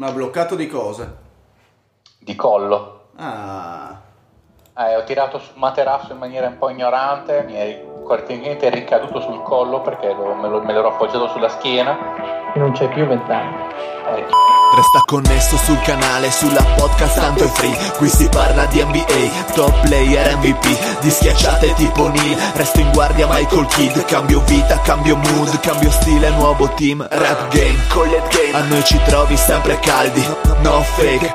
Ma bloccato di cosa? Di collo. Ah. Eh, ho tirato sul materasso in maniera un po' ignorante, mi è praticamente ricaduto sul collo perché lo- me, lo- me l'ero appoggiato sulla schiena. E non c'hai più vent'anni. Eh, Resta connesso sul canale, sulla podcast tanto è free. Qui si parla di NBA, top player MVP Di schiacciate tipo Neil, resto in guardia Michael Kidd. Cambio vita, cambio mood, cambio stile, nuovo team. Rap game, collet game, a noi ci trovi sempre caldi. No fake,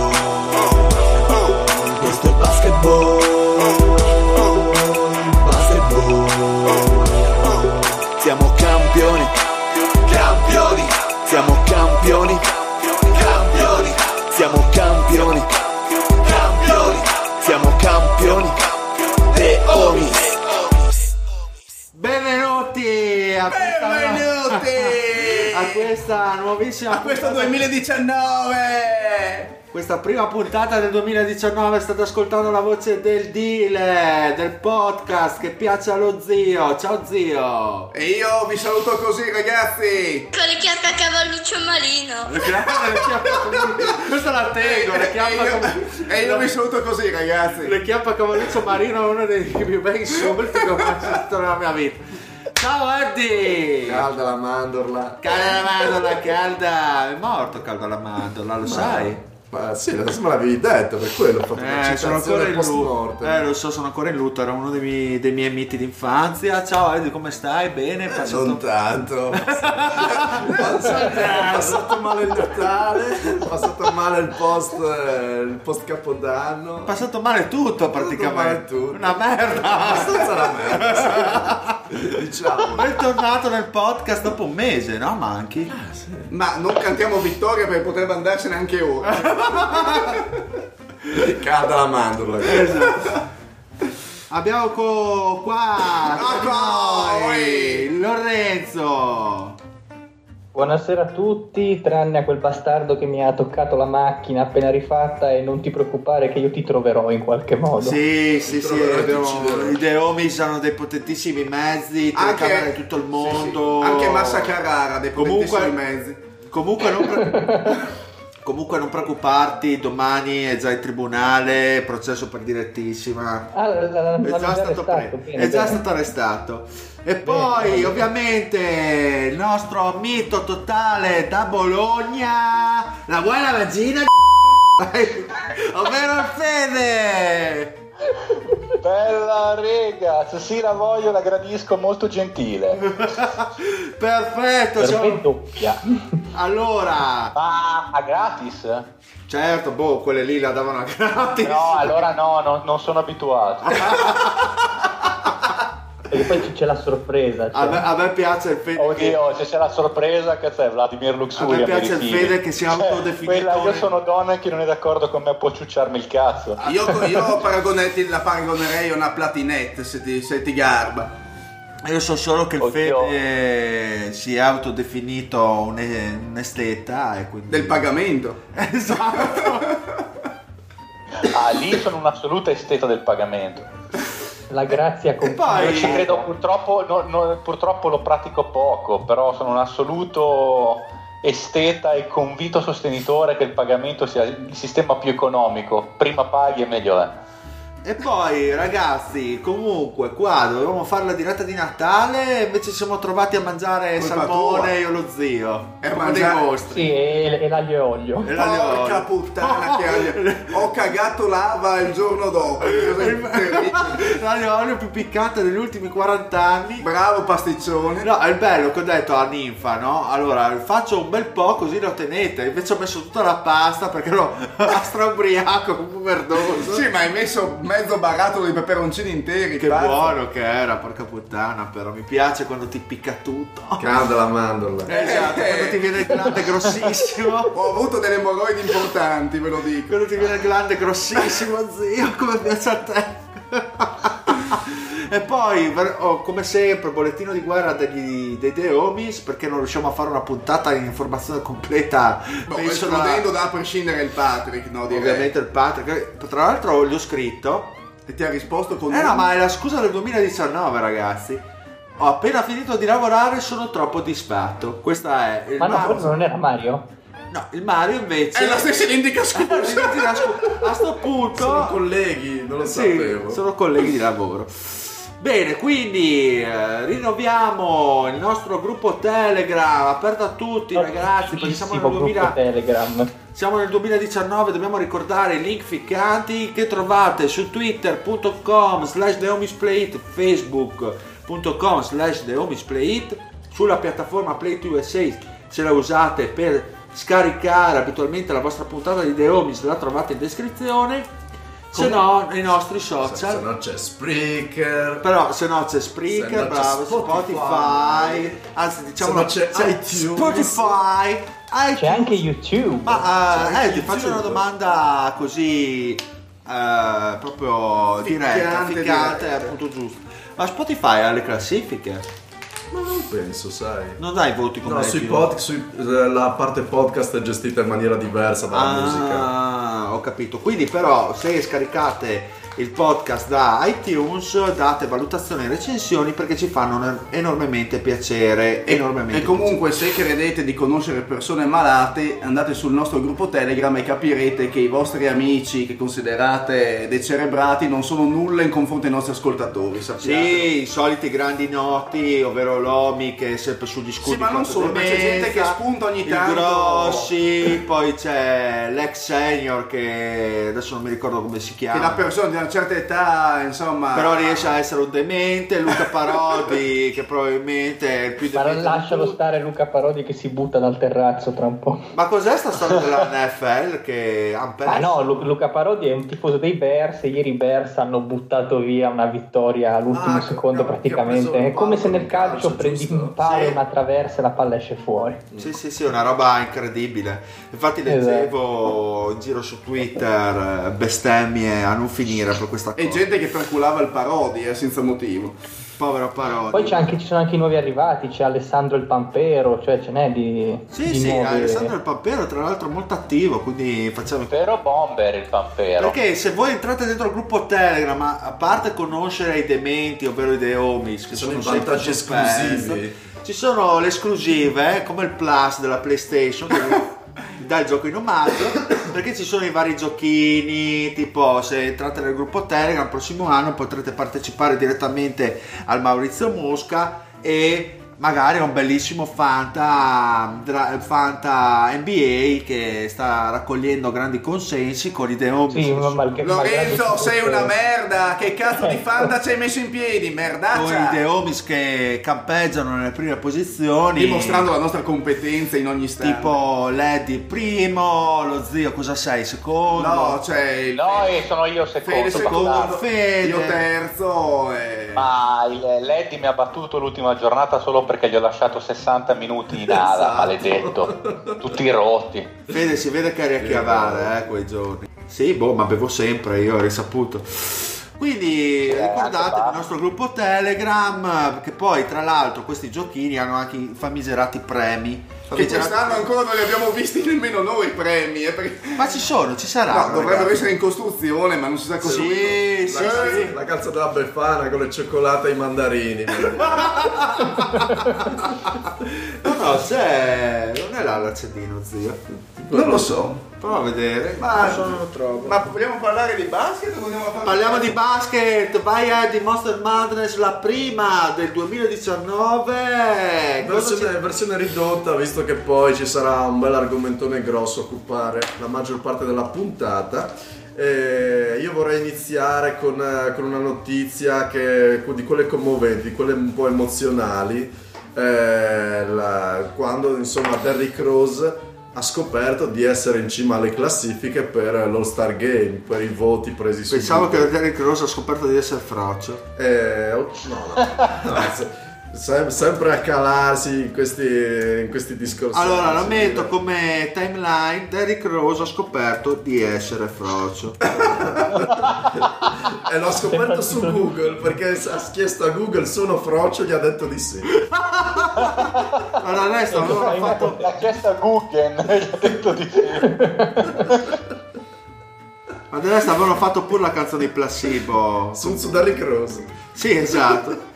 Benvenuti a questa, Benvenuti! a questa nuovissima A questo puntata- 2019! questa prima puntata del 2019 state ascoltando la voce del dealer del podcast che piace allo zio ciao zio E io vi saluto così ragazzi! Con le chiappe a cavalluccio marino. Le chiappa- le chiappa- questa la tengo le e, chiappa io, e io vi saluto così ragazzi! le chiappa cavalluccio marino è uno dei più bei insulti che ho mai sentito nella mia vita ciao Eddie Calda la mandorla. calda la mandorla calda. È morto calda la mandorla lo sai Ma sì, adesso me l'avevi detto, per quello ho fatto una Eh, sono ancora in post lutto. mortem. Eh, lo so, sono ancora in lutto. Era uno dei miei, dei miei miti d'infanzia. Ciao, Eddie, come stai? Bene? Eh, Passato- non tanto. È passato male il Natale, è passato male il post, eh, il post capodanno. passato male tutto praticamente. male tutto. Una merda. Abbastanza la merda. sì. Diciamo. Bentornato nel podcast dopo un mese, no? Manchi. Ma non cantiamo vittoria perché potrebbe andarsene anche ora. Calda la mandorla. Abbiamo co- qua di Ecco, noi, Lorenzo. Buonasera a tutti, tranne a quel bastardo che mi ha toccato la macchina appena rifatta e non ti preoccupare che io ti troverò in qualche modo. Sì, sì, sì, troverò abbiamo- i The Homies hanno dei potentissimi mezzi, telecamere di tutto il mondo. Anche Massa Carrara, dei Comunque- potentissimi mezzi. Comunque non, pre- Comunque non preoccuparti, domani è già in tribunale, processo per direttissima. Ah, la- la- È già, già stato, arrestato, pre- bene, è già bene. stato arrestato. E poi, ovviamente, il nostro mito totale da Bologna, la buona vagina ovvero Fede. Bella rega, sì la voglio la gradisco molto gentile. Perfetto, Per doppia. Allora, Ma a gratis? certo, boh, quelle lì la davano a gratis. No, allora no, no, non sono abituato. Perché poi c'è la sorpresa. cioè. A me, a me piace il Fede. che- Oddio, se c'è la sorpresa, che c'è Vladimir Luxuria. A me piace il. Fede che si autodefinisce- Quella, io sono donna e chi non è d'accordo con me può ciucciarmi il cazzo. Io, io paragonetti- la paragonerei a una platinette se ti, se ti garba. Io so solo che il Oddio. Fede si è autodefinito un, un esteta e quindi... Del pagamento. Esatto. Ah, lì sono un'assoluta esteta del pagamento. La grazia con poi- Io ci credo, purtroppo, no- no- purtroppo lo pratico poco, però sono un assoluto esteta e convinto sostenitore che il pagamento sia il sistema più economico. Prima paghi e meglio è. E poi ragazzi, comunque qua dovevamo fare la diretta di Natale, invece ci siamo trovati a mangiare Colpa salmone io e lo zio. E mangiare- dei mostri. Sì, e, e l'aglio e olio. E l'aglio e Porca olio. puttana che ho, ho cagato lava il giorno dopo. L'aglio e olio più piccante degli ultimi 40 anni. Bravo pasticcione. No, è il bello che ho detto a Ninfa, no? Allora, faccio un bel po' così lo tenete. Invece ho messo tutta la pasta perché ero straubriaco, un po' merdoso. Sì, ma hai messo mezzo barattolo di peperoncini interi. Che pazzo. buono che era, porca puttana, però mi piace quando ti picca tutto. Canda la mandorla. Esatto, Eh. quando ti viene il glande grossissimo. Ho avuto delle emorroidi importanti, ve lo dico. Quando ti viene il glande grossissimo, zio, come piace a te. E poi, oh, come sempre, bollettino di guerra degli, dei The Homies, perché non riusciamo a fare una puntata in informazione completa. Boh, penso da- escludendo da prescindere il Patrick, no, direi. ovviamente il Patrick. Tra l'altro gli ho scritto. E ti ha risposto con... Eh no, ma è la scusa del 2019, ragazzi. Ho appena finito di lavorare, sono troppo disfatto. Questa è il Ma no, forse non era Mario? No, il Mario invece. È la stessa identica scusa. A sto punto. Sono colleghi, non lo Sì, sapevo. sono colleghi di lavoro. Bene, quindi eh, rinnoviamo il nostro gruppo Telegram, aperto a tutti ragazzi, perché siamo nel, Bellissimo 2000 gruppo Telegram. siamo nel 2019, dobbiamo ricordare i link ficcanti che trovate su twitter.com slash thehomisplayit, facebook.com slash thehomisplayit, sulla piattaforma Play2USA se la usate per scaricare abitualmente la vostra puntata di The Homies la trovate in descrizione, se no nei nostri Se, social. se no c'è Spreaker. Però se no c'è Se Spreaker, no c'è bravo, Spotify. Spotify, anzi diciamo no c'è iTunes. Spotify, iTunes. C'è anche YouTube. Ma eh, C'è eh, ti YouTube. faccio una domanda così eh, proprio diretta, Ficcante, ficcante, diretta. appunto giusto. Ma Spotify ha le classifiche? Ma non penso, sai. Non dai voti come No, sui pod, sui- eh, la parte podcast è gestita in maniera diversa dalla musica. Ah, ho capito. Quindi però se scaricate il podcast da iTunes date valutazioni e recensioni perché ci fanno enormemente piacere. E, enormemente e comunque se credete di conoscere persone malate andate sul nostro gruppo Telegram e capirete che i vostri amici che considerate decerebrati non sono nulla in confronto ai nostri ascoltatori sappiate. Sì, i soliti grandi noti, ovvero l'Omi che è sempre sugli scudi. Sì, ma non solo, c'è gente che spunta ogni tanto. Grossi, poi c'è l'ex senior che adesso non mi ricordo come si che chiama. la persona una certa età insomma Però riesce a essere un demente, Luca Parodi che probabilmente è il più Ma demente. di lascialo stare Luca Parodi che si butta dal terrazzo tra un po'. Ma cos'è sta storia della NFL che hanno perso? Ah no, Lu- Luca Parodi è un tifoso dei Bears e ieri i Bears hanno buttato via una vittoria all'ultimo Ah, secondo praticamente. È come se nel calcio calcio, prendi giusto? un palo Sì. una traversa e la palla esce fuori. Sì, sì, sì, una roba incredibile. Infatti leggevo in giro su Twitter eh, bestemmie a non finire per questa cosa. e gente che perculava il parodi eh, senza motivo Povero Parodi. Poi c'è anche- ci sono anche i nuovi arrivati, c'è Alessandro il Pampero, cioè ce n'è di, Sì, di sì, nuovi- Alessandro il Pampero tra l'altro molto attivo, quindi facciamo... Vero bomber il pampero. Perché se voi entrate dentro il gruppo Telegram, a parte conoscere i dementi, ovvero i The Homies, che Ci sono i vantaggi esclusivi. ci sono le esclusive, eh, come il Plus della PlayStation, che il gioco in omaggio, perché ci sono i vari giochini, tipo se entrate nel gruppo Telegram, il prossimo anno potrete partecipare direttamente al Maurizio Mosca e magari un bellissimo Fanta, dra- Fanta NBA che sta raccogliendo grandi consensi con i The Homies. Sì, Lorenzo sei una merda che cazzo di fanta ci hai messo in piedi con i merdaccia Homies che campeggiano nelle prime posizioni dimostrando la nostra competenza in ogni istante tipo Lady primo lo zio cosa sei secondo no il No, e sono io secondo. Fede secondo. Fede. io terzo e... Ma il Leddy mi ha battuto l'ultima giornata solo perché gli ho lasciato 60 minuti in ala, Esatto. maledetto. Tutti rotti. Fede si vede che eri a chiavare eh, quei giorni sì boh ma bevo sempre io ho risaputo quindi Eh, ricordatevi il nostro gruppo Telegram che poi tra l'altro questi giochini hanno anche i famigerati premi che quest'anno ancora non li abbiamo visti nemmeno noi i premi eh, perché... ma ci sono ci saranno no, dovrebbero ragazzi. essere in costruzione ma non si sa cosa sì sì, La, sì. la calza della Befana con le cioccolate e i mandarini. No, no, c'è. Non è là l'accendino, zio. non lo so Prova a vedere. Ma- lo trovo. ma vogliamo parlare di basket parlare Parliamo di basket, vai a di Monster Madness, la prima del 2019. Cosa Versione, versione ridotta, visto che poi ci sarà un bel argomentone grosso a occupare la maggior parte della puntata. Eh, io vorrei iniziare con, eh, con una notizia che, di quelle commoventi, di quelle un po' emozionali. Eh, la- quando insomma Derrick Rose ha scoperto di essere in cima alle classifiche per l'All Star Game, per i voti presi su Pensavo che Derrick Rose ha scoperto di essere frocio. Eh, oh, no, no, no, sem- sempre a calarsi in questi, in questi discorsi. Allora, lo metto come timeline. Derrick Rose ha scoperto di essere frocio. E l'ho scoperto su Google perché ha chiesto a Google sono frocio gli ha detto di sì. Allora, adesso avevano fatto. L'ha chiesto a Google e gli ha detto di sì. Adesso avevano fatto pure la canzone di Placebo. Sono su Derrick Rose. Sì, esatto.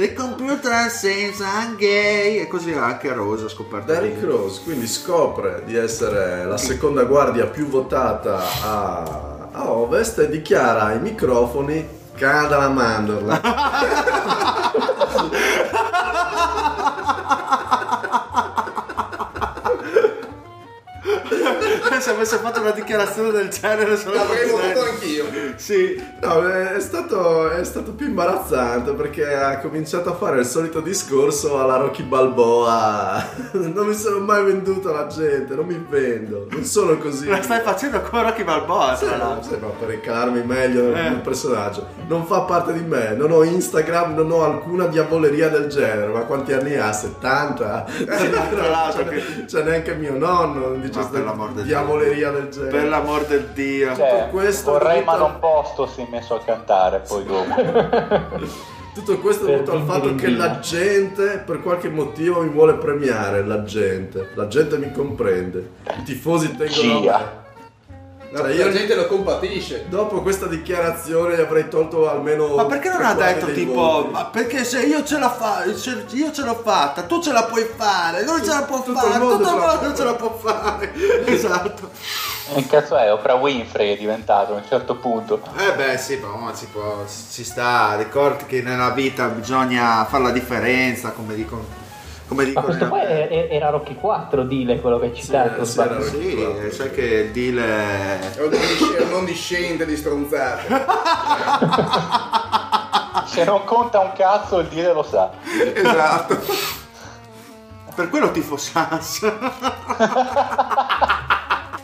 The computer I'm gay. E così anche Rose ha scoperto. Derrick Rose quindi scopre di essere la seconda guardia più votata a, a Ovest e dichiara ai microfoni Canada la mandorla. Se avesse fatto una dichiarazione del genere, sono anch'io. Sì. No, è stato, è stato più imbarazzante perché ha cominciato a fare il solito discorso alla Rocky Balboa. Non mi sono mai venduto alla gente, non mi vendo, non sono così. La stai facendo con Rocky Balboa, Sì, tra l'altro. sì, no, per incalarmi meglio nel, Eh. nel personaggio. Non fa parte di me, non ho Instagram, non ho alcuna diavoleria del genere. Ma quanti anni ha? 70? tra l'altro c'è, che- c'è neanche mio nonno, dice Ma per l'amor del diavoleria del genere. Per l'amor del Dio. Cioè, questo vorrei dovuto- ma non posto si è messo a cantare poi dopo. Tutto questo è dovuto al fatto che la gente per qualche motivo mi vuole premiare, la gente. La gente mi comprende. I tifosi tengono a Cia. me. La, Cioè, io- la gente lo compatisce. Dopo questa dichiarazione gli avrei tolto almeno Ma perché non ha detto tipo, voti. ma perché se io ce la fa, se io ce l'ho fatta, tu ce la puoi fare, lui ce la può Tutto fare, il mondo tutto il ce la mondo può ce la può fare. Esatto. Che cazzo è? Oprah Winfrey è diventato a un certo punto. Eh beh sì, ma si può, ci sta, ricordi che nella vita bisogna fare la differenza, come dicono. Come Ma dicono questo è- era Rocky 4, Dile, quello che hai citato. sì, era- Sì, sai che il deal è... È un non- discende di stronzate. Se non conta un cazzo il dire lo sa. Esatto. Per quello tifo Sans.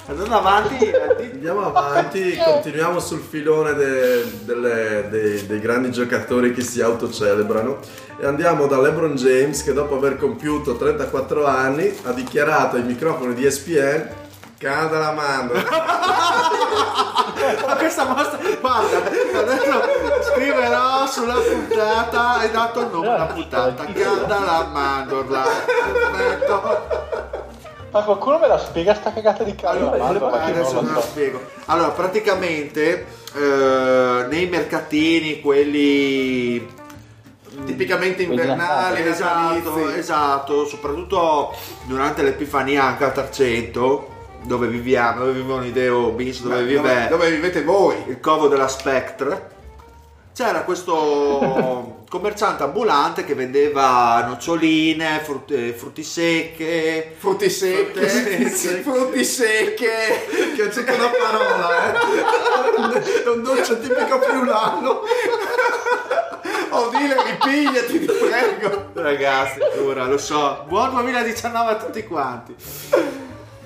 Andando avanti, di- Andiamo avanti, continuiamo sul filone de- delle- dei, dei grandi giocatori che si autocelebrano. E andiamo da LeBron James che dopo aver compiuto 34 anni ha dichiarato ai microfoni di ESPN Canada la mandorla. Ma questa mostra, guarda, adesso scriverò sulla puntata, hai dato il nome alla puntata, calda la mandorla. Ma qualcuno me la spiega sta cagata di caldo? Allora, Allora, adesso lo la spiego. Allora, praticamente eh, nei mercatini, quelli Tipicamente invernali, esatto, natalizi. esatto, soprattutto durante l'Epifania anche a 300, dove viviamo, dove vivono i Deo Bis, dove Beh, vive dove vivete voi? il covo della Spectre. C'era questo commerciante ambulante che vendeva noccioline, frut- eh, frutti secche, Frutti secche, Frutti secche. che c'è una parola, eh? È un dolce tipico friulano. Oh, dile, ripigliati, ti prego. Ragazzi, ora lo so. Buon 2019 a tutti quanti.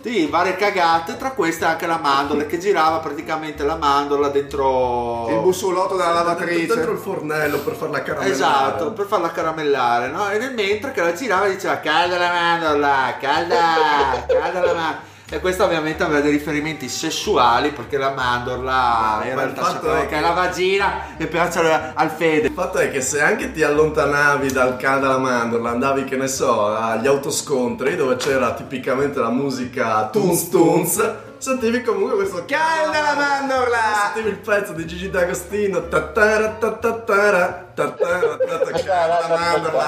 Sì, varie cagate, tra queste anche la mandorla che girava praticamente la mandorla dentro Il bussolotto della lavatrice. Dentro il fornello per farla caramellare. Esatto, per farla caramellare, no? E nel mentre che la girava diceva calda la mandorla, calda, calda la mandorla. E questo ovviamente aveva dei riferimenti sessuali perché la mandorla in il fatto è che è la vagina e piace al- fede. Il fatto è che se anche ti allontanavi dal canto della mandorla, andavi che ne so, agli autoscontri dove c'era tipicamente la musica Tunes Tunes, sentivi comunque questo calda la mandorla! Sentivi il pezzo di Gigi D'Agostino, tatara tatara tatara, calda la mandorla!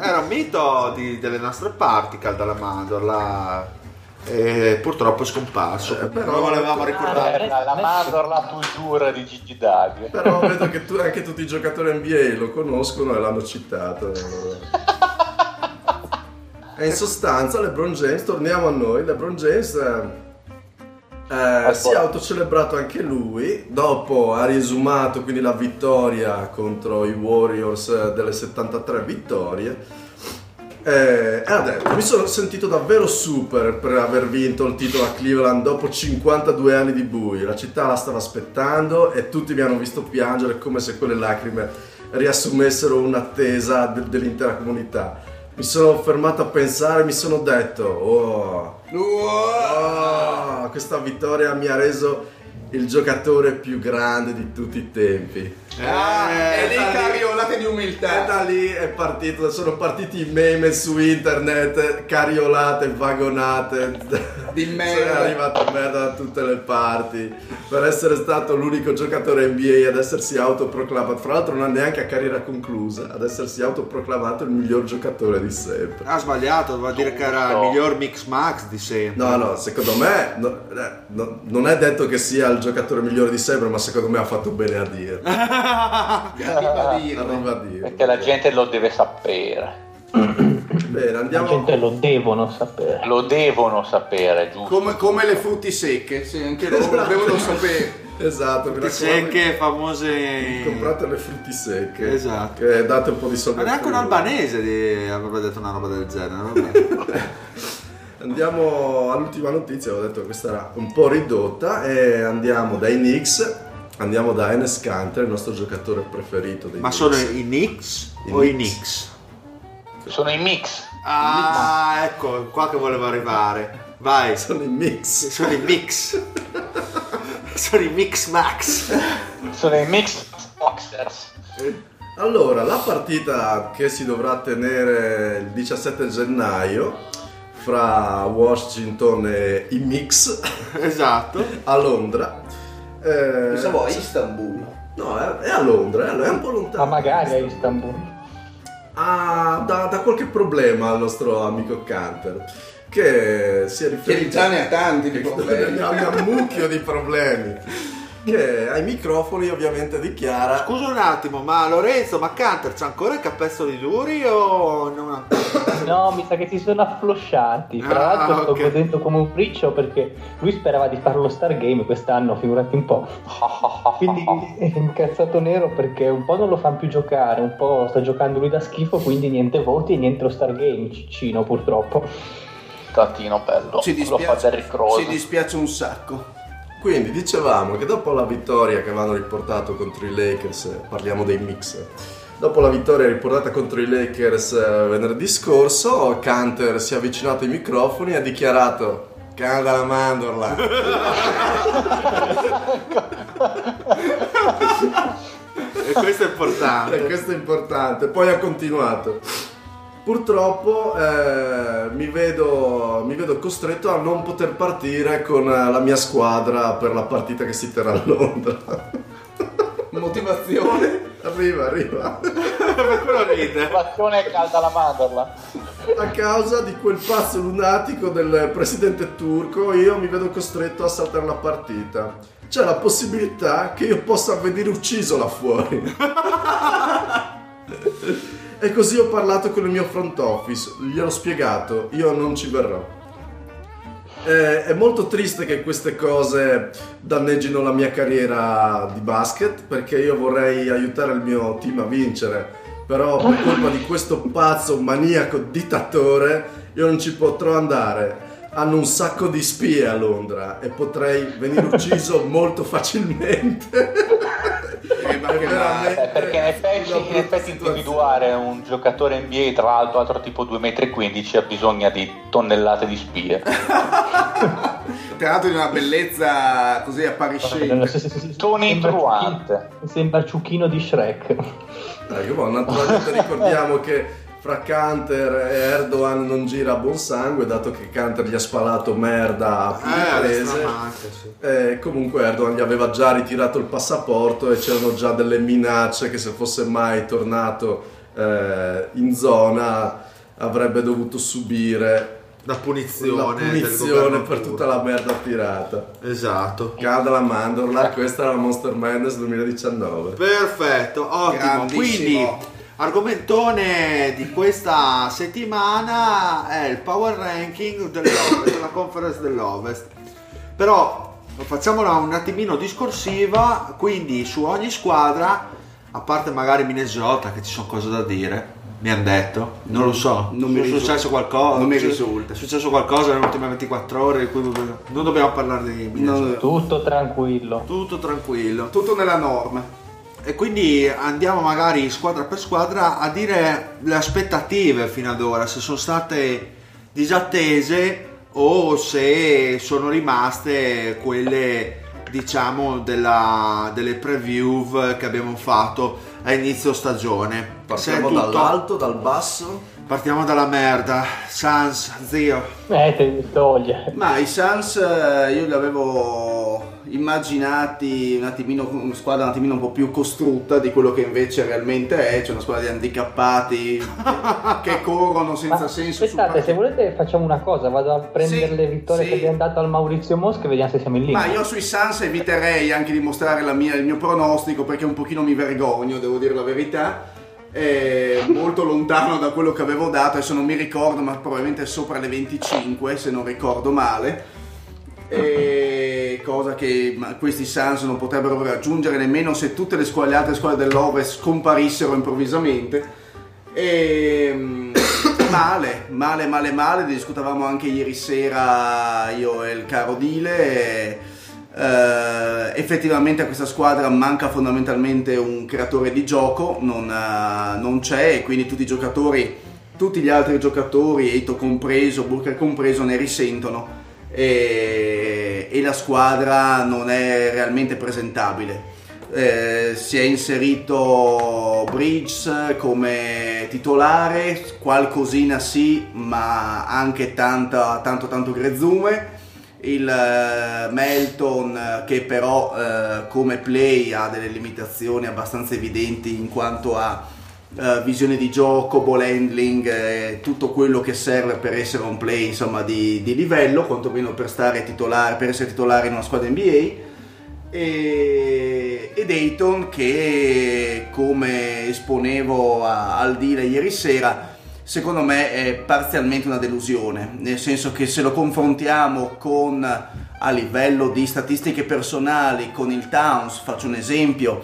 Era un mito di- delle nostre parti, calda la mandorla. E purtroppo è scomparso. Eh, però- volevamo ricordare. Eh, La, la mandorla toujours di Gigi Dag. Però vedo che tu- anche tutti i giocatori NBA lo conoscono e l'hanno citato. E in sostanza LeBron James, torniamo a noi, LeBron James eh, eh, si è autocelebrato anche lui, dopo ha riesumato quindi la vittoria contro i Warriors eh, delle 73 vittorie Eh, e ha detto, mi sono sentito davvero super per aver vinto il titolo a Cleveland dopo 52 anni di buio. La città la stava aspettando e tutti mi hanno visto piangere come se quelle lacrime riassumessero un'attesa de- dell'intera comunità. Mi sono fermato a pensare e mi sono detto, oh, oh, questa vittoria mi ha reso il giocatore più grande di tutti i tempi. Ah, e lì cariolate di e umiltà. da lì è partito, sono partiti i meme su internet, cariolate, vagonate. Di merda. Sono arrivata merda da tutte le parti. Per essere stato l'unico giocatore NBA ad essersi autoproclamato, fra l'altro non ha neanche a carriera conclusa, ad essersi autoproclamato il miglior giocatore di sempre. Ha sbagliato, doveva dire che era il miglior mix max di sempre. No, no, secondo me no- eh, no- non è detto che sia il giocatore migliore di sempre, ma secondo me ha fatto bene a dirlo. Arriva a dirlo. Arriva a dirlo. Perché la gente lo deve sapere. Bene, La andiamo. gente lo devono sapere. Lo devono sapere, giusto? Come, come le frutti secche, sì, anche loro lo devono sapere. Esatto, raccomando. Secche, famose. Comprate le frutti secche. Esatto. Che date un po' di soldi. Ma neanche un albanese di- avrebbe detto una roba del genere. Vabbè. Andiamo all'ultima notizia, ho detto che questa era un po' ridotta e andiamo dai Knicks, andiamo da Enes Kanter, il nostro giocatore preferito dei Ma Knicks. sono i Knicks I o i Knicks. Sono i mix. Ah, ecco, qua che volevo arrivare. Vai, Sono i Knicks. sono i Mix. sono i Mix Max. Sono i mix boxers. Allora, la partita che si dovrà tenere il 17 gennaio fra Washington e i Knicks Esatto. a Londra. eh, Pensavo a Istanbul. No, è, è a Londra, è un po' lontano. Ma magari a Istanbul. Ha da, da qualche problema al nostro amico Canter che si è Che riferito già ne ha tanti di problemi. ha un mucchio di problemi che ai microfoni ovviamente dichiara Scusa un attimo, ma Lorenzo, ma Canter c'ha ancora i capezzoli duri o non No, mi sa che si sono afflosciati. Tra Ah, l'altro sto ok. godendo come un riccio perché lui sperava di fare lo Stargame quest'anno, figurati un po'. Quindi è incazzato nero perché un po' non lo fanno più giocare, un po' sta giocando lui da schifo, quindi niente voti e niente lo Stargame, ciccino purtroppo. Tantino bello. Ci Lo fa dispiace, Derrick Rose. ci dispiace un sacco. Quindi dicevamo che dopo la vittoria che avevano riportato contro i Lakers parliamo dei mix dopo la vittoria riportata contro i Lakers eh, venerdì scorso Canter si è avvicinato ai microfoni e ha dichiarato Canada la mandorla E questo è importante. E questo è importante. Poi ha continuato. Purtroppo eh, mi, vedo, mi vedo costretto a non poter partire con eh, la mia squadra per la partita che si terrà a Londra. Motivazione. arriva, arriva. per quello ride. Motivazione calda la mandorla. A causa di quel pazzo lunatico del presidente turco, io mi vedo costretto a saltare la partita. C'è la possibilità che io possa venire ucciso là fuori. e così ho parlato con il mio front office, gliel'ho spiegato, io non ci verrò. È molto triste che queste cose danneggino la mia carriera di basket perché io vorrei aiutare il mio team a vincere, però per colpa di questo pazzo maniaco dittatore io non ci potrò andare. Hanno un sacco di spie a Londra e potrei venire ucciso molto facilmente. Che Veramente Eh, perché in effetti, in effetti individuare un giocatore NBA tra l'altro altro tipo 2,15 m ha bisogno di tonnellate di spie. Tra l'altro di una bellezza così appariscente. Tony Sembra Truant. Ciuchino- Sembra il ciuchino di Shrek. Ecco, boh, naturalmente ricordiamo che fra Canter e Erdogan non gira buon sangue, dato che Canter gli ha spalato merda a Eh, stramacca, sì. E comunque Erdogan gli aveva già ritirato il passaporto e c'erano già delle minacce che se fosse mai tornato eh, in zona avrebbe dovuto subire La punizione. la punizione per tutta la merda tirata. Esatto. Cada la mandorla, questa era la Monster Madness 2019. Perfetto, ottimo. Grandissimo. Quindi, argomentone di questa settimana è il power ranking dell'Ovest, della conference dell'Ovest. Però facciamola un attimino discorsiva, quindi su ogni squadra, a parte magari Minnesota che ci sono cose da dire, mi hanno detto, non lo so, Non mi è successo qualcosa, Non mi risulta. È successo qualcosa nelle ultime 24 ore, di cui non dobbiamo parlare di Minnesota. Tutto tranquillo. Tutto tranquillo. Tutto nella norma. E quindi andiamo magari squadra per squadra a dire le aspettative fino ad ora, se sono state disattese o se sono rimaste quelle diciamo della- delle preview che abbiamo fatto a inizio stagione. Partiamo tutto- dall'alto, dal basso. Partiamo dalla merda. Sans, zio. Eh, te li toglie. Ma i Suns eh, io li avevo immaginati un attimino una squadra un attimino un po' più costrutta di quello che invece realmente è, c'è una squadra di handicappati che corrono senza Ma senso. aspettate, se volete facciamo una cosa, vado a prendere Sì, le vittorie sì. che abbiamo dato al Maurizio Mosca e vediamo se siamo in linea. Ma io sui Suns eviterei anche di mostrare la mia- il mio pronostico perché un pochino mi vergogno, devo dire la verità. È molto lontano da quello che avevo dato, adesso non mi ricordo, ma probabilmente sopra le 25 se non ricordo male. E cosa che questi Suns non potrebbero raggiungere nemmeno se tutte le, squadre, le altre squadre dell'Ovest scomparissero improvvisamente. E mm, male, male, male, male, discutavamo anche ieri sera io e il caro Dile. e, eh, effettivamente a questa squadra manca fondamentalmente un creatore di gioco, non, eh, non c'è e quindi tutti i giocatori, tutti gli altri giocatori, Eito compreso, Booker compreso, ne risentono e, e la squadra non è realmente presentabile. Eh, si è inserito Bridges come titolare, qualcosina sì, ma anche tanta, tanto tanto grezzume. Il eh, Melton eh, che però eh, come play ha delle limitazioni abbastanza evidenti in quanto a eh, visione di gioco, ball handling, eh, tutto quello che serve per essere un play insomma di, di livello, quantomeno per titolare, per essere titolare in una squadra NBA e, Dayton che come esponevo a- al deal ieri sera secondo me è parzialmente una delusione nel senso che se lo confrontiamo con a livello di statistiche personali con il Towns faccio un esempio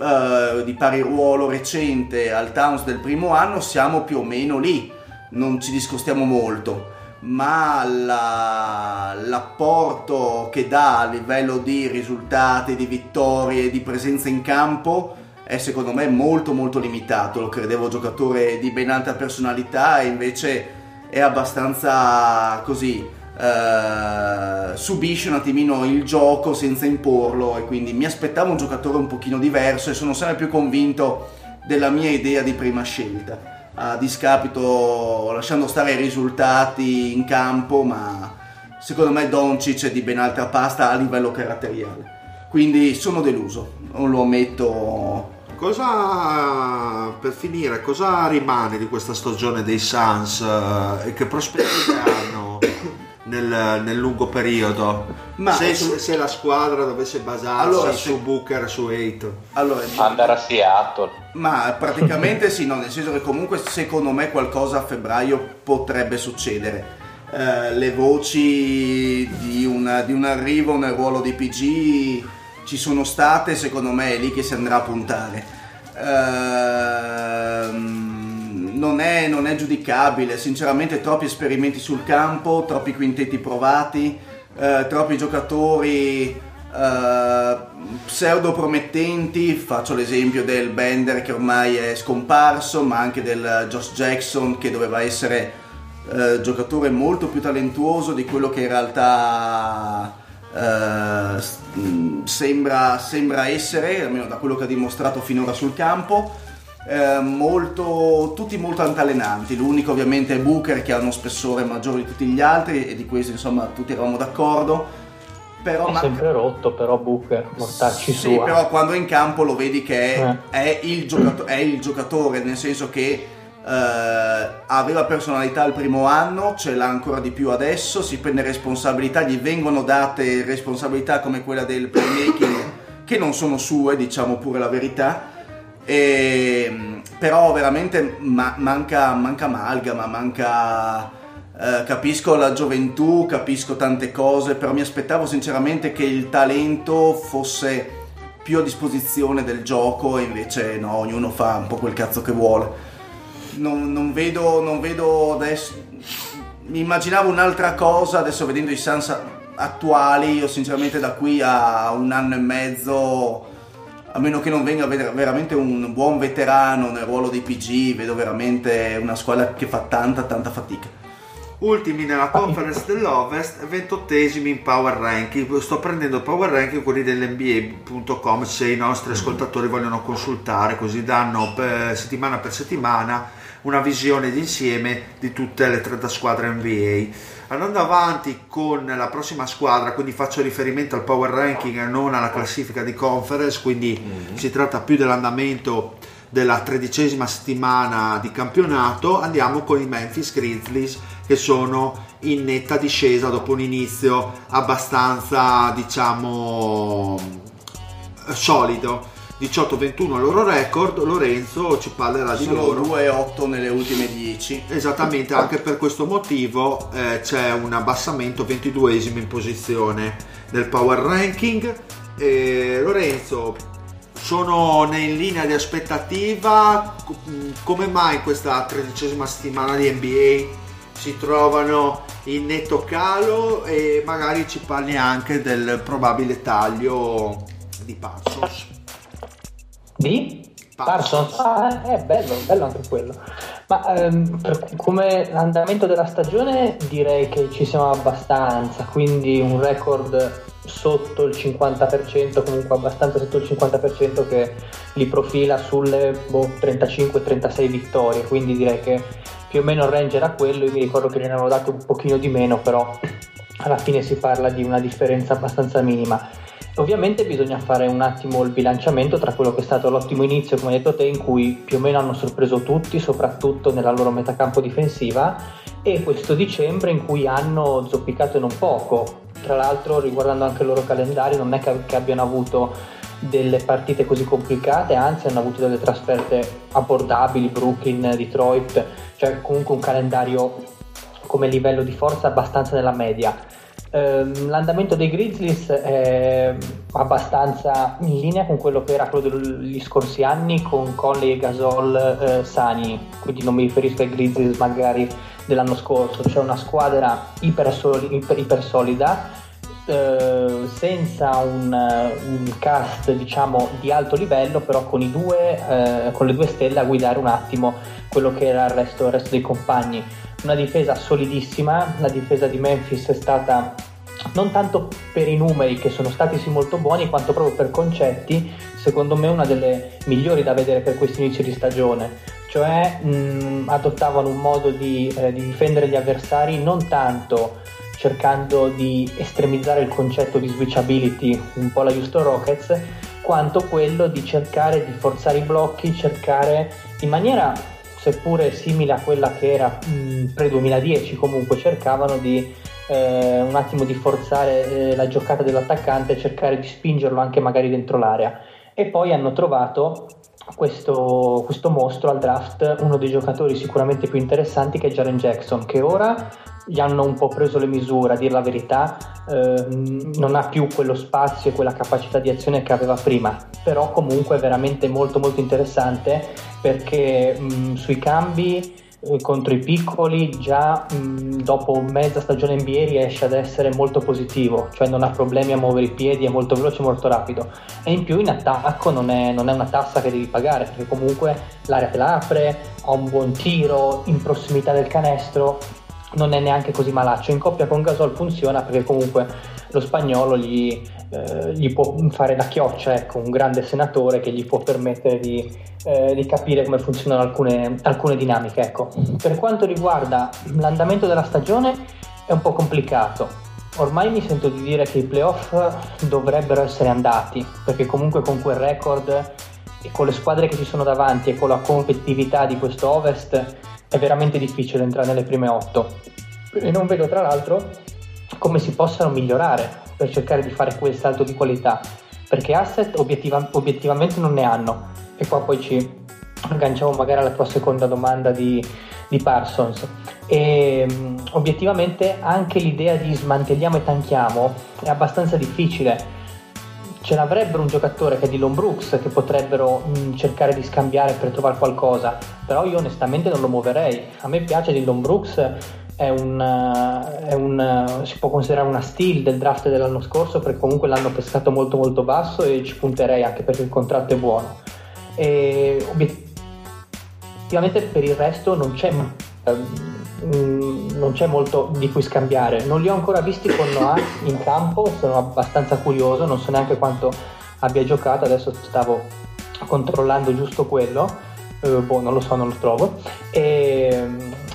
eh, di pari ruolo recente al Towns del primo anno siamo più o meno lì non ci discostiamo molto ma la- l'apporto che dà a livello di risultati, di vittorie, di presenza in campo è secondo me molto molto limitato. Lo credevo giocatore di ben alta personalità e invece è abbastanza così. eh, subisce un attimino il gioco senza imporlo e quindi mi aspettavo un giocatore un pochino diverso e sono sempre più convinto della mia idea di prima scelta a discapito lasciando stare i risultati in campo ma secondo me Doncic è di ben altra pasta a livello caratteriale quindi sono deluso non lo ammetto Cosa, per finire, cosa rimane di questa stagione dei Suns eh, e che prospettive hanno nel, nel lungo periodo? Ma- se, se- se la squadra dovesse basarsi Allora, su se- Booker, su Eight. allora Andare a Seattle. Ma praticamente sì, no, nel senso che comunque secondo me qualcosa a febbraio potrebbe succedere. Eh, le voci di, una- di un arrivo nel ruolo di PG ci sono state, secondo me è lì che si andrà a puntare. Ehm, non, è, non è giudicabile, sinceramente troppi esperimenti sul campo, troppi quintetti provati, eh, troppi giocatori eh, pseudo promettenti, faccio l'esempio del Bender che ormai è scomparso, ma anche del Josh Jackson che doveva essere eh, giocatore molto più talentuoso di quello che in realtà eh, sembra, sembra essere, almeno da quello che ha dimostrato finora sul campo. Eh, molto, tutti molto altalenanti. L'unico ovviamente è Booker che ha uno spessore maggiore di tutti gli altri e di questo insomma tutti eravamo d'accordo. Però È manca- sempre rotto però Booker, mortacci sì, sua. però quando è in campo lo vedi che è, Eh. è il, giocato- è il giocatore, nel senso che eh, aveva personalità il primo anno, ce l'ha ancora di più adesso, si prende responsabilità, gli vengono date responsabilità come quella del playmaking che non sono sue, diciamo pure la verità. E, però veramente ma- manca, manca amalgama, manca... eh, capisco la gioventù, capisco tante cose, però mi aspettavo sinceramente che il talento fosse più a disposizione del gioco e invece no, ognuno fa un po' quel cazzo che vuole. Non, non vedo, non vedo adesso. Mi immaginavo un'altra cosa, adesso vedendo i Suns attuali, io sinceramente da qui a un anno e mezzo, a meno che non venga ver- veramente un buon veterano nel ruolo di PG, vedo veramente una squadra che fa tanta tanta fatica. Ultimi nella conference dell'Ovest, 28esimi in power ranking. Sto prendendo power ranking quelli dell'NBA.com se i nostri ascoltatori vogliono consultare, così danno per- settimana per settimana una visione d'insieme di tutte le 30 squadre NBA. Andando avanti con la prossima squadra, quindi faccio riferimento al power ranking e non alla classifica di conference, quindi si tratta più dell'andamento della tredicesima settimana di campionato, andiamo con i Memphis Grizzlies che sono in netta discesa dopo un inizio abbastanza, diciamo, solido. 18-21 il loro record, Lorenzo ci parlerà di Sono loro. 2-8 nelle ultime 10. Esattamente, anche per questo motivo eh, c'è un abbassamento 22esimo in posizione nel power ranking. E Lorenzo, sono in linea di aspettativa? Mh, Come mai in questa tredicesima settimana di NBA si trovano in netto calo e magari ci parli anche del probabile taglio di Parsons? Di? Parsons. Ah, è bello, bello anche quello. Ma ehm, per come andamento della stagione direi che ci siamo abbastanza, quindi un record sotto il 50%, comunque abbastanza sotto il 50% che li profila sulle boh, 35-36 vittorie, quindi direi che più o meno il range era quello, io mi ricordo che ne avevo dato un pochino di meno, però alla fine si parla di una differenza abbastanza minima. Ovviamente bisogna fare un attimo il bilanciamento tra quello che è stato l'ottimo inizio, come hai detto te, in cui più o meno hanno sorpreso tutti, soprattutto nella loro metacampo difensiva, e questo dicembre in cui hanno zoppicato non poco. Tra l'altro, riguardando anche il loro calendario, non è che, abbiano avuto delle partite così complicate, anzi hanno avuto delle trasferte abbordabili, Brooklyn, Detroit, cioè comunque un calendario come livello di forza abbastanza nella media. Ehm, l'andamento dei Grizzlies è abbastanza in linea con quello che era quello degli scorsi anni con Conley e Gasol eh, sani, quindi non mi riferisco ai Grizzlies magari dell'anno scorso, c'è una squadra iper, soli- iper- iper solida eh, senza un, un cast diciamo di alto livello però con, due, eh, con le due stelle a guidare un attimo quello che era il resto, il resto dei compagni una difesa solidissima, la difesa di Memphis è stata non tanto per i numeri che sono stati sì molto buoni, quanto proprio per concetti, secondo me una delle migliori da vedere per questo inizio di stagione. Cioè mh, adottavano un modo di, eh, di difendere gli avversari non tanto cercando di estremizzare il concetto di switchability, un po' la Houston Rockets, quanto quello di cercare di forzare i blocchi, cercare in maniera seppure simile a quella che era mh, pre-2010, comunque cercavano di eh, un attimo di forzare eh, la giocata dell'attaccante e cercare di spingerlo anche magari dentro l'area. E poi hanno trovato questo, questo mostro al draft, uno dei giocatori sicuramente più interessanti che è Jaren Jackson, che ora gli hanno un po' preso le misure, a dire la verità, eh, non ha più quello spazio e quella capacità di azione che aveva prima, però comunque è veramente molto molto interessante perché mh, sui cambi contro i piccoli già mh, dopo mezza stagione NBA riesce ad essere molto positivo, cioè non ha problemi a muovere i piedi, è molto veloce, molto rapido. E in più in attacco non è, non è una tassa che devi pagare perché comunque l'area te la apre, ha un buon tiro in prossimità del canestro, non è neanche così malaccio. In coppia con Gasol funziona perché comunque lo spagnolo gli, eh, gli può fare la chioccia, ecco, un grande senatore che gli può permettere di, eh, di capire come funzionano alcune, alcune dinamiche. Ecco. Per quanto riguarda l'andamento della stagione è un po' complicato. Ormai mi sento di dire che i playoff dovrebbero essere andati, perché comunque con quel record e con le squadre che ci sono davanti e con la competitività di questo Ovest è veramente difficile entrare nelle prime otto. E non vedo tra l'altro come si possano migliorare per cercare di fare quel salto di qualità, perché asset obiettiva- obiettivamente non ne hanno. E qua poi ci agganciamo magari alla tua seconda domanda di, di Parsons. E mh, obiettivamente anche l'idea di smantelliamo e tanchiamo è abbastanza difficile ce l'avrebbero un giocatore che è Dylan Brooks che potrebbero mh, cercare di scambiare per trovare qualcosa però io onestamente non lo muoverei. A me piace Dillon Brooks, è un, è un, si può considerare una steal del draft dell'anno scorso perché comunque l'hanno pescato molto molto basso e ci punterei anche perché il contratto è buono. E obiettivamente per il resto non c'è, non c'è molto di cui scambiare. Non li ho ancora visti con Noah in campo, sono abbastanza curioso, non so neanche quanto abbia giocato, adesso stavo controllando giusto quello. Uh, boh, non lo so, non lo trovo. E,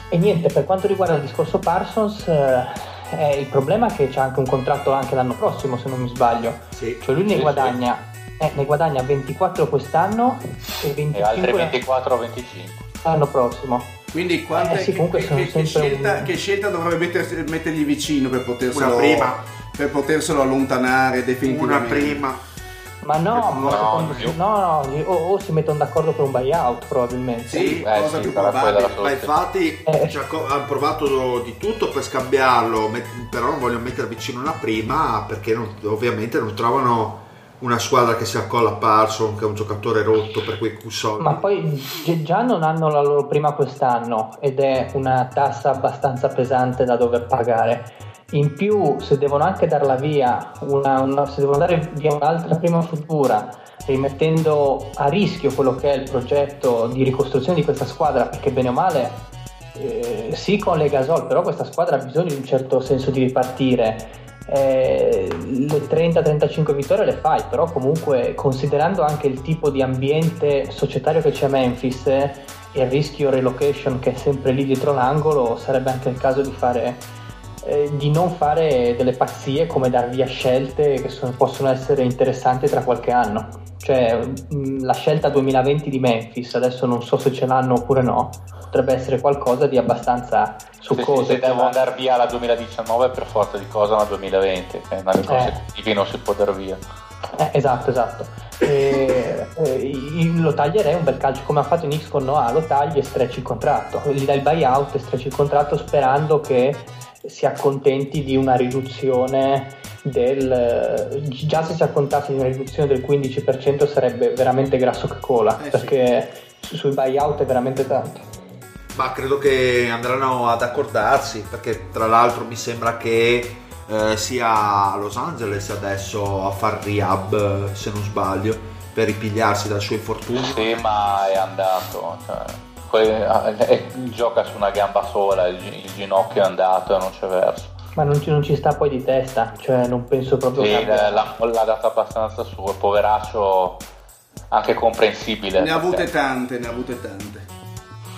e niente, per quanto riguarda il discorso Parsons, eh, il problema è che c'è anche un contratto anche l'anno prossimo, se non mi sbaglio. Sì. Cioè lui ne Sì, guadagna, eh, ne guadagna 24 quest'anno e 25 E altri 24 o 25. l'anno prossimo. Quindi quante, Eh sì, comunque che, sono che- che scelta, un- che scelta dovrebbe mettersi- mettergli vicino per poterselo, Una prima. per poterselo allontanare Una definitivamente? prima. Ma no, ma No, secondo- io- no, no, o, o si mettono d'accordo per un buyout probabilmente. Sì, Eh, cosa sì, più probabile. Ma infatti Eh. hanno provato di tutto per scambiarlo, però non vogliono mettere vicino una prima perché non- ovviamente non trovano una squadra che si accolla a Parson, che è un giocatore rotto per quei soldi. Ma poi gi- già non hanno la loro prima quest'anno ed è una tassa abbastanza pesante da dover pagare. In più, se devono anche darla via, una- una- se devono dare via un'altra prima futura, rimettendo a rischio quello che è il progetto di ricostruzione di questa squadra, perché bene o male, eh, sì con le gasol, però questa squadra ha bisogno di un certo senso di ripartire. Eh, le 30-35 vittorie le fai, però comunque considerando anche il tipo di ambiente societario che c'è a Memphis eh, e il rischio relocation che è sempre lì dietro l'angolo, sarebbe anche il caso di fare eh, di non fare delle pazzie come dar via scelte che sono- possono essere interessanti tra qualche anno. Cioè, mh, la scelta 2020 di Memphis, adesso non so se ce l'hanno oppure no, potrebbe essere qualcosa di abbastanza Se, succoso. se devo andare via la 2019 per forza di cosa la 2020, che in anni consecutivi non si può dar via. Eh, esatto, esatto. E, eh, lo taglierei un bel calcio come ha fatto Nix con Noah, lo tagli e strecci il contratto, gli dai il buyout e strecci il contratto sperando che si accontenti di una riduzione del già se si accontasse di una riduzione del 15% sarebbe veramente grasso che cola Eh, sì. perché su- sui buyout è veramente tanto Ma credo che andranno ad accordarsi perché tra l'altro mi sembra che eh, sia Los Angeles adesso a far rehab eh, se non sbaglio per ripigliarsi dal suo infortunio. Sì, ma è andato. Cioè, gioca su una gamba sola, il, il ginocchio è andato e non c'è verso. ma non ci, non ci sta poi di testa cioè non penso proprio Sì, che l'ha, data abbastanza su, poveraccio anche comprensibile. Ne ha avute perché- tante, ne ha avute tante.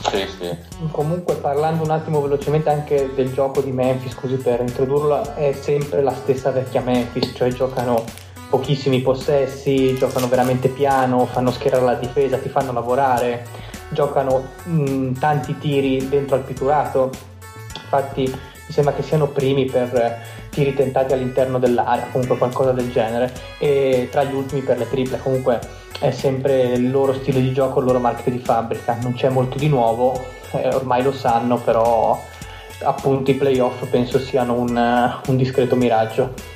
Sì, sì. Comunque parlando un attimo velocemente anche del gioco di Memphis, così per introdurlo, è sempre la stessa vecchia Memphis, cioè giocano pochissimi possessi, giocano veramente piano, fanno schierare la difesa, ti fanno lavorare, giocano mh, tanti tiri dentro al pitturato, infatti mi sembra che siano primi per eh, tiri tentati all'interno dell'area, comunque qualcosa del genere, e tra gli ultimi per le triple, comunque è sempre il loro stile di gioco, il loro marchio di fabbrica, non c'è molto di nuovo, eh, ormai lo sanno, però appunto i playoff penso siano un, eh, un discreto miraggio.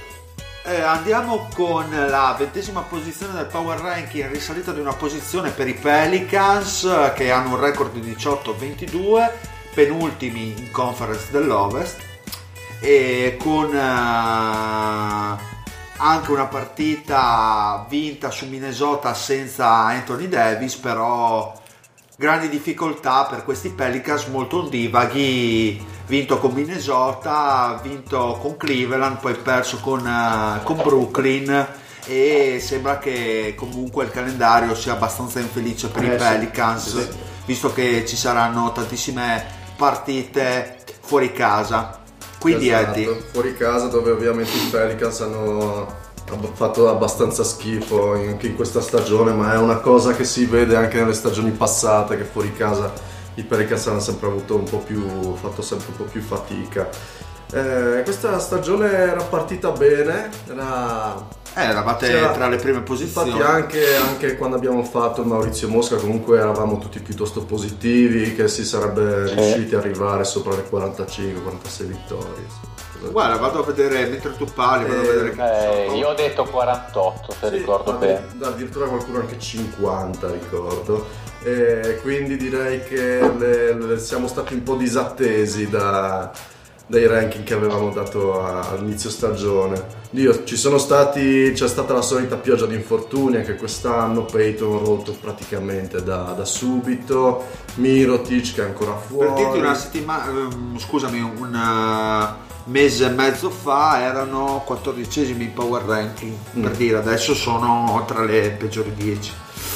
Eh, andiamo con la ventesima posizione del Power Ranking, risalita di una posizione per i Pelicans che hanno un record di 18-22, penultimi in conference dell'Ovest e con eh, anche una partita vinta su Minnesota senza Anthony Davis, però grandi difficoltà per questi Pelicans molto ondivaghi vinto con Minnesota vinto con Cleveland poi perso con, eh, con Brooklyn e sembra che comunque il calendario sia abbastanza infelice per Eh i Pelicans sì. visto che ci saranno tantissime partite fuori casa quindi Esatto, Eddie fuori casa dove ovviamente i Pelicans hanno fatto abbastanza schifo anche in questa stagione, ma è una cosa che si vede anche nelle stagioni passate che fuori casa i Pelicans hanno sempre avuto un po' più fatto sempre un po' più fatica. Eh, questa stagione era partita bene, era eh, eravate C'era- tra le prime posizioni Infatti anche, anche quando abbiamo fatto il Maurizio Mosca comunque eravamo tutti piuttosto positivi che si sarebbe riusciti a arrivare sopra le 45-46 vittorie. Guarda vado a vedere mentre tu parli vado a Eh, vedere che Eh, io ho detto 48, se Sì, ricordo bene. Addirittura qualcuno anche 50 ricordo. e quindi direi che le- le- siamo stati un po' disattesi da- dai ranking che avevamo dato a- all'inizio stagione. Dio, ci sono stati, c'è stata la solita pioggia di infortuni anche quest'anno, Peyton rotto praticamente da, da subito, Mirotic che è ancora fuori. Per dirti una settimana, ehm, scusami, un eh, mese e mezzo fa erano 14esimi in power ranking, per Mm. dire, adesso sono tra le peggiori 10.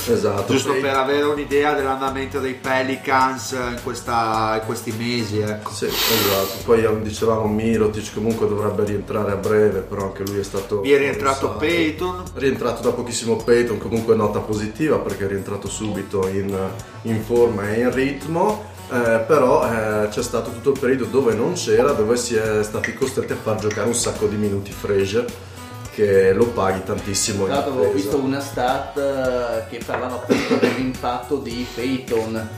Esatto. Giusto Pey- per avere un'idea dell'andamento dei Pelicans in, questa- in questi mesi, ecco. Sì, esatto. Poi eh, dicevamo Mirotic comunque dovrebbe rientrare a breve, però anche lui è stato... Vi è rientrato usato. Peyton, Rientrato da pochissimo Peyton, comunque nota positiva perché è rientrato subito in, in forma e in ritmo. Eh, però eh, c'è stato tutto il periodo dove non c'era, dove si è stati costretti a far giocare un sacco di minuti Fraser, che lo paghi tantissimo Tra l'altro attesa. visto una stat eh, che parlava appunto dell'impatto di Peyton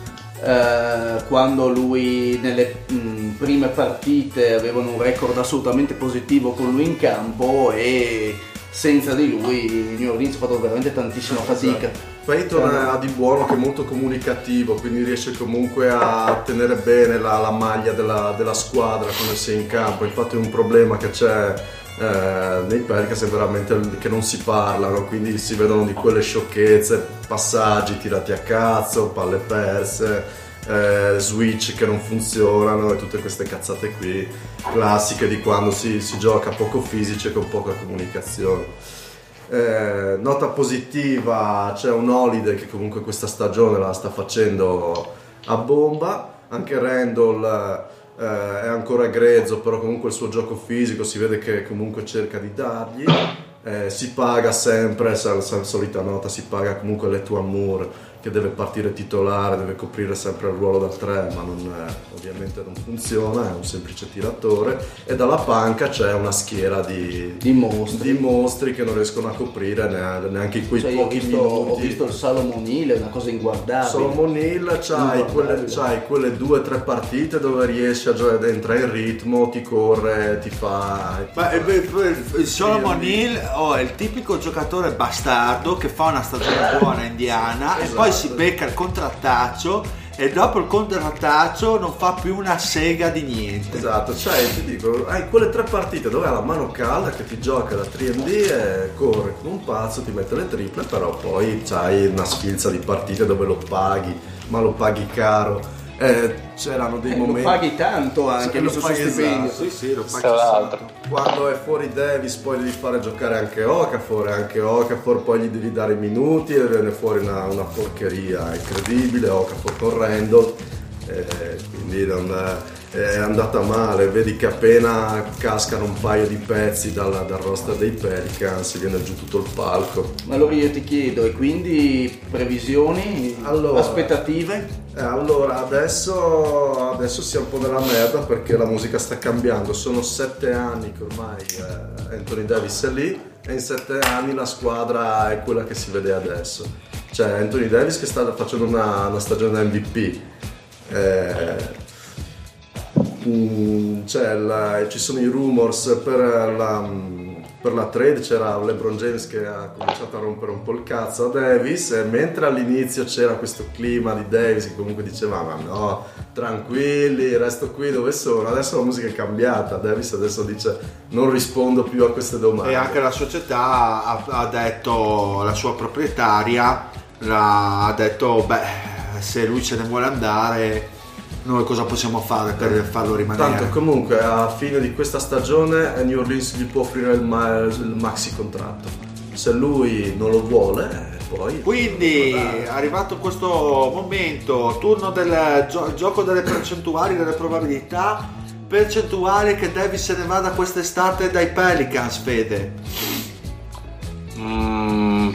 eh, quando lui nelle mh, prime partite avevano un record assolutamente positivo con lui in campo e senza di lui New Orleans ha fatto veramente tantissima fatica. Peyton ha di buono che è molto comunicativo, quindi riesce comunque a tenere bene la, la maglia della, della squadra quando è in campo. Infatti un problema che c'è eh, nei Pelicans è veramente che non si parlano, quindi si vedono di quelle sciocchezze, passaggi tirati a cazzo, palle perse, eh, switch che non funzionano e tutte queste cazzate qui classiche di quando si, si gioca poco fisici e con poca comunicazione. Eh, nota positiva, c'è un Holiday che comunque questa stagione la sta facendo a bomba, anche Randall eh, è ancora grezzo, però comunque il suo gioco fisico si vede che comunque cerca di dargli. Eh, si paga sempre, sa- solita nota, si paga comunque l'Etuan Moore che deve partire titolare, deve coprire sempre il ruolo da 3, ma non è- ovviamente non funziona, è un semplice tiratore. E dalla panca c'è una schiera di, Di mostri. di mostri che non riescono a coprire neanche, quei Cioè, io ho, pochi visto, ho minuti. visto il Salomon Hill, è una cosa inguardabile. Solomon Hill c'hai quelle, c'hai quelle due o tre partite dove riesci a gio- ad entrare in ritmo, ti corre, ti fa... ti Ma fa- eh, il Solomon Hill oh, è il tipico giocatore bastardo che fa una stagione buona Indiana e Esatto. Poi si becca il contrattaccio e dopo il contrattaccio non fa più una sega di niente. Esatto, cioè ti dico, hai quelle tre partite dove ha la mano calda che ti gioca da 3D e corre come un pazzo, ti mette le triple, però poi c'hai una sfilza di partite dove lo paghi, ma lo paghi caro. Eh, c'erano dei Eh, lo momenti... paghi tanto anche, Sì, lo paghi stipendio. esatto. Sì, sì, lo Tra l'altro. Quando è fuori Davis poi devi fare giocare anche Okafor anche Okafor poi gli devi dare i minuti e viene fuori una, una porcheria incredibile, Okafor con Randall, eh, quindi non è, è andata male, vedi che appena cascano un paio di pezzi dal, dal roster dei Pelicans viene giù tutto il palco. Ma allora io ti chiedo, e quindi previsioni, Allora. aspettative? Eh, allora, adesso, adesso siamo un po' nella merda perché la musica sta cambiando. Sono sette anni che ormai eh, Anthony Davis è lì e in sette anni la squadra è quella che si vede adesso. C'è Anthony Davis che sta facendo una, una stagione da MVP. Eh, mm, c'è la- ci sono i rumors per la, per la trade, c'era LeBron James che ha cominciato a rompere un po' il cazzo a Davis e mentre all'inizio c'era questo clima di Davis che comunque diceva ma no, tranquilli, resto qui dove sono, adesso la musica è cambiata, Davis adesso dice non rispondo più a queste domande. E anche la società ha, ha detto, la sua proprietaria ha detto, beh, se lui se ne vuole andare, noi cosa possiamo fare per farlo rimanere? Tanto comunque a fine di questa stagione New Orleans gli può offrire il, ma- il maxi contratto. Se lui non lo vuole, poi... Quindi, arrivato questo momento, turno del gio- gioco delle percentuali, delle probabilità, percentuale che Davis se ne vada quest'estate dai Pelicans, Fede. Mm,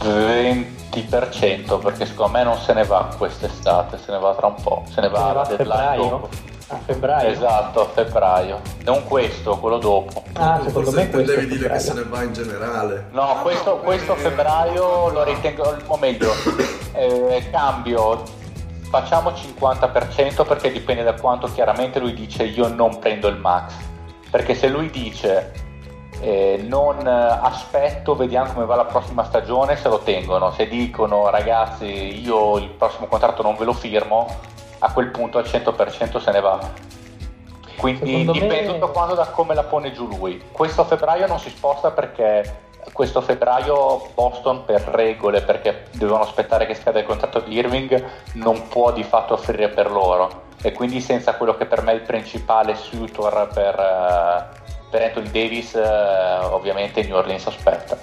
20% perché secondo me non se ne va quest'estate, se ne va tra un po', se ne va Se ne va a febbraio? dopo. A febbraio? Esatto, a febbraio. Non questo, quello dopo. Ah, secondo Forse me questo devi dire che se ne va in generale. No, questo, questo febbraio lo ritengo, o meglio, eh, cambio, facciamo 50% perché dipende da quanto chiaramente lui dice io non prendo il max. Perché se lui dice eh, non eh, aspetto, vediamo come va la prossima stagione, se lo tengono. Se dicono ragazzi io il prossimo contratto non ve lo firmo, a quel punto al 100% se ne va. Quindi Secondo me- dipende tutto quanto da come la pone giù lui. Questo febbraio non si sposta perché questo febbraio Boston per regole, perché dovevano aspettare che scada il contratto di Irving, non può di fatto offrire per loro. E quindi senza quello che per me è il principale suitor per, eh, per Anthony Davis, eh, ovviamente New Orleans aspetta.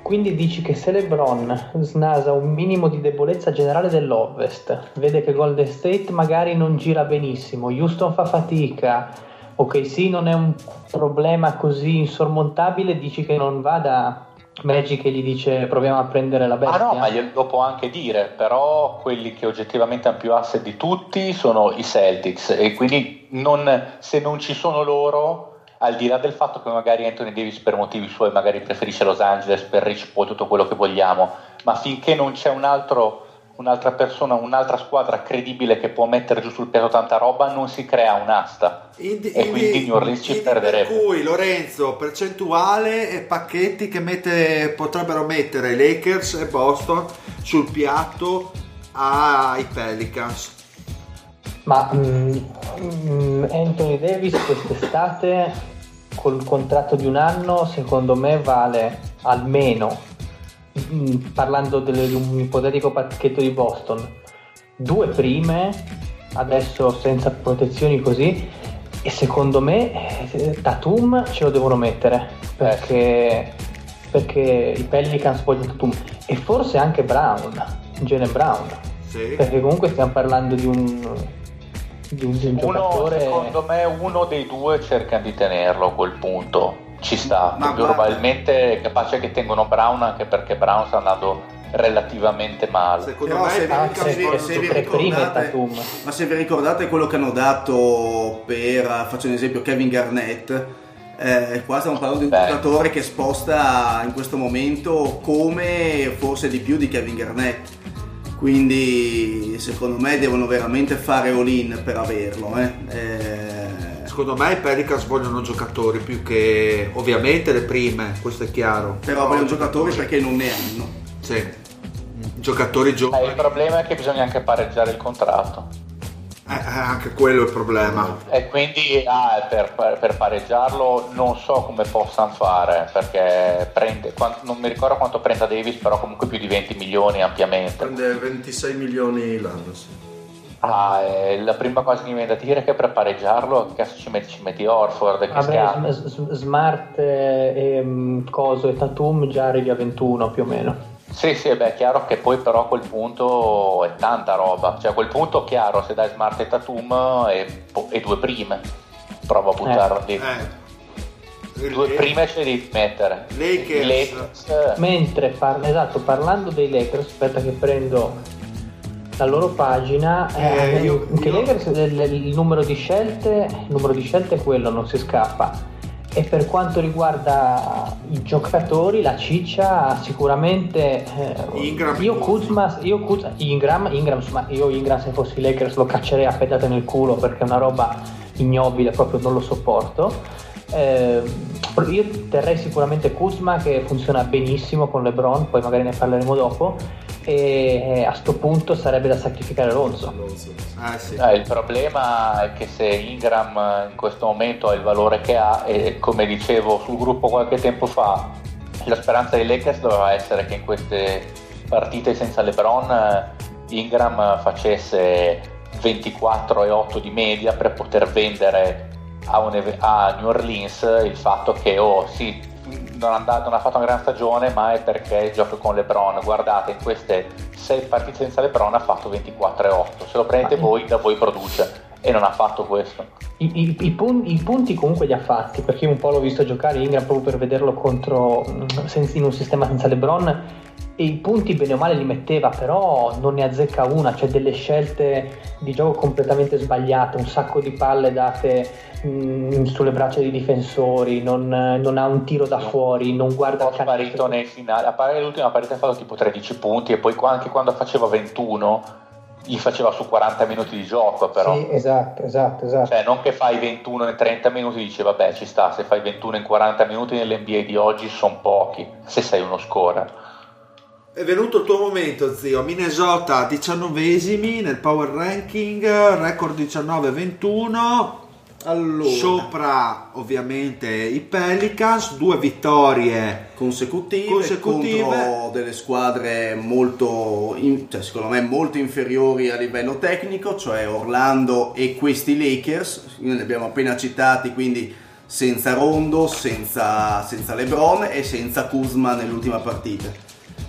Quindi dici che se LeBron snasa un minimo di debolezza generale dell'Ovest, vede che Golden State magari non gira benissimo, Houston fa fatica, ok sì non è un problema così insormontabile, dici che non va da Magic che gli dice proviamo a prendere la Ah bestia? no, ma glielo può anche dire, però quelli che oggettivamente hanno più asset di tutti sono i Celtics e quindi non- se non ci sono loro, al di là del fatto che magari Anthony Davis per motivi suoi magari preferisce Los Angeles per Rich Paul, tutto quello che vogliamo, ma finché non c'è un altro, un'altra persona, un'altra squadra credibile che può mettere giù sul piatto tanta roba, non si crea un'asta. Indi- E quindi indi- New Orleans ci perderebbe. Per cui Lorenzo, percentuale e pacchetti che mette- potrebbero mettere Lakers e Boston sul piatto ai Pelicans. Ma mm, Anthony Davis quest'estate col contratto di un anno secondo me vale almeno, mm, parlando di un ipotetico pacchetto di Boston, due prime, adesso senza protezioni così, e secondo me eh, Tatum ce lo devono mettere perché, perché i Pelicans vogliono Tatum e forse anche Brown, Jalen Brown. Sì. Perché comunque stiamo parlando di un, di un, di un Uno, giocatore. secondo me uno dei due cerca di tenerlo a quel punto. Ci sta, Ma probabilmente è capace che tengono Brown anche perché Brown sta andando relativamente male. Secondo Però me se vi- Ah, se- se- se vi ricordate-. Ma se vi ricordate quello che hanno dato per, faccio un esempio, Kevin Garnett, eh, qua stiamo parlando di un Beh. giocatore che sposta in questo momento come forse di più di Kevin Garnett. Quindi secondo me devono veramente fare all-in per averlo. eh. Eh, Secondo me i Pelicans vogliono giocatori più che ovviamente le prime, questo è chiaro. però vogliono giocatori perché non ne hanno. Sì. Giocatori Eh, giovani. il problema è che bisogna anche pareggiare il contratto. Eh, eh, anche quello è il problema. E quindi ah, per, per pareggiarlo non so come possano fare perché prende, non mi ricordo quanto prenda Davis, però comunque più di 20 milioni ampiamente. Prende 26 milioni l'anno, sì. Ah, eh, la prima cosa che mi viene da dire è che per pareggiarlo che cazzo ci metti, ci metti Orford che Vabbè, schiatta. S- S- Smart eh, e mm, Coso e Tatum già arrivi a 21 più o meno. Sì, sì, beh, è chiaro che poi però a quel punto è tanta roba. Cioè a quel punto, chiaro, se dai Smart e Tatum e, e due prime, prova a buttarlo lì. Eh. Due prime ce le devi mettere. Lakers. Lakers, eh, Mentre par- esatto, parlando dei Lakers, aspetta che prendo la loro pagina. Eh, eh, io- che io- Lakers il, il numero di scelte, il numero di scelte è quello, non si scappa. E per quanto riguarda i giocatori, la ciccia sicuramente eh, Ingram. io Kuzma, io Kuz- Ingram, Ingram, ma io Ingram se fossi Lakers lo caccerei a pedate nel culo perché è una roba ignobile, proprio non lo sopporto. Eh, io terrei sicuramente Kuzma che funziona benissimo con LeBron, poi magari ne parleremo dopo. E a sto punto sarebbe da sacrificare. Alonso. Eh sì. eh, il problema è che se Ingram in questo momento ha il valore che ha, e come dicevo sul gruppo qualche tempo fa, la speranza dei Lakers doveva essere che in queste partite senza LeBron eh, Ingram facesse 24 e 8 di media per poter vendere a New Orleans il fatto che oh sì non, andà- non ha fatto una gran stagione ma è perché gioca con LeBron guardate in queste 6 partite senza LeBron ha fatto 24 e 8 se lo prendete Ma- voi da voi produce. E non ha fatto questo. I, i- i pun- i punti comunque li ha fatti perché io un po' l'ho visto giocare Ingram proprio per vederlo contro mm, in un sistema senza LeBron e i punti bene o male li metteva però non ne azzecca una c'è delle scelte di gioco completamente sbagliate un sacco di palle date mm, sulle braccia dei difensori non, non ha un tiro da fuori non guarda canestro. sparito nei finali a parte l'ultima partita ha fatto tipo 13 punti e poi qua- anche quando faceva 21 gli faceva su 40 minuti di gioco però. Sì, esatto, esatto, esatto. Cioè, non che fai 21 in 30 minuti, dice vabbè ci sta, se fai 21 in 40 minuti nell'NBA di oggi sono pochi, se sei uno scorer. È venuto il tuo momento, zio. Minnesota 19esimi nel power ranking, record 19-21. Allora, Sopra ovviamente i Pelicans, due vittorie consecutive, Consecutive. contro delle squadre molto, in- cioè, secondo me molto inferiori a livello tecnico, cioè Orlando e questi Lakers, li abbiamo appena citati, quindi senza Rondo, senza, senza LeBron e senza Kuzma nell'ultima partita.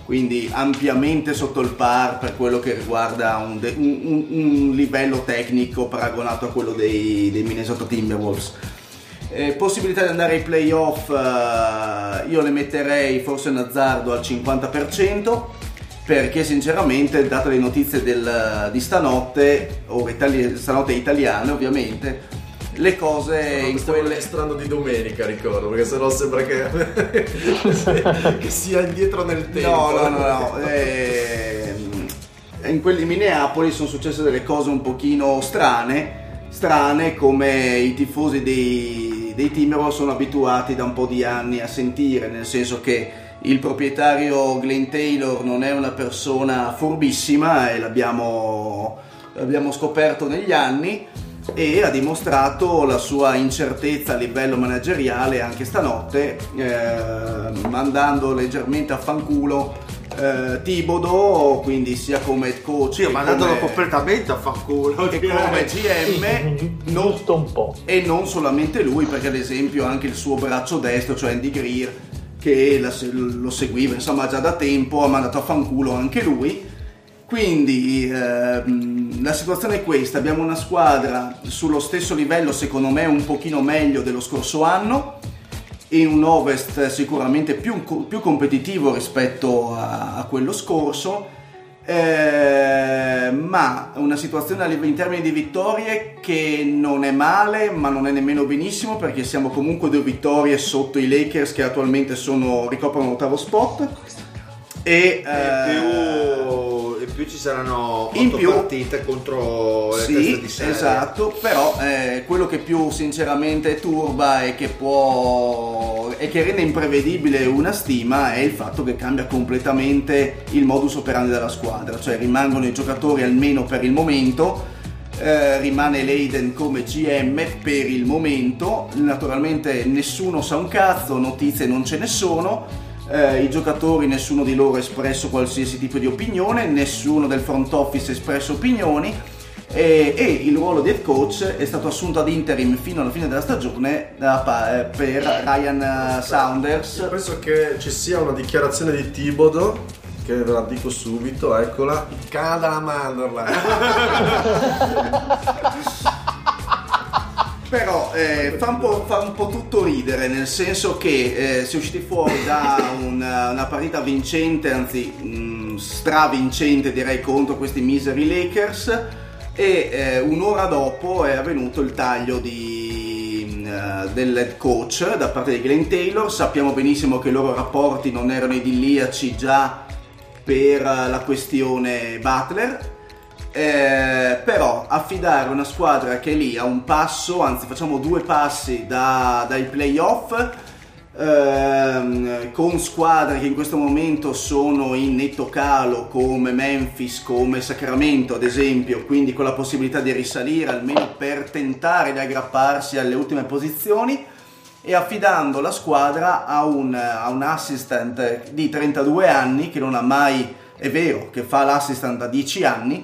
Quindi ampiamente sotto il par per quello che riguarda un, de- un- un- un livello tecnico paragonato a quello dei, dei Minnesota Timberwolves. Eh, possibilità di andare ai playoff, eh, io le metterei forse in azzardo al 50%, perché sinceramente, date le notizie del- di stanotte, ora itali- stanotte italiane ovviamente, le cose in Stiamo quelle... registrando di domenica, ricordo, perché sennò sembra che, che sia indietro nel tempo. No, no, no, no. ehm, in quelli di Minneapolis sono successe delle cose un pochino strane, strane come i tifosi dei, dei Timberwolves sono abituati da un po' di anni a sentire, nel senso che il proprietario Glenn Taylor non è una persona furbissima e l'abbiamo, l'abbiamo scoperto negli anni e ha dimostrato la sua incertezza a livello manageriale anche stanotte, eh, mandando leggermente a fanculo eh, Tibodo, quindi sia come head coach Sì, che mandandolo come- completamente a fanculo. che come GM Sì, non- giusto un po'. e non solamente lui, perché ad esempio anche il suo braccio destro, cioè Andy Greer, che la- lo seguiva insomma già da tempo, ha mandato a fanculo anche lui. Quindi ehm, la situazione è questa, abbiamo una squadra sullo stesso livello, secondo me un pochino meglio dello scorso anno, in un Ovest sicuramente più, più competitivo rispetto a, a quello scorso, eh, ma una situazione in termini di vittorie che non è male, ma non è nemmeno benissimo perché siamo comunque due vittorie sotto i Lakers che attualmente sono, ricoprono l'ottavo spot. E eh, più, ci saranno in più- partite contro le teste Sì, di serie. esatto, però eh, quello che più sinceramente turba e che può e che rende imprevedibile una stima è il fatto che cambia completamente il modus operandi della squadra, cioè rimangono i giocatori almeno per il momento, eh, rimane Leiden come GM per il momento, naturalmente nessuno sa un cazzo, notizie non ce ne sono. Eh, I giocatori, nessuno di loro ha espresso qualsiasi tipo di opinione, nessuno del front office ha espresso opinioni e, e il ruolo di head coach è stato assunto ad interim fino alla fine della stagione da eh, per Ryan eh, Saunders. Io penso che ci sia una dichiarazione di Tibodo, che ve la dico subito, eccola. Cane della mandorla. Però eh, fa, un po', fa un po' tutto ridere, nel senso che eh, si è usciti fuori da una, una partita vincente, anzi mh, stravincente direi contro questi miseri Lakers e eh, un'ora dopo è avvenuto il taglio di, mh, del head coach da parte di Glenn Taylor. Sappiamo benissimo che i loro rapporti non erano idilliaci già per eh, la questione Butler. Eh, però affidare una squadra che è lì a un passo, anzi facciamo due passi da- dai playoff, ehm, con squadre che in questo momento sono in netto calo come Memphis, come Sacramento ad esempio, quindi con la possibilità di risalire almeno per tentare di aggrapparsi alle ultime posizioni e affidando la squadra a un, a un assistant di 32 anni che non ha mai, è vero che fa l'assistant da 10 anni,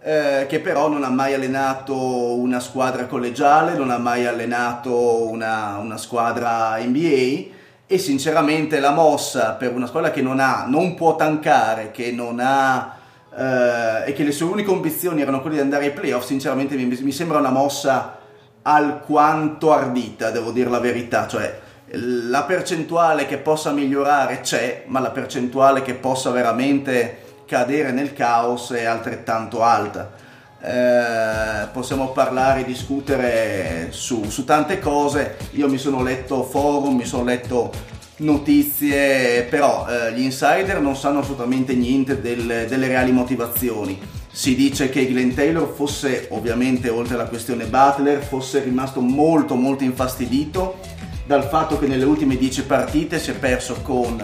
eh, che però non ha mai allenato una squadra collegiale, non ha mai allenato una, una squadra NBA e sinceramente la mossa per una squadra che non ha, non può tankare, che non ha eh, e che le sue uniche ambizioni erano quelle di andare ai playoff, sinceramente mi, mi sembra una mossa alquanto ardita, devo dire la verità, cioè la percentuale che possa migliorare c'è, ma la percentuale che possa veramente cadere nel caos è altrettanto alta. Eh, possiamo parlare, discutere su, su tante cose. Io mi sono letto forum, mi sono letto notizie, però eh, gli insider non sanno assolutamente niente del- delle reali motivazioni. si dice che Glenn Taylor fosse, ovviamente oltre alla questione Butler, fosse rimasto molto molto infastidito dal fatto che nelle ultime 10 partite si è perso con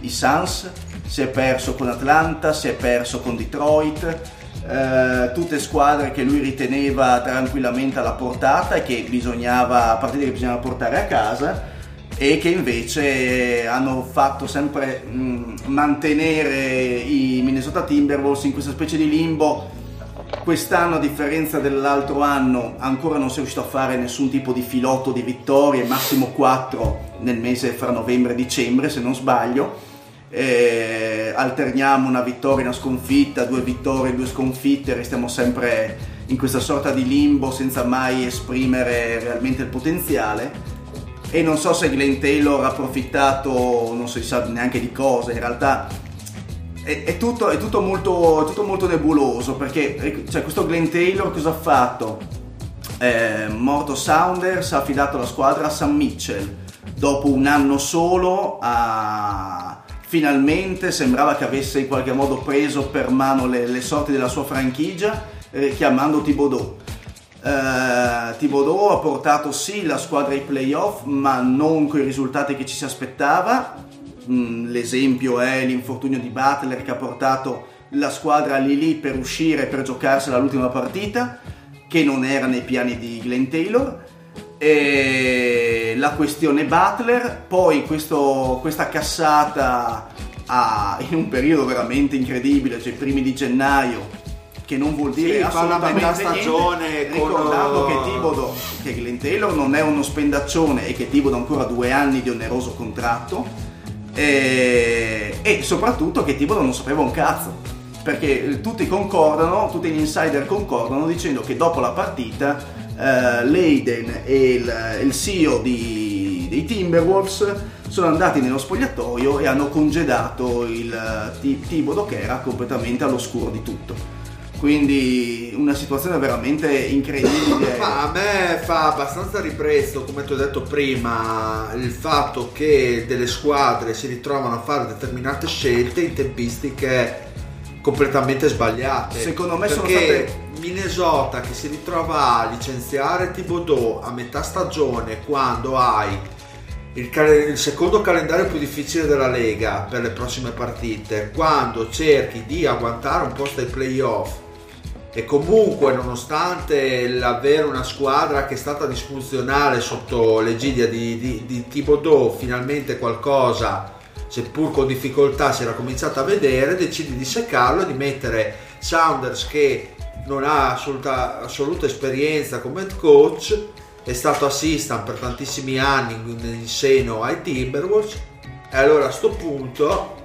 i Suns, si è perso con Atlanta, si è perso con Detroit, eh, tutte squadre che lui riteneva tranquillamente alla portata e che bisognava, partite che bisognava portare a casa e che invece hanno fatto sempre mh, mantenere i Minnesota Timberwolves in questa specie di limbo. Quest'anno, a differenza dell'altro anno, ancora non si è riuscito a fare nessun tipo di filotto di vittorie, massimo 4 nel mese fra novembre e dicembre, se non sbaglio. Eh, alterniamo una vittoria una sconfitta, due vittorie due sconfitte, restiamo sempre in questa sorta di limbo senza mai esprimere realmente il potenziale e non so se Glenn Taylor ha approfittato, non si sa neanche di cosa, in realtà è, è, tutto, è tutto, molto, è tutto molto nebuloso perché cioè, questo Glenn Taylor cosa ha fatto? Eh, morto Saunders ha affidato la squadra a Sam Mitchell dopo un anno solo a... finalmente sembrava che avesse in qualche modo preso per mano le, le sorti della sua franchigia eh, chiamando Thibodeau Uh, Thibodeau ha portato sì la squadra ai playoff, ma non con i risultati che ci si aspettava. Mm, l'esempio è l'infortunio di Butler che ha portato la squadra lì lì per uscire, per giocarsela l'ultima partita, che non era nei piani di Glenn Taylor. E la questione Butler, poi questo, questa cassata a, in un periodo veramente incredibile, cioè i primi di gennaio, che non vuol dire Sì, fa assolutamente metà niente, stagione con- ricordando che Tibodo che Glenn Taylor non è uno spendaccione e che Tibodo ha ancora due anni di oneroso contratto e, e soprattutto che Tibodo non sapeva un cazzo perché tutti concordano, tutti gli insider concordano dicendo che dopo la partita eh, Leiden e il, il CEO di- dei Timberwolves sono andati nello spogliatoio e hanno congedato il eh, Ti- Thibodeau che era completamente all'oscuro di tutto. Quindi una situazione veramente incredibile. Ma a me fa abbastanza ribrezzo, come ti ho detto prima, il fatto che delle squadre si ritrovano a fare determinate scelte in tempistiche completamente sbagliate. Secondo me sono Perché state- Minnesota che si ritrova a licenziare Thibodeau a metà stagione quando hai il, cal- il secondo calendario più difficile della Lega per le prossime partite, quando cerchi di agguantare un posto ai playoff e comunque nonostante l'avere una squadra che è stata disfunzionale sotto l'egidia di, di, di Thibodeau finalmente qualcosa seppur con difficoltà si era cominciato a vedere decidi di seccarlo e di mettere Saunders che non ha assoluta, assoluta esperienza come head coach è stato assistant per tantissimi anni in, seno ai Timberwolves e allora a sto punto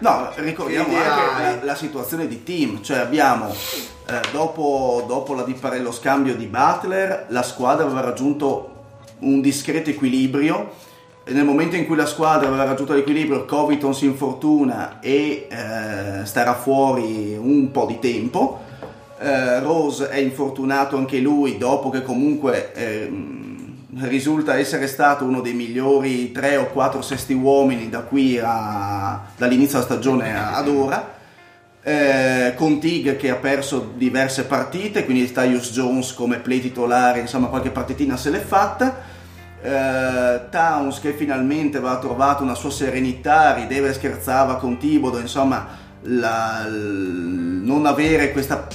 No, ricordiamo anche la, la situazione di team, cioè abbiamo eh, dopo, dopo la dipare- lo scambio di Butler, la squadra aveva raggiunto un discreto equilibrio e nel momento in cui la squadra aveva raggiunto l'equilibrio, Covington si infortuna e eh, starà fuori un po' di tempo. Eh, Rose è infortunato anche lui dopo che comunque ehm, risulta essere stato uno dei migliori 3 o 4 sesti uomini da qui a, dall'inizio della stagione ad ora. Eh, con Tig che ha perso diverse partite, quindi Tyus Jones come play titolare, insomma qualche partitina se l'è fatta. Eh, Towns che finalmente aveva trovato una sua serenità, rideva e scherzava con Thibodeau, insomma la- non avere questa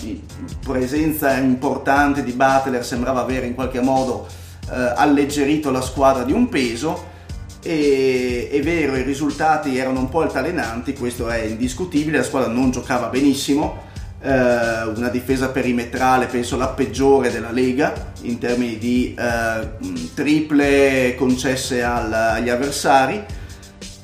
presenza importante di Butler sembrava avere in qualche modo eh, alleggerito la squadra di un peso. E è vero i risultati erano un po' altalenanti questo è indiscutibile la squadra non giocava benissimo eh, una difesa perimetrale penso la peggiore della Lega in termini di eh, triple concesse al- agli avversari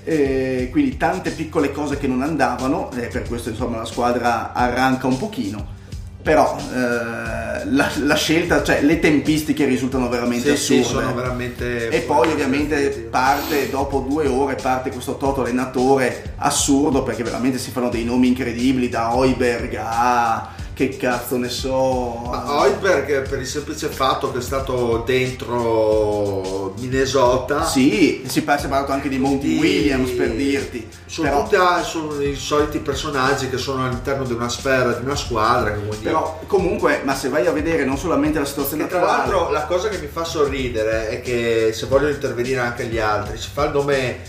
eh, quindi tante piccole cose che non andavano e per questo insomma la squadra arranca un pochino. Però eh, la, la scelta cioè le tempistiche risultano veramente sì, sì, assurde. sono veramente e poi ovviamente parte dopo due ore parte questo toto allenatore assurdo perché veramente si fanno dei nomi incredibili da Hoiberg a che cazzo ne so. Ma Hoiberg per il semplice fatto che è stato dentro Minnesota. Sì, si è parlato anche di Monty Williams per dirti. Sono Però- tutti ah, sono i soliti personaggi che sono all'interno di una sfera, di una squadra. Però comunque, ma se vai a vedere non solamente la situazione Che tra attuale, l'altro la cosa che mi fa sorridere è che se vogliono intervenire anche gli altri, si fa il nome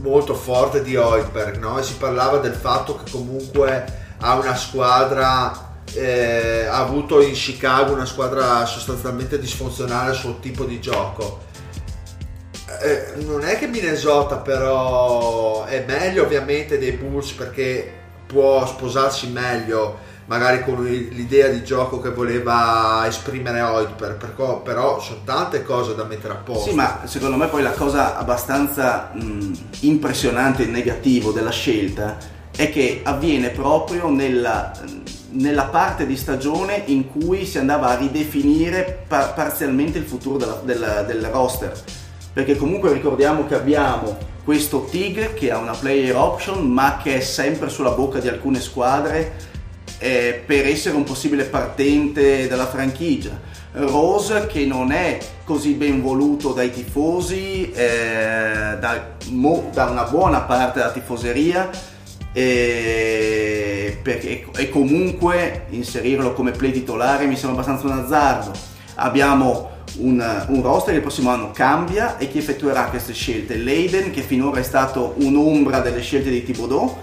molto forte di Hoiberg, no? E si parlava del fatto che comunque ha una squadra, eh, ha avuto in Chicago una squadra sostanzialmente disfunzionale sul tipo di gioco. Eh, non è che Minnesota però è meglio ovviamente dei Bulls perché può sposarsi meglio magari con l'idea di gioco che voleva esprimere però, però sono tante cose da mettere a posto Sì, ma secondo me poi la cosa abbastanza mh, impressionante e negativo della scelta è che avviene proprio nella, nella parte di stagione in cui si andava a ridefinire par- parzialmente il futuro della- del, del roster. Perché comunque ricordiamo che abbiamo questo TIG che ha una player option ma che è sempre sulla bocca di alcune squadre eh, per essere un possibile partente della franchigia. Rose che non è così ben voluto dai tifosi, eh, da, mo- da una buona parte della tifoseria e, perché- e comunque inserirlo come play titolare mi sembra abbastanza un azzardo. Abbiamo un, un roster che il prossimo anno cambia e chi effettuerà queste scelte? Leiden che finora è stato un'ombra delle scelte di Thibodeau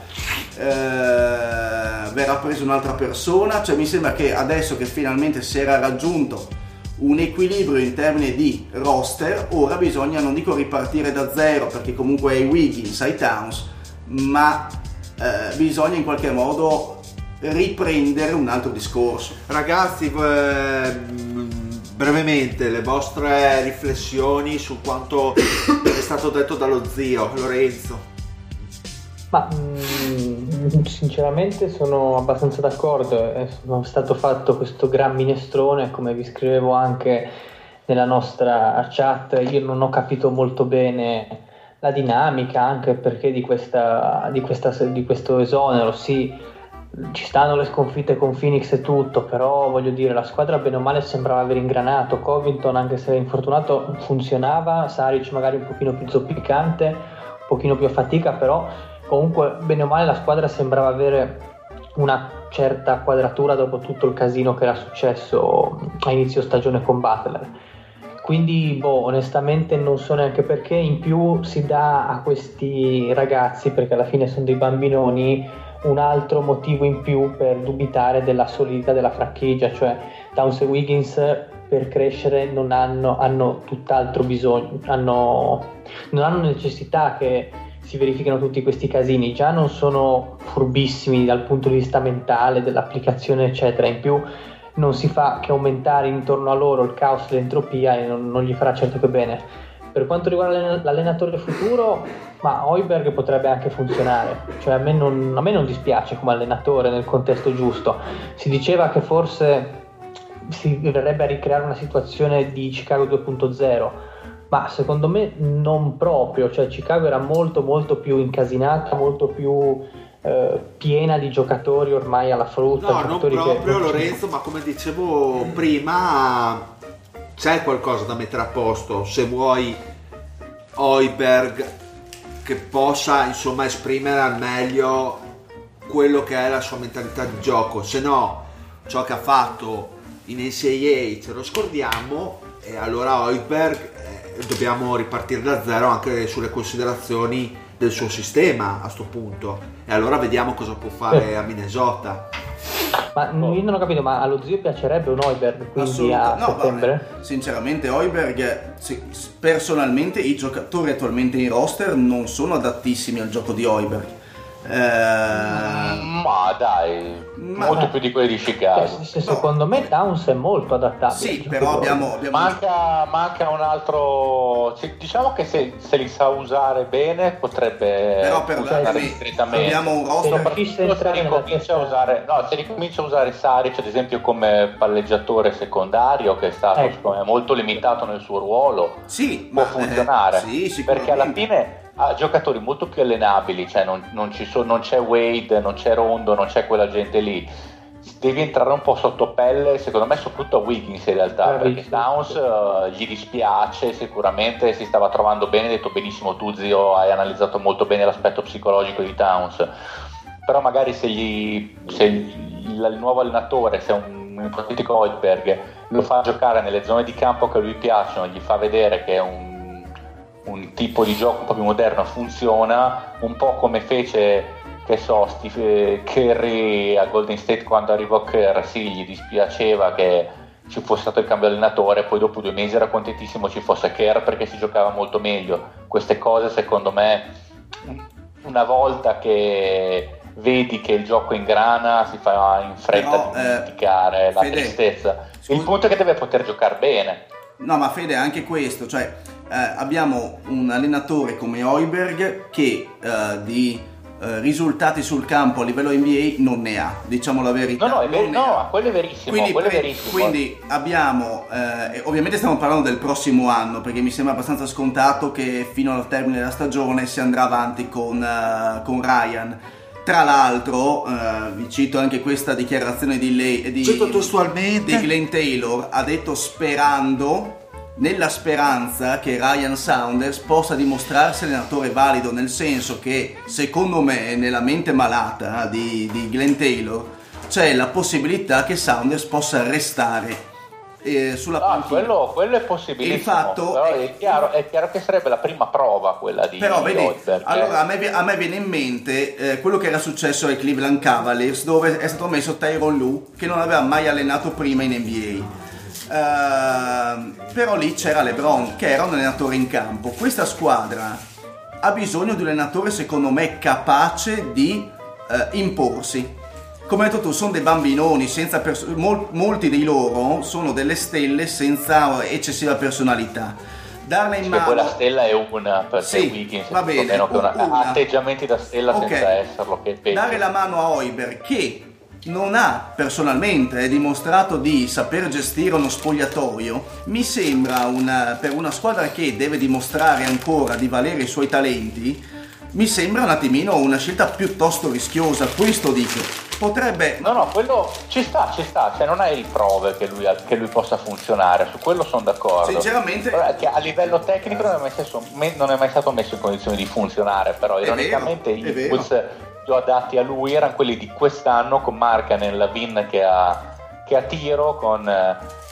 eh, verrà preso un'altra persona, cioè mi sembra che adesso che finalmente si era raggiunto un equilibrio in termini di roster, ora bisogna non dico ripartire da zero perché comunque hai Wiggins, hai Towns, ma eh, bisogna in qualche modo riprendere un altro discorso. Ragazzi, ehm, brevemente le vostre riflessioni su quanto è stato detto dallo zio Lorenzo. Ma mm, sinceramente sono abbastanza d'accordo, è sono stato fatto questo gran minestrone, come vi scrivevo anche nella nostra chat, io non ho capito molto bene la dinamica anche perché di, questa, di, questa, di questo esonero, sì, ci stanno le sconfitte con Phoenix e tutto, però voglio dire, la squadra bene o male sembrava aver ingranato, Covington anche se infortunato funzionava, Saric magari un pochino più zoppicante, un pochino più a fatica, però comunque bene o male la squadra sembrava avere una certa quadratura dopo tutto il casino che era successo a inizio stagione con Butler. Quindi, boh, onestamente non so neanche perché. In più si dà a questi ragazzi, perché alla fine sono dei bambinoni, un altro motivo in più per dubitare della solidità della franchigia, cioè Towns e Wiggins per crescere non hanno, hanno tutt'altro bisogno, hanno, non hanno necessità che si verificano tutti questi casini, già non sono furbissimi dal punto di vista mentale, dell'applicazione eccetera, in più non si fa che aumentare intorno a loro il caos, l'entropia e non, non gli farà certo che bene. Per quanto riguarda l'allenatore futuro, ma Hoiberg potrebbe anche funzionare, cioè a me, non, a me non dispiace come allenatore nel contesto giusto. Si diceva che forse si verrebbe a ricreare una situazione di Chicago 2.0, ma secondo me non proprio, cioè Chicago era molto molto più incasinata, molto più eh, piena di giocatori ormai alla frutta. No, non giocatori che- proprio Lorenzo, ma come dicevo prima, c'è qualcosa da mettere a posto. Se vuoi Hoiberg che possa insomma esprimere al meglio quello che è la sua mentalità di gioco, se no ciò che ha fatto in NCAA ce lo scordiamo e allora Hoiberg eh, dobbiamo ripartire da zero anche sulle considerazioni del suo sistema a sto punto e allora vediamo cosa può fare a Minnesota. Ma io non ho capito, ma allo zio piacerebbe un Hoiberg quindi Assoluta- a no, settembre? vabbè, sinceramente Hoiberg, sì, personalmente i giocatori attualmente in roster non sono adattissimi al gioco di Hoiberg. Eh, Ma dai, Ma- molto più di quelli di Chicago. Cioè, se- secondo me Towns è molto adattabile. sì, però abbiamo, abbiamo Manca, manca un altro. sì, Diciamo che se, se li sa usare bene potrebbe Però per funzionare darvi- discretamente. abbiamo un roster- Se se ricomincia a usare, no, se ricomincia a usare Saric, ad esempio, come palleggiatore secondario, che è stato me, molto limitato nel suo ruolo, Sì, può ma, eh, funzionare. sì, perché alla fine ha giocatori molto più allenabili, cioè non, non ci sono- non c'è Wade, non c'è Rondo, non c'è quella gente lì. devi entrare un po' sotto pelle, secondo me soprattutto a Wiggins in realtà, Bravissimo. perché Towns eh, gli dispiace, sicuramente si stava trovando bene, hai detto benissimo tu zio, hai analizzato molto bene l'aspetto psicologico di Towns, però magari se, gli, se il, nuovo allenatore, se un, un ipotetico Hoiberg lo fa giocare nelle zone di campo che a lui piacciono, gli fa vedere che è un, un tipo di gioco più moderno funziona, un po' come fece che so, Steve Curry a Golden State quando arrivò Kerr, sì, gli dispiaceva che ci fosse stato il cambio allenatore, poi dopo due mesi era contentissimo ci fosse Kerr perché si giocava molto meglio. Queste cose secondo me una volta che vedi che il gioco ingrana si fa in fretta Però, di eh, dimenticare la Fede, tristezza. Il scusa- punto è che deve poter giocare bene. No, ma Fede, anche questo, cioè eh, abbiamo un allenatore come Hoiberg che eh, di eh, risultati sul campo a livello NBA non ne ha, diciamo la verità. No, no, è ver- no, quello è verissimo, Quindi, quello è verissimo. quindi abbiamo, eh, ovviamente stiamo parlando del prossimo anno, perché mi sembra abbastanza scontato che fino al termine della stagione si andrà avanti con, eh, con Ryan. Tra l'altro, eh, vi cito anche questa dichiarazione di, lei, di, Cito testualmente. di Glenn Taylor, ha detto sperando, nella speranza che Ryan Saunders possa dimostrarsi allenatore valido, nel senso che secondo me nella mente malata di, di Glenn Taylor c'è la possibilità che Saunders possa restare eh, sulla Ah, panchina. quello, quello è possibilissimo. Il fatto però è- è, chiaro, è chiaro che sarebbe la prima prova quella di Però vedi, Hoiberg. allora a me, a me viene in mente eh, quello che era successo ai Cleveland Cavaliers dove è stato messo Tyron Lue che non aveva mai allenato prima in NBA. Ehm, però lì c'era LeBron che era un allenatore in campo. Questa squadra ha bisogno di un allenatore secondo me capace di eh, imporsi. Come hai detto tu, sono dei bambinoni, senza pers- mol- molti di loro sono delle stelle senza eccessiva personalità. Darle in Che mano... poi la stella è una, perché Sì, Wiggins va bene, meno che una, una. atteggiamenti da stella Ok. senza esserlo, che è dare la mano a Oiber che non ha personalmente dimostrato di saper gestire uno spogliatoio, mi sembra una- per una squadra che deve dimostrare ancora di valere i suoi talenti, mi sembra un attimino una scelta piuttosto rischiosa, questo dico. Potrebbe... No, no, quello ci sta, ci sta, cioè non hai prove che lui, che lui possa funzionare, su quello sono d'accordo. Sinceramente- Però a livello tecnico non è, mai stato, non è mai stato messo in condizione di funzionare, però ironicamente vero, è i vero. Bulls più adatti a lui erano quelli di quest'anno con Markanen, Lavin che ha, che ha tiro, con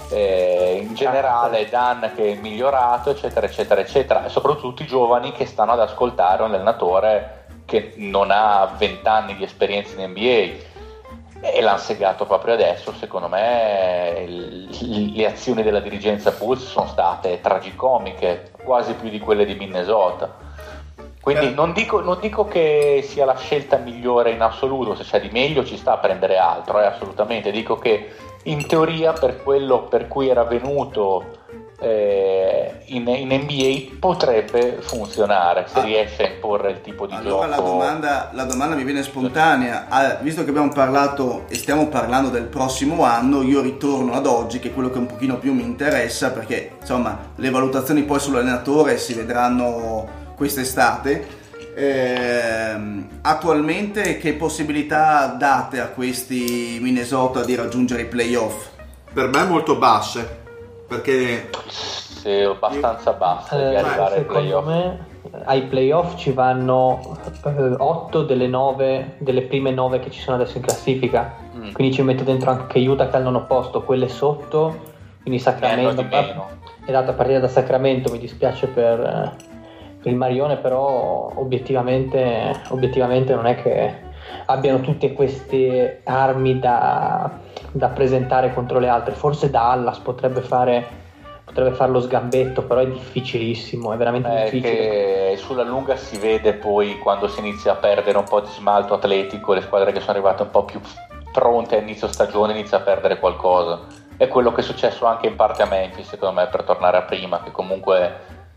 eh, in generale Dan che è migliorato, eccetera, eccetera, eccetera, e soprattutto i giovani che stanno ad ascoltare un allenatore che non ha 20 anni di esperienza in NBA e l'hanno segato proprio adesso. Secondo me le azioni della dirigenza Bulls sono state tragicomiche, quasi più di quelle di Minnesota. Quindi Eh. non dico, non dico che sia la scelta migliore in assoluto, se c'è di meglio ci sta a prendere altro, eh, assolutamente. Dico che in teoria per quello per cui era venuto eh, in, in NBA potrebbe funzionare se Ah. riesce a imporre il tipo di Allora la gioco. domanda, la domanda mi viene spontanea, Ah, visto che abbiamo parlato e stiamo parlando del prossimo anno, io ritorno ad oggi, che è quello che un pochino più mi interessa, perché insomma le valutazioni poi sull'allenatore si vedranno quest'estate. Ehm, attualmente che possibilità date a questi Minnesota di raggiungere i playoff? Per me molto basse. Perché Sì, abbastanza basso di Eh, arrivare ai secondo playoff. me ai playoff ci vanno 8 delle 9 delle prime 9 che ci sono adesso in classifica Mm. quindi ci metto dentro anche Utah che al nono posto quelle sotto quindi Sacramento di esatto a partire da Sacramento mi dispiace per, eh, per il Marione però obiettivamente, obiettivamente non è che abbiano tutte queste armi da, da presentare contro le altre forse Dallas potrebbe fare potrebbe fare lo sgambetto però è difficilissimo è veramente Eh, difficile sulla lunga si vede poi quando si inizia a perdere un po' di smalto atletico, le squadre che sono arrivate un po' più pronte a inizio stagione inizia a perdere qualcosa. È quello che è successo anche in parte a Memphis, secondo me, per tornare a prima, che comunque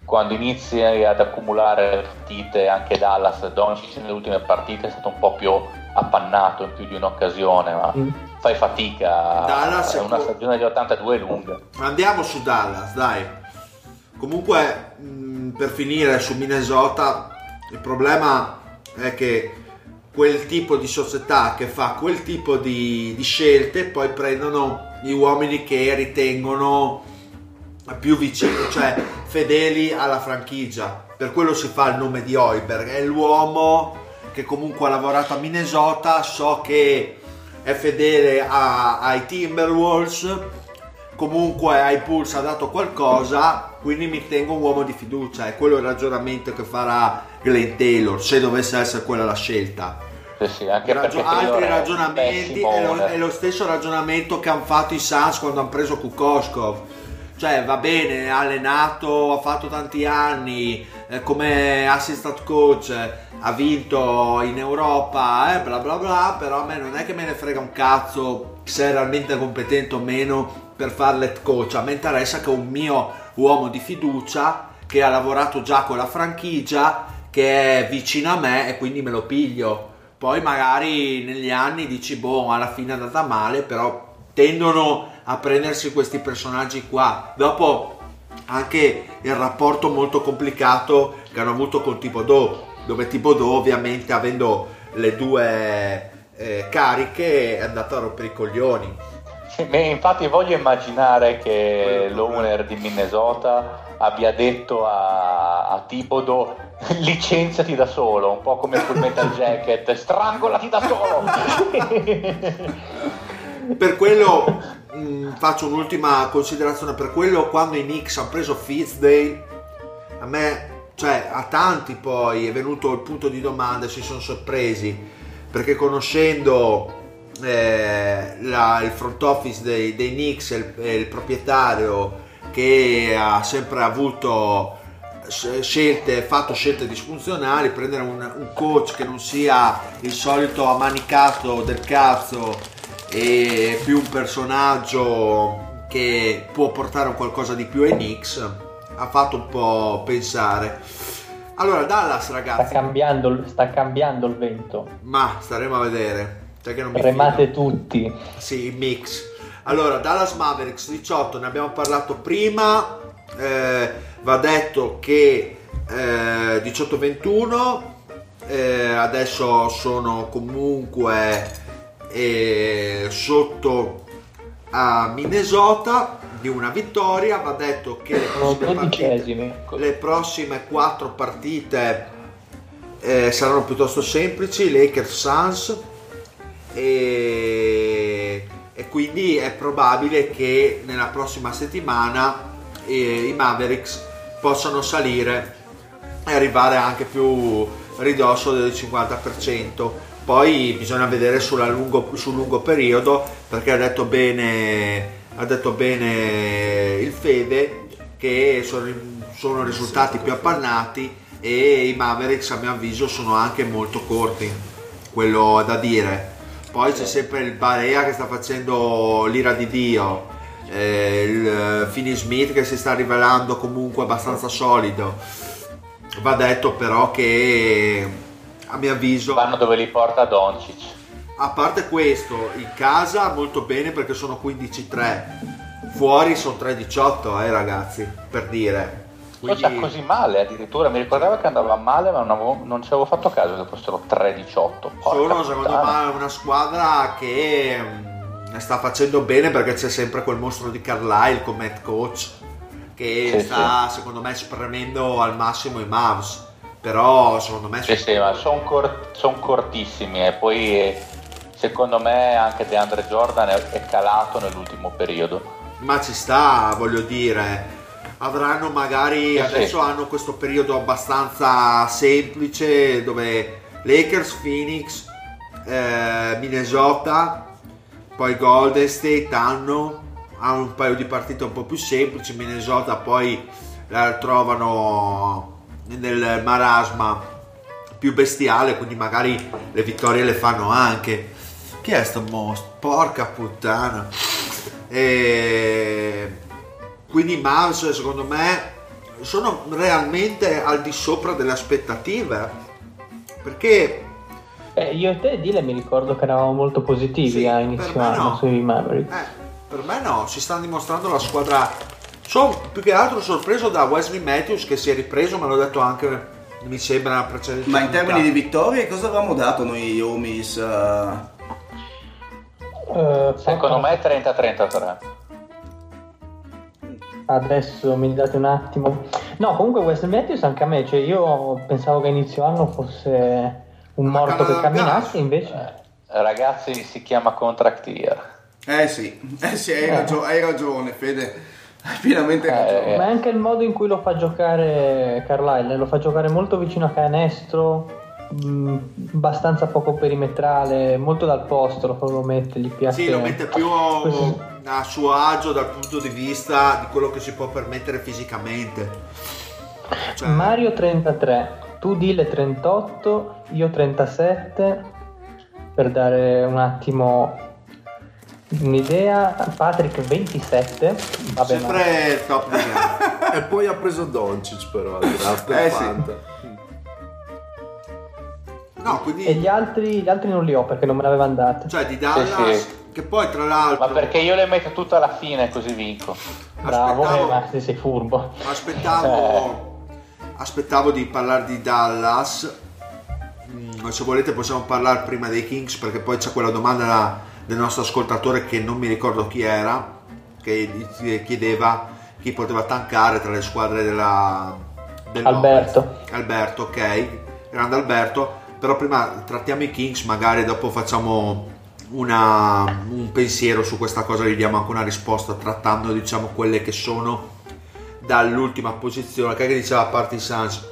quando inizi ad accumulare partite, anche Dallas, Doncic nelle ultime partite è stato un po' più appannato in più di un'occasione, ma Mm. fai fatica. Dallas è una stagione di 82 è lunga. Andiamo su Dallas, dai. Comunque, mh, per finire su Minnesota, il problema è che quel tipo di società che fa quel tipo di, di scelte, poi prendono gli uomini che ritengono più vicini, cioè fedeli alla franchigia. Per quello si fa il nome di Hoiberg, è l'uomo che comunque ha lavorato a Minnesota, so che è fedele a- ai Timberwolves, comunque ai Bulls ha dato qualcosa, quindi mi tengo un uomo di fiducia, è quello il ragionamento che farà Glenn Taylor, se dovesse essere quella la scelta. Sì, sì, anche Taylor altri ragionamenti è lo, è lo stesso ragionamento che hanno fatto i Suns quando hanno preso Kukoskov cioè va bene ha allenato ha fatto tanti anni eh, come assistant coach ha vinto in Europa eh, bla bla bla però a me non è che me ne frega un cazzo se è realmente competente o meno per fare l'head coach. A me interessa che un mio uomo di fiducia che ha lavorato già con la franchigia che è vicino a me e quindi me lo piglio. Poi magari negli anni dici, boh, alla fine è andata male, però tendono a prendersi questi personaggi qua. Dopo anche il rapporto molto complicato che hanno avuto con Thibodeau, dove Thibodeau ovviamente avendo le due eh, cariche è andato a rompere i coglioni. Beh, infatti voglio immaginare che l'owner di Minnesota abbia detto a, a Thibodeau licenziati da solo, un po' come sul Metal Jacket, strangolati da solo. Per quello mh, faccio un'ultima considerazione, per quello quando i Knicks hanno preso Fitzdale, a me, cioè a tanti poi è venuto il punto di domanda si sono sorpresi, perché conoscendo eh, la- il front office dei, dei Knicks il, il proprietario che ha sempre avuto scelte, fatto scelte disfunzionali, prendere un, un coach che non sia il solito ammanicato del cazzo e più un personaggio che può portare un qualcosa di più ai Knicks ha fatto un po' pensare. Allora, Dallas Sta ragazzi, cambiando, il- sta cambiando il vento. ma staremo a vedere. Remate tutti. Sì, mix. Allora, Dallas Mavericks 18, ne abbiamo parlato prima. Eh, va detto che eh, 18-21, eh, adesso sono comunque eh, sotto a Minnesota di una vittoria. Va detto che le prossime partite, dodicesimi. le prossime quattro partite eh, saranno piuttosto semplici. Lakers Suns e, e quindi è probabile che nella prossima settimana eh, i Mavericks possano salire e arrivare anche più ridosso del 50%. Poi bisogna vedere lungo- sul lungo periodo perché ha detto bene, ha detto bene il Fede che sono, sono risultati più appannati e i Mavericks a mio avviso sono anche molto corti, quello da dire. Poi c'è sempre il Barea che sta facendo l'ira di Dio, eh, il Finney Smith che si sta rivelando comunque abbastanza solido. Va detto però che a mio avviso Vanno dove li porta Doncic. a parte questo, in casa molto bene perché sono 15-3, fuori sono 3-18 eh ragazzi, per dire. Non sta così male addirittura, mi ricordavo che andava male ma non, avevo- non ci avevo fatto caso che fossero 3-18. Porca Sono secondo me una squadra che mm, sta facendo bene perché c'è sempre quel mostro di Carlisle come head coach che Sì, sta secondo me spremendo al massimo i Mavs. Però secondo me Sì, sì, ma sono cortissimi e poi eh, secondo me anche DeAndre Jordan è, è calato nell'ultimo periodo. Ma ci sta, voglio dire. Avranno magari Sì, adesso sì. hanno questo periodo abbastanza semplice dove Lakers, Phoenix, eh, Minnesota, poi Golden State hanno, hanno un paio di partite un po' più semplici. Minnesota poi la trovano nel marasma più bestiale, quindi magari le vittorie le fanno anche. Chi è sto mostro? Porca puttana. E quindi i Mavs secondo me sono realmente al di sopra delle aspettative perché Eh, io e te, Dile, mi ricordo che eravamo molto positivi Sì, a per inizio anno no. sui Mavericks. eh, per me no, si stanno dimostrando la squadra sono più che altro sorpreso da Wesley Matthews che si è ripreso, me l'ho detto anche mi sembra precedente. Ma in termini di vittorie cosa avevamo dato noi Omis? eh? Eh, Secondo me 30-33. Adesso mi date un attimo. No, comunque West Matthews anche a me, cioè io pensavo che inizio anno fosse un Ma morto che camminasse, invece Ragazzi, si chiama contract year. Eh sì, eh sì, hai, ragio- hai ragione Fede, pienamente Eh, ragione. Ma è anche il modo in cui lo fa giocare Carlisle, lo fa giocare molto vicino a canestro, mh, abbastanza poco perimetrale, molto dal posto lo, lo mette, gli piace. Sì, lo mette più a suo agio dal punto di vista di quello che si può permettere fisicamente. Cioè, Mario 33, tu Dile 38, io 37, per dare un attimo un'idea, Patrick 27, vabbè, ma- sempre top di gamma. E poi ha preso Doncic però Eh, sì. No, quindi e gli altri, gli altri non li ho perché non me l'aveva andate. cioè di Dallas Sì, sì. che poi tra l'altro Ma perché io le metto tutte alla fine così vinco. Bravo, aspettavo- eh, ma se sei furbo. Aspettavo, aspettavo di parlare di Dallas. Mm, se volete possiamo parlare prima dei Kings perché poi c'è quella domanda da- del nostro ascoltatore che non mi ricordo chi era, che chiedeva chi poteva tankare tra le squadre della... dell'Ovest. Alberto. Alberto, ok, grande Alberto. Però prima trattiamo i Kings, magari dopo facciamo una- un pensiero su questa cosa, gli diamo anche una risposta trattando diciamo quelle che sono dall'ultima posizione, che diceva Party Suns,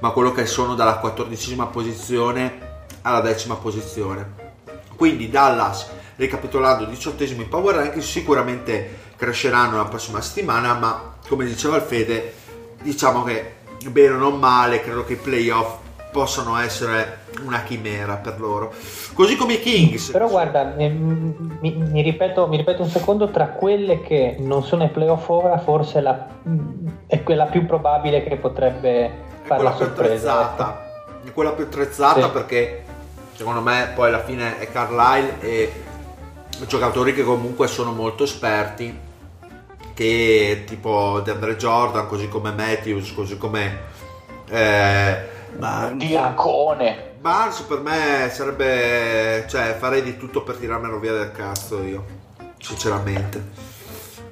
ma quello che sono dalla quattordicesima posizione alla decima posizione. Quindi Dallas, ricapitolando, diciottesimi in power ranking, sicuramente cresceranno la prossima settimana, ma come diceva il Fede, diciamo che bene o non male, credo che i playoff possano essere una chimera per loro. Così come i Kings. Però guarda, mi, mi ripeto, mi ripeto un secondo, tra quelle che non sono ai playoff ora, forse la- è quella più probabile che potrebbe fare la più sorpresa. ecco. attrezzata. È quella più attrezzata Sì. perché secondo me poi alla fine è Carlisle e giocatori che comunque sono molto esperti che tipo DeAndre Jordan così come Matthews così come eh, Dircone. Barnes per me sarebbe cioè farei di tutto per tirarmelo via del cazzo io sinceramente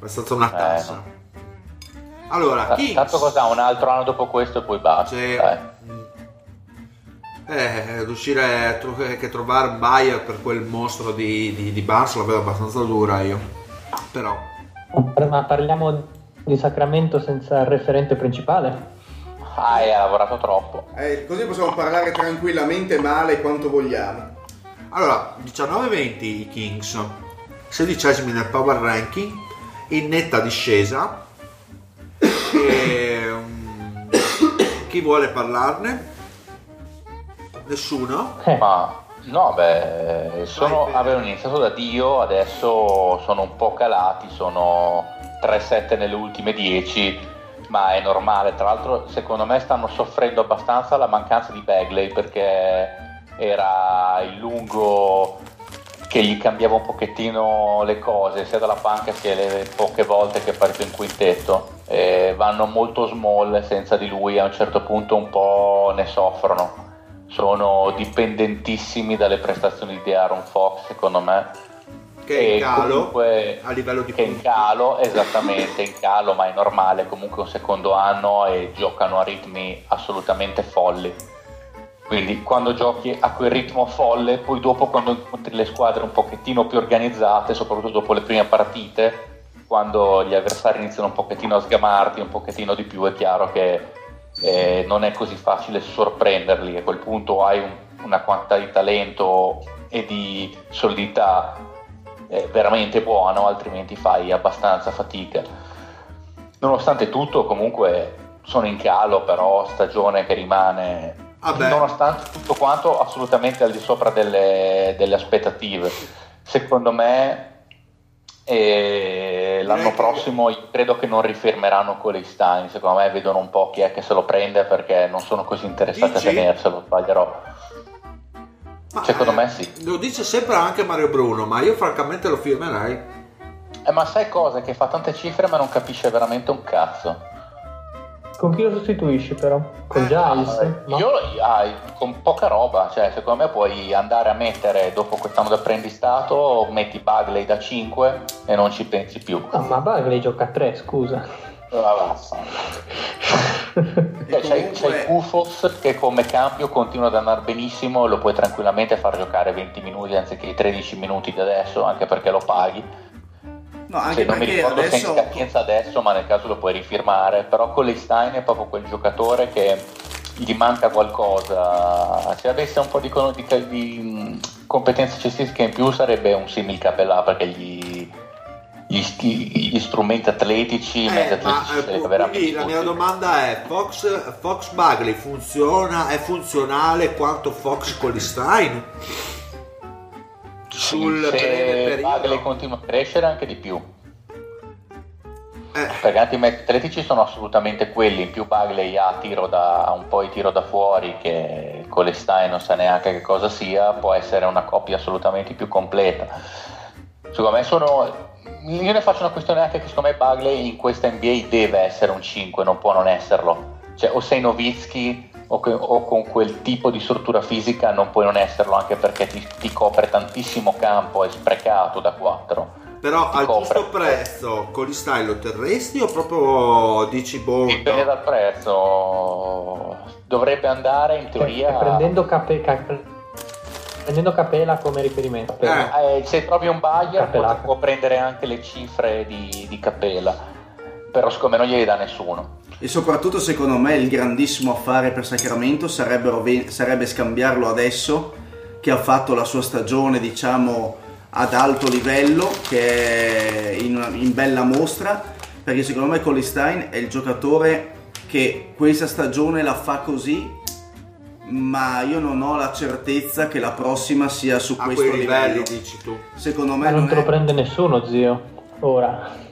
è stata una tassa allora Ta- Kings Tanto cos'ha? Un altro anno dopo questo e poi basta. Sì. Eh, riuscire a tro- che trovare un buyer per quel mostro di, di, di Barnes la vedo abbastanza dura io. Però, Ma parliamo di Sacramento senza il referente principale? Ah, ha lavorato troppo. Eh, così possiamo parlare tranquillamente male quanto vogliamo. allora, 19-20 i Kings, sedicesimi nel power ranking, in netta discesa. E, um, chi vuole parlarne? Nessuno? Eh, Ma no, beh, sono, avevano iniziato da Dio, adesso sono un po' calati, sono 3-7 nelle ultime 10, ma è normale. Tra l'altro, secondo me stanno soffrendo abbastanza la mancanza di Bagley perché era il lungo che gli cambiava un pochettino le cose, sia dalla panca sia le poche volte che è partito in quintetto. E vanno molto small senza di lui, a un certo punto un po' ne soffrono sono dipendentissimi dalle prestazioni di Aaron Fox secondo me Che è in calo comunque- a livello di che è in punti. calo esattamente in calo ma è normale comunque un secondo anno e giocano a ritmi assolutamente folli quindi quando giochi a quel ritmo folle poi dopo quando incontri le squadre un pochettino più organizzate soprattutto dopo le prime partite quando gli avversari iniziano un pochettino a sgamarti un pochettino di più è chiaro che eh, non è così facile sorprenderli. A quel punto hai un- una quantità di talento e di solidità eh, veramente buono, altrimenti fai abbastanza fatica. Nonostante tutto, comunque sono in calo, però stagione che rimane. Vabbè. Nonostante tutto quanto, assolutamente al di sopra delle, delle aspettative. Secondo me, eh, l'anno prossimo credo che non rifermeranno Coley Stein. Secondo me vedono un po' chi è che se lo prende perché non sono così interessati Dici? a tenerselo. Sbaglierò. Ma, Secondo eh, me sì. Lo dice sempre anche Mario Bruno, ma io francamente lo firmerei. Eh, ma sai cosa? Che fa tante cifre ma non capisce veramente un cazzo. Con chi lo sostituisci però? Con Eh, Giles? No? Io ah, con poca roba, cioè secondo me puoi andare a mettere dopo quest'anno d'apprendistato, metti Bagley da 5 e non ci pensi più. No, ma Bagley gioca a 3, scusa. Ah. Cioè, c'hai, c'hai Kufos che come cambio continua ad andare benissimo, lo puoi tranquillamente far giocare 20 minuti anziché i 13 minuti di adesso, anche perché lo paghi. No, anche Cioè, non mi ricordo se è in adesso capienza adesso, ma nel caso lo puoi rifirmare. Però con Stein è proprio quel giocatore che gli manca qualcosa. Se avesse un po' di, con- di- di, mh, competenze cestistiche in più sarebbe un simil capellà perché gli, gli, gli strumenti atletici, i mezzi Eh, ma atletici eh, veramente quindi la mia domanda è Fox, Fox Bagley funziona, è funzionale quanto Fox Colistein? Sul se breve periodo? Bagley continua a crescere anche di più. Eh, Perché anche i mezzi atletici sono assolutamente quelli, in più Bagley ha tiro da, un po' di tiro da fuori che con le Stein non sa neanche che cosa sia, può essere una coppia assolutamente più completa. Secondo me sono... Io ne faccio una questione anche che secondo me Bagley in questa NBA deve essere un 5, non può non esserlo. Cioè o sei Novitsky o, que- o con quel tipo di struttura fisica non puoi non esserlo anche perché ti, ti copre tantissimo campo, è sprecato da 4. però Ti al copre. giusto prezzo Colistein lo terresti o proprio dici boh? Dipende no? dal prezzo. Dovrebbe andare in teoria. Cioè, prendendo, Cape- Ca- prendendo Capela come riferimento. però. Eh, se trovi un buyer può, può prendere anche le cifre di, di Cappella. Però siccome non glieli dà nessuno. E soprattutto secondo me il grandissimo affare per Sacramento sarebbe scambiarlo adesso che ha fatto la sua stagione diciamo ad alto livello, che è in, una- in bella mostra, perché secondo me Colistein è il giocatore che questa stagione la fa così, ma io non ho la certezza che la prossima sia su a questo quei livelli livello. dici tu. Secondo me Ma non non te lo è... prende nessuno, zio. Ora.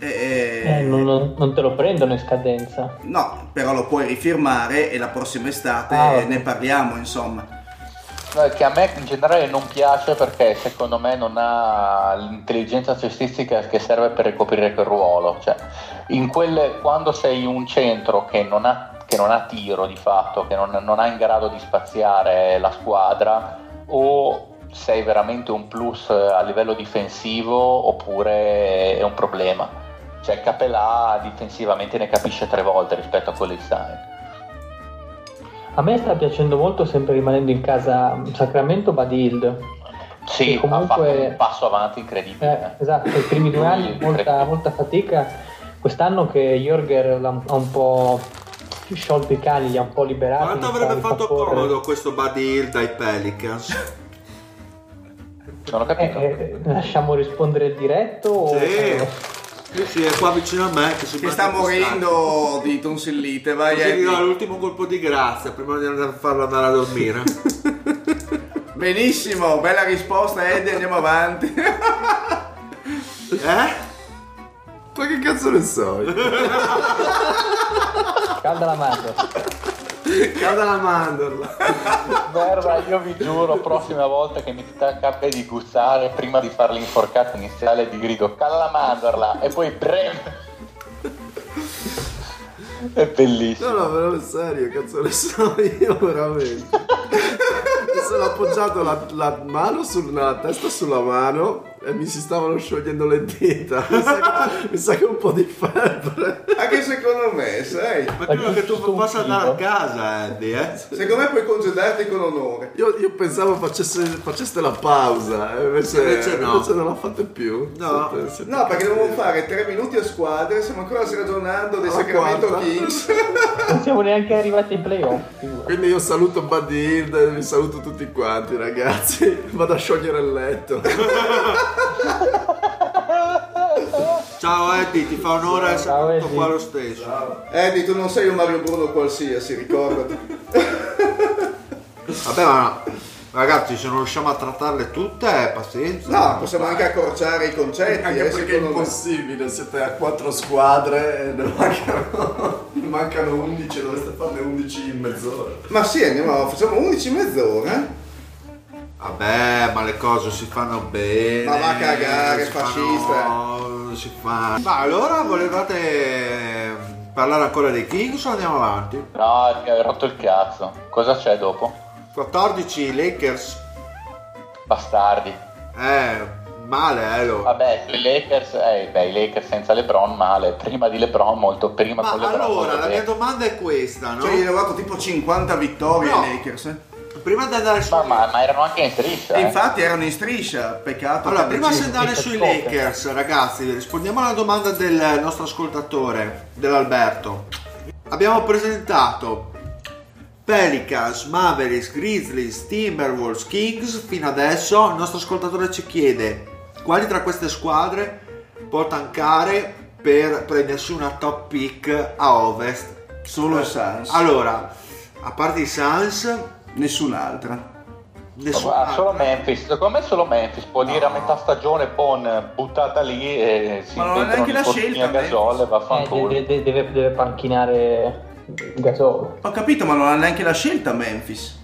Eh, Eh, non, non- te lo prendono in scadenza. No, però lo puoi rifirmare e la prossima estate Ah, ne parliamo, insomma. Che a me in generale non piace perché secondo me non ha l'intelligenza cestistica che serve per ricoprire quel ruolo. Cioè, in quelle, quando sei un centro che non ha, che non ha tiro di fatto, che non, non ha in grado di spaziare la squadra, o sei veramente un plus a livello difensivo oppure è un problema. Cioè Capelà difensivamente ne capisce tre volte rispetto a quelli di Stein. A me sta piacendo molto, sempre rimanendo in casa Sacramento, Badild. Sì, comunque- ha fatto un passo avanti Eh, incredibile. esatto, i primi due anni molta, molta fatica. Quest'anno che Jorger l'ha- ha un po' sciolto i cani, li ha un po' liberati. Quanto avrebbe fatto correre. comodo questo Buddy Hill dai Pelicans? Non ho Eh, capito. eh, lasciamo rispondere il diretto? O... Sì. Sì, sì, è qua vicino a me che si Che sta morendo di tonsillite, vai Così gli do l'ultimo colpo di grazia prima di andare a farlo andare a dormire. Benissimo, bella risposta Eddie, andiamo avanti. eh? Ma che cazzo ne so? io? Calda la mano. Cada la mandorla. Merda, io vi giuro, prossima volta che mi tocca di guzzare, prima di fare l'inforcata iniziale, vi grido cala la mandorla e poi brem. È bellissimo. No, no, però serio, cazzo ne so io veramente. Mi sono appoggiato la, la mano sulla testa sulla mano e mi si stavano sciogliendo le dita. Mi sa che, mi sa che un po' di febbre. Anche secondo me, sai. Ma credo che tu possa andare a casa, Eddie, eh? Secondo me puoi congedarti con onore. Io, io pensavo facesse, faceste la pausa, e invece, Invece no. invece non la fate più. No. Siete- siete No, perché dobbiamo cattivi. fare tre minuti a squadre, stiamo ancora ragionando dei Sacramento quarta. Kings. Non siamo neanche arrivati ai playoff. Quindi io saluto Buddy Hill vi saluto tutti quanti ragazzi. Vado a sciogliere il letto. Ciao Eddie, ti fa onore essere Ciao, venuto qua lo stesso. Eddie, tu non sei un Mario Bruno qualsiasi, ricordati. Vabbè, ma ragazzi, se non riusciamo a trattarle tutte, pazienza. No, possiamo anche accorciare i concetti, Anche eh, perché è secondo me. impossibile, siete a quattro squadre e ne mancano, ne mancano 11, dovreste farne 11 in mezz'ora. Ma sì, andiamo, facciamo 11 mezz'ora. Vabbè, ma le cose si fanno bene. Ma va a cagare, si fascista. fanno- si fa. Ma allora volevate Parlare ancora dei Kings o andiamo avanti? No, mi hai rotto il cazzo. Cosa c'è dopo? 14 Lakers. Bastardi. Eh, male, eh, lo. Vabbè, i Lakers, eh, beh, i Lakers senza LeBron male. Prima di LeBron, molto prima Ma con LeBron. allora, molto la mia domanda è questa, no? Cioè, gli hanno dato tipo 50 vittorie No. ai Lakers. eh. Prima di andare su... Ma, ma- ma erano anche in striscia. E eh. infatti erano in striscia, peccato. Allora, prima di andare sui Lakers, ragazzi, rispondiamo alla domanda del nostro ascoltatore, dell'Alberto. Abbiamo presentato Pelicans, Mavericks, Grizzlies, Timberwolves, Kings. Fino adesso il nostro ascoltatore ci chiede quali tra queste squadre può tankare per prendersi una top pick a ovest. Solo i Suns. Allora, a parte i Suns, Nessun'altra. nessuno. Guarda, solo Memphis, secondo me solo Memphis può dire a No. metà stagione Bon buttata lì e si Ma non è inventano neanche la scelta, a Gasol e Eh, vaffanculo. de- de- deve, deve panchinare Gasol. Ho capito, ma non ha neanche la scelta Memphis.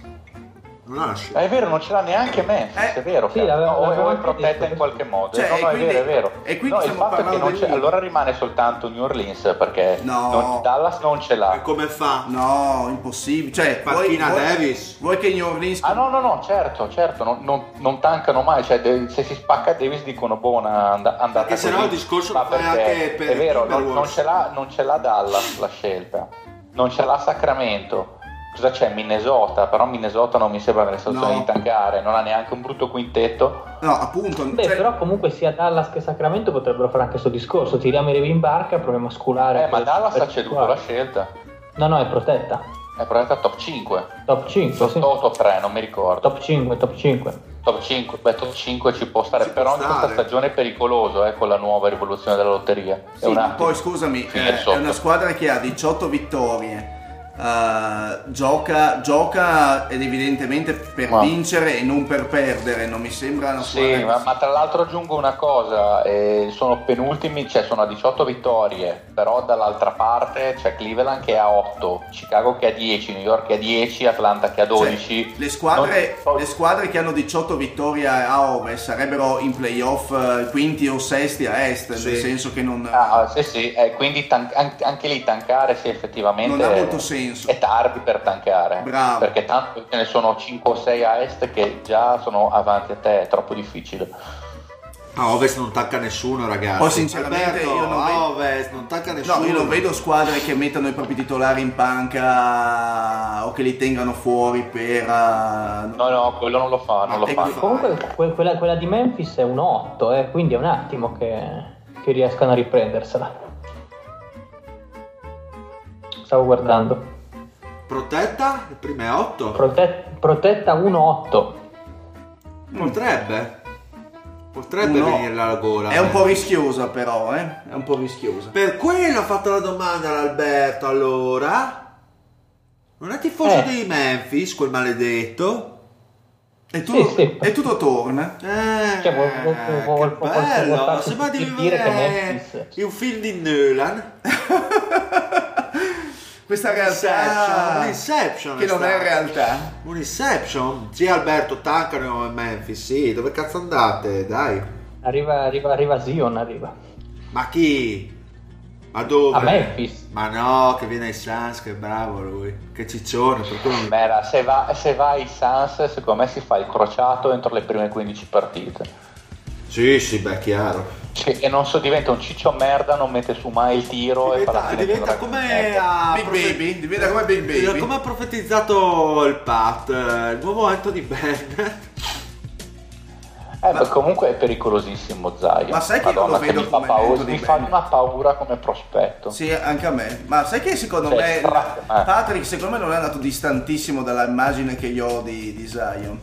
Ma è vero, non ce l'ha neanche Memphis, Eh, è vero. sì, l'aveva- No, o- è protetta in qualche modo. Cioè, no, e no, quindi- è vero, è vero. e quindi No, il fatto è che non c'è, allora rimane soltanto New Orleans perché No. non- Dallas non ce E l'ha. come fa? No, impossibile. Cioè, vuoi- Davis. Vuoi che New Orleans... Ah no, no, no, certo, certo, non, non- non tancano mai, cioè de- se si spacca Davis dicono buona and- andata Perché sennò il discorso Ma lo anche per è vero, non, ce l'ha, non ce l'ha Dallas la scelta, non ce l'ha Sacramento. Cosa c'è? Minnesota, però Minnesota non mi sembra nelle situazioni No. di tankare, non ha neanche un brutto quintetto. No, appunto. Beh, cioè, però comunque sia Dallas che Sacramento potrebbero fare anche questo discorso. Tiriamo i revi in barca, proviamo a sculare. Eh, ma Dallas ha ceduto la scelta, No, no, è protetta. è protetta top 5, Top 5, sì. o top 3, non mi ricordo. Top 5, top 5. Top 5, beh, top 5 ci può stare, Ci però può in questa stare. stagione è pericoloso eh, con la nuova rivoluzione della lotteria. È sì, poi scusami, eh, è sotto. una squadra che ha 18 vittorie. Eh, gioca, gioca ed evidentemente per Ma- vincere e non per perdere. Non mi sembra una squadra. Sì, ma, ma tra l'altro aggiungo una cosa, eh, sono penultimi, cioè sono a 18 vittorie, però dall'altra parte c'è Cleveland che ha 8, Chicago che ha 10, New York che ha 10, Atlanta che ha Cioè, 12. le, squadre, Non- le squadre che hanno 18 vittorie a ovest sarebbero in playoff eh, quinti o sesti a est, Sì. nel senso che non, Ah, sì, sì, eh, quindi tan- an- anche lì tankare sì, effettivamente non ha molto senso. È tardi per tankare. Bravo. Perché tanto ce ne sono 5 o 6 a est che già sono avanti a te, è troppo difficile. A ovest non tacca nessuno, ragazzi. Poi, sinceramente, Alberto, io non a vedo- ovest non tacca nessuno. No, io non vedo squadre che mettano i propri titolari in panca o che li tengano fuori per... eh, No, no, quello non lo fa, non lo E fa. Comunque que- quella, quella di Memphis è un 8, eh, quindi è un attimo che, che riescano a riprendersela. Stavo guardando. Protetta? Le prime 8? Prote- protetta 1-8. Potrebbe. Potrebbe No. venire la gola. È un po' rischiosa però, eh? È un po' rischiosa. Per quello ho fatto la domanda all'Alberto, allora. Non è tifoso Eh. dei Memphis, quel maledetto? E tutto, Sì, sì. e tutto torna. Eh, Cioè, vuol- vuol- vuol- che bello, sembra di in un film di Nolan. Questa realtà un Inception che non è stato. realtà. Un Inception? Sì, Alberto, taccano in Memphis, sì, dove cazzo andate? Dai. Arriva, arriva, arriva Zion, arriva. Ma chi? Ma dove? A Memphis. Ma no, che viene ai Suns, che bravo lui. Che ciccione, per quello mi... Mera, se va, se va ai Suns, secondo me si fa il crociato entro le prime 15 partite. Sì, sì, beh, chiaro. Sì, e non so, diventa un ciccio merda, non mette su mai il tiro e Diventa, fine diventa come Big profe- Baby, diventa come Big Baby. Come ha profetizzato il Pat, il nuovo Anthony Bennett. Eh, beh, comunque è pericolosissimo Zion. Ma sai che io lo Madonna, vedo mi fa paura, mi fa una paura come prospetto. Sì, anche a me. Ma sai che secondo Cioè, me fra- eh. Patrick secondo me non è andato distantissimo dall'immagine che io ho di, di Zion.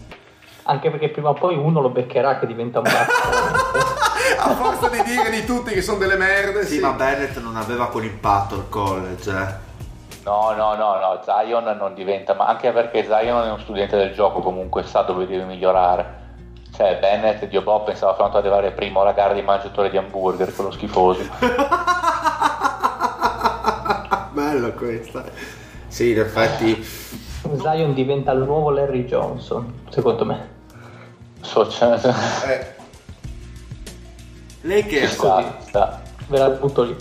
Anche perché prima o poi uno lo beccherà che diventa un bazzo. A forza di dire di tutti che sono delle merde, Sì, sì. ma Bennett non aveva quell'impatto al college, eh. No, no, no, no, Zion non diventa, ma anche perché Zion è uno studente del gioco, comunque sa dove deve migliorare. Cioè, Bennett, Dio Bob, pensava soltanto ad arrivare primo alla gara di mangiatore di hamburger, quello schifoso. Bello questa. Sì, in effetti. Zion diventa il nuovo Larry Johnson, secondo me. So, cioè, Eh, Lakers. sta, ci sta. Ve la butto lì.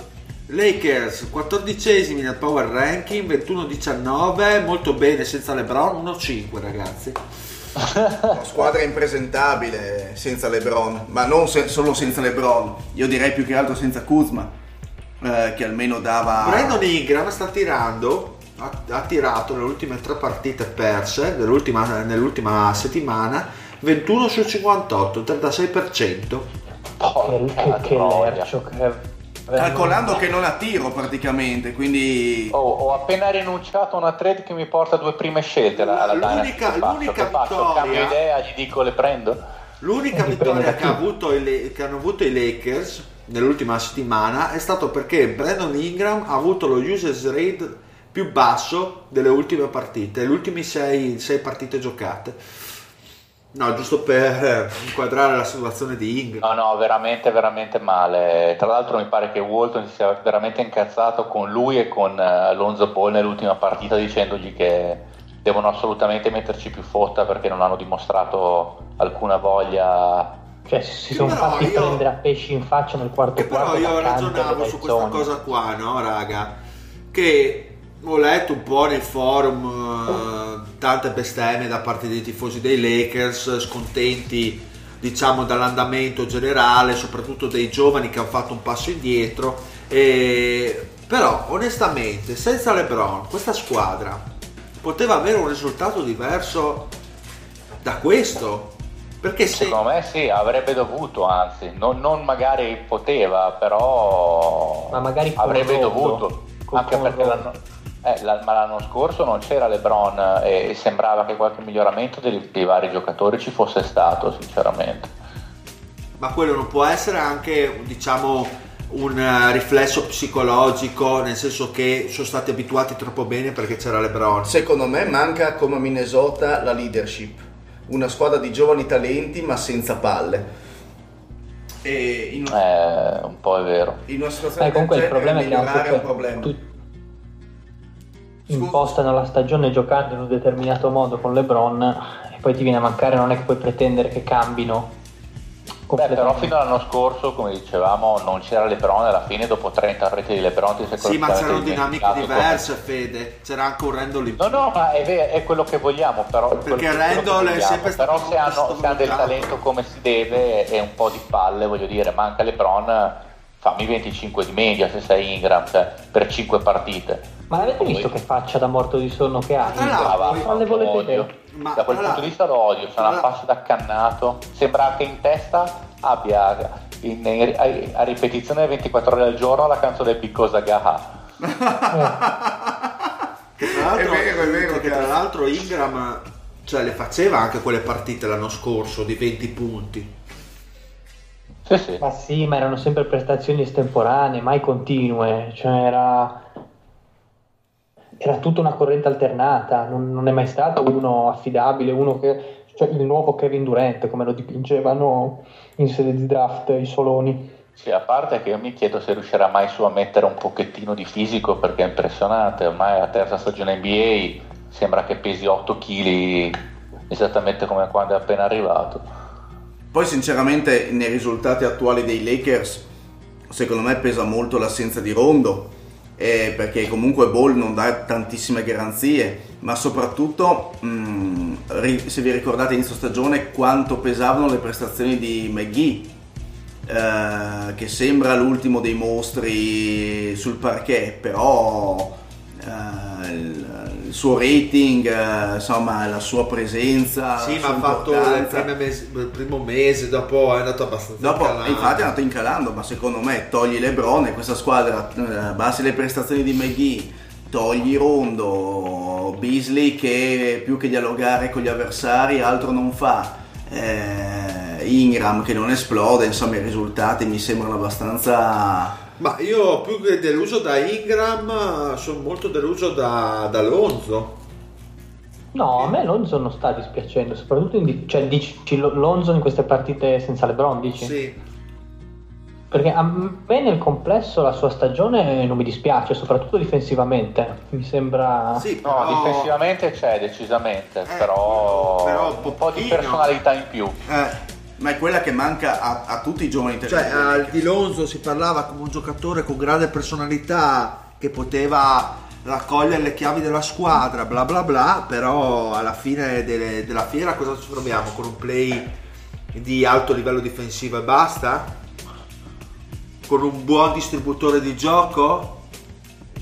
Lakers 14esimi nel power ranking 21-19 molto bene senza LeBron 1-5 ragazzi Una squadra impresentabile senza LeBron, ma non se- solo senza LeBron, io direi più che altro senza Kuzma, eh, che almeno dava... Brandon Ingram sta tirando ha, ha tirato nelle ultime tre partite perse dell'ultima- nell'ultima settimana 21 su 58 36% Che, Porca che, che lercio che Calcolando che non ha tiro praticamente, quindi... Oh, ho appena rinunciato a una trade che mi porta due prime scelte alla, alla L'unica- l'unica Che faccio? vittoria- Cambio idea, gli dico le prendo? L'unica vittoria che, ha avuto i che hanno avuto i Lakers nell'ultima settimana è stato perché Brandon Ingram ha avuto lo usage rate più basso delle ultime partite, le ultime sei, sei partite giocate. No, giusto per eh, inquadrare la situazione di Ingram. No, no, veramente, veramente male. Tra l'altro mi pare che Walton si sia veramente incazzato con lui e con eh, Alonso Ball nell'ultima partita dicendogli che devono assolutamente metterci più fotta perché non hanno dimostrato alcuna voglia. Cioè, si, sono però fatti io- prendere a pesci in faccia nel quarto Che però quarto. io da Canter ragionavo su questa cosa qua, no, raga? Che ho letto un po' nei forum eh, tante bestemmie da parte dei tifosi dei Lakers, scontenti diciamo dall'andamento generale, soprattutto dei giovani che hanno fatto un passo indietro. E... Però onestamente, senza LeBron, questa squadra poteva avere un risultato diverso da questo. Perché se... Secondo me sì, avrebbe dovuto, anzi, non, non magari poteva, però Ma magari avrebbe dovuto. Anche perché l'anno, eh, ma l'anno scorso non c'era LeBron eh, e sembrava che qualche miglioramento dei, dei vari giocatori ci fosse stato, sinceramente. Ma quello non può essere anche, diciamo, un eh, riflesso psicologico, nel senso che sono stati abituati troppo bene perché c'era LeBron. Secondo me manca come a Minnesota la leadership, una squadra di giovani talenti ma senza palle. E in, Eh, un po' è vero. in una situazione Eh, comunque il problema è che migliorare anche è un problema. tu impostano la stagione giocando in un determinato modo con LeBron e poi ti viene a mancare, non è che puoi pretendere che cambino Beh, però fino all'anno scorso, come dicevamo, non c'era LeBron alla fine dopo 30 reti di LeBron ti sei Sì, ma c'erano dinamiche dimenticato come- diverse, Fede. C'era anche un Randall in No, no, ma è, ve- è quello che vogliamo, però. che Randall è sempre stato Però se hanno, se hanno del talento come si deve e un po' di palle, voglio dire, manca LeBron, fammi 25 di media se sei Ingram, cioè, per 5 partite. Ma l'avete visto che faccia da morto di sonno che ha? Brava, Non le volete odio. Ma da quel tra punto di vista lo odio, c'è una tra- faccia da accannato, sembra che in testa abbia in- in- a ripetizione 24 ore al giorno la canzone Because Gaha. Che tra l'altro, È vero, è vero, che tra l'altro Ingram cioè, le faceva anche quelle partite l'anno scorso di 20 punti. Sì, sì. Ma sì, ma erano sempre prestazioni estemporanee, mai continue, cioè era, era tutta una corrente alternata, non, non è mai stato uno affidabile, uno che, cioè il nuovo Kevin Durant, come lo dipingevano in sede di draft i Soloni. Sì, a parte che io mi chiedo se riuscirà mai su a mettere un pochettino di fisico perché è impressionante, ormai la terza stagione NBA, sembra che pesi 8 kg esattamente come quando è appena arrivato. Poi sinceramente nei risultati attuali dei Lakers secondo me pesa molto l'assenza di Rondo eh, perché comunque Ball non dà tantissime garanzie ma soprattutto mh, ri- se vi ricordate inizio stagione quanto pesavano le prestazioni di McGee eh, che sembra l'ultimo dei mostri sul parquet però il, il suo rating eh, insomma la sua presenza Sì, ma ha fatto il, mese, il primo mese, dopo è andato abbastanza Dopo, calando. infatti è andato incalando, ma secondo me togli Lebron e questa squadra, eh, basti le prestazioni di McGee, togli Rondo, Beasley che più che dialogare con gli avversari altro non fa, eh, Ingram che non esplode, insomma i risultati mi sembrano abbastanza... Ma io più che deluso da Ingram sono molto deluso da, da Lonzo. No, a me Lonzo non sta dispiacendo, soprattutto in cioè, dici Lo- Lonzo in queste partite senza LeBron, dici? Sì. Perché a me nel complesso la sua stagione non mi dispiace, soprattutto difensivamente. Mi sembra... Sì, No, però- difensivamente c'è decisamente, Eh, però, però un po' di personalità in più. Eh, Ma è quella che manca a, a tutti i giovani Cioè, al di Lonzo si parlava come un giocatore con grande personalità che poteva raccogliere le chiavi della squadra, bla bla bla, però alla fine delle- della fiera cosa ci troviamo? Con un play di alto livello difensivo e basta? Con un buon distributore di gioco?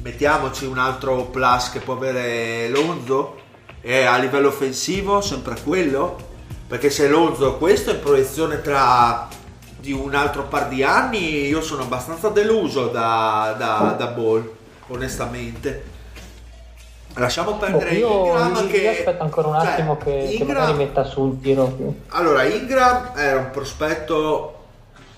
Mettiamoci un altro plus che può avere Lonzo? E a livello offensivo sempre quello? Perché se Lonzo questo è in proiezione tra di un altro par di anni, io sono abbastanza deluso da, da, da Ball, onestamente. Lasciamo perdere Io, Ingram che... aspetto ancora un cioè, attimo che, che Ingram- magari metta su un tiro più. allora, Ingram era un prospetto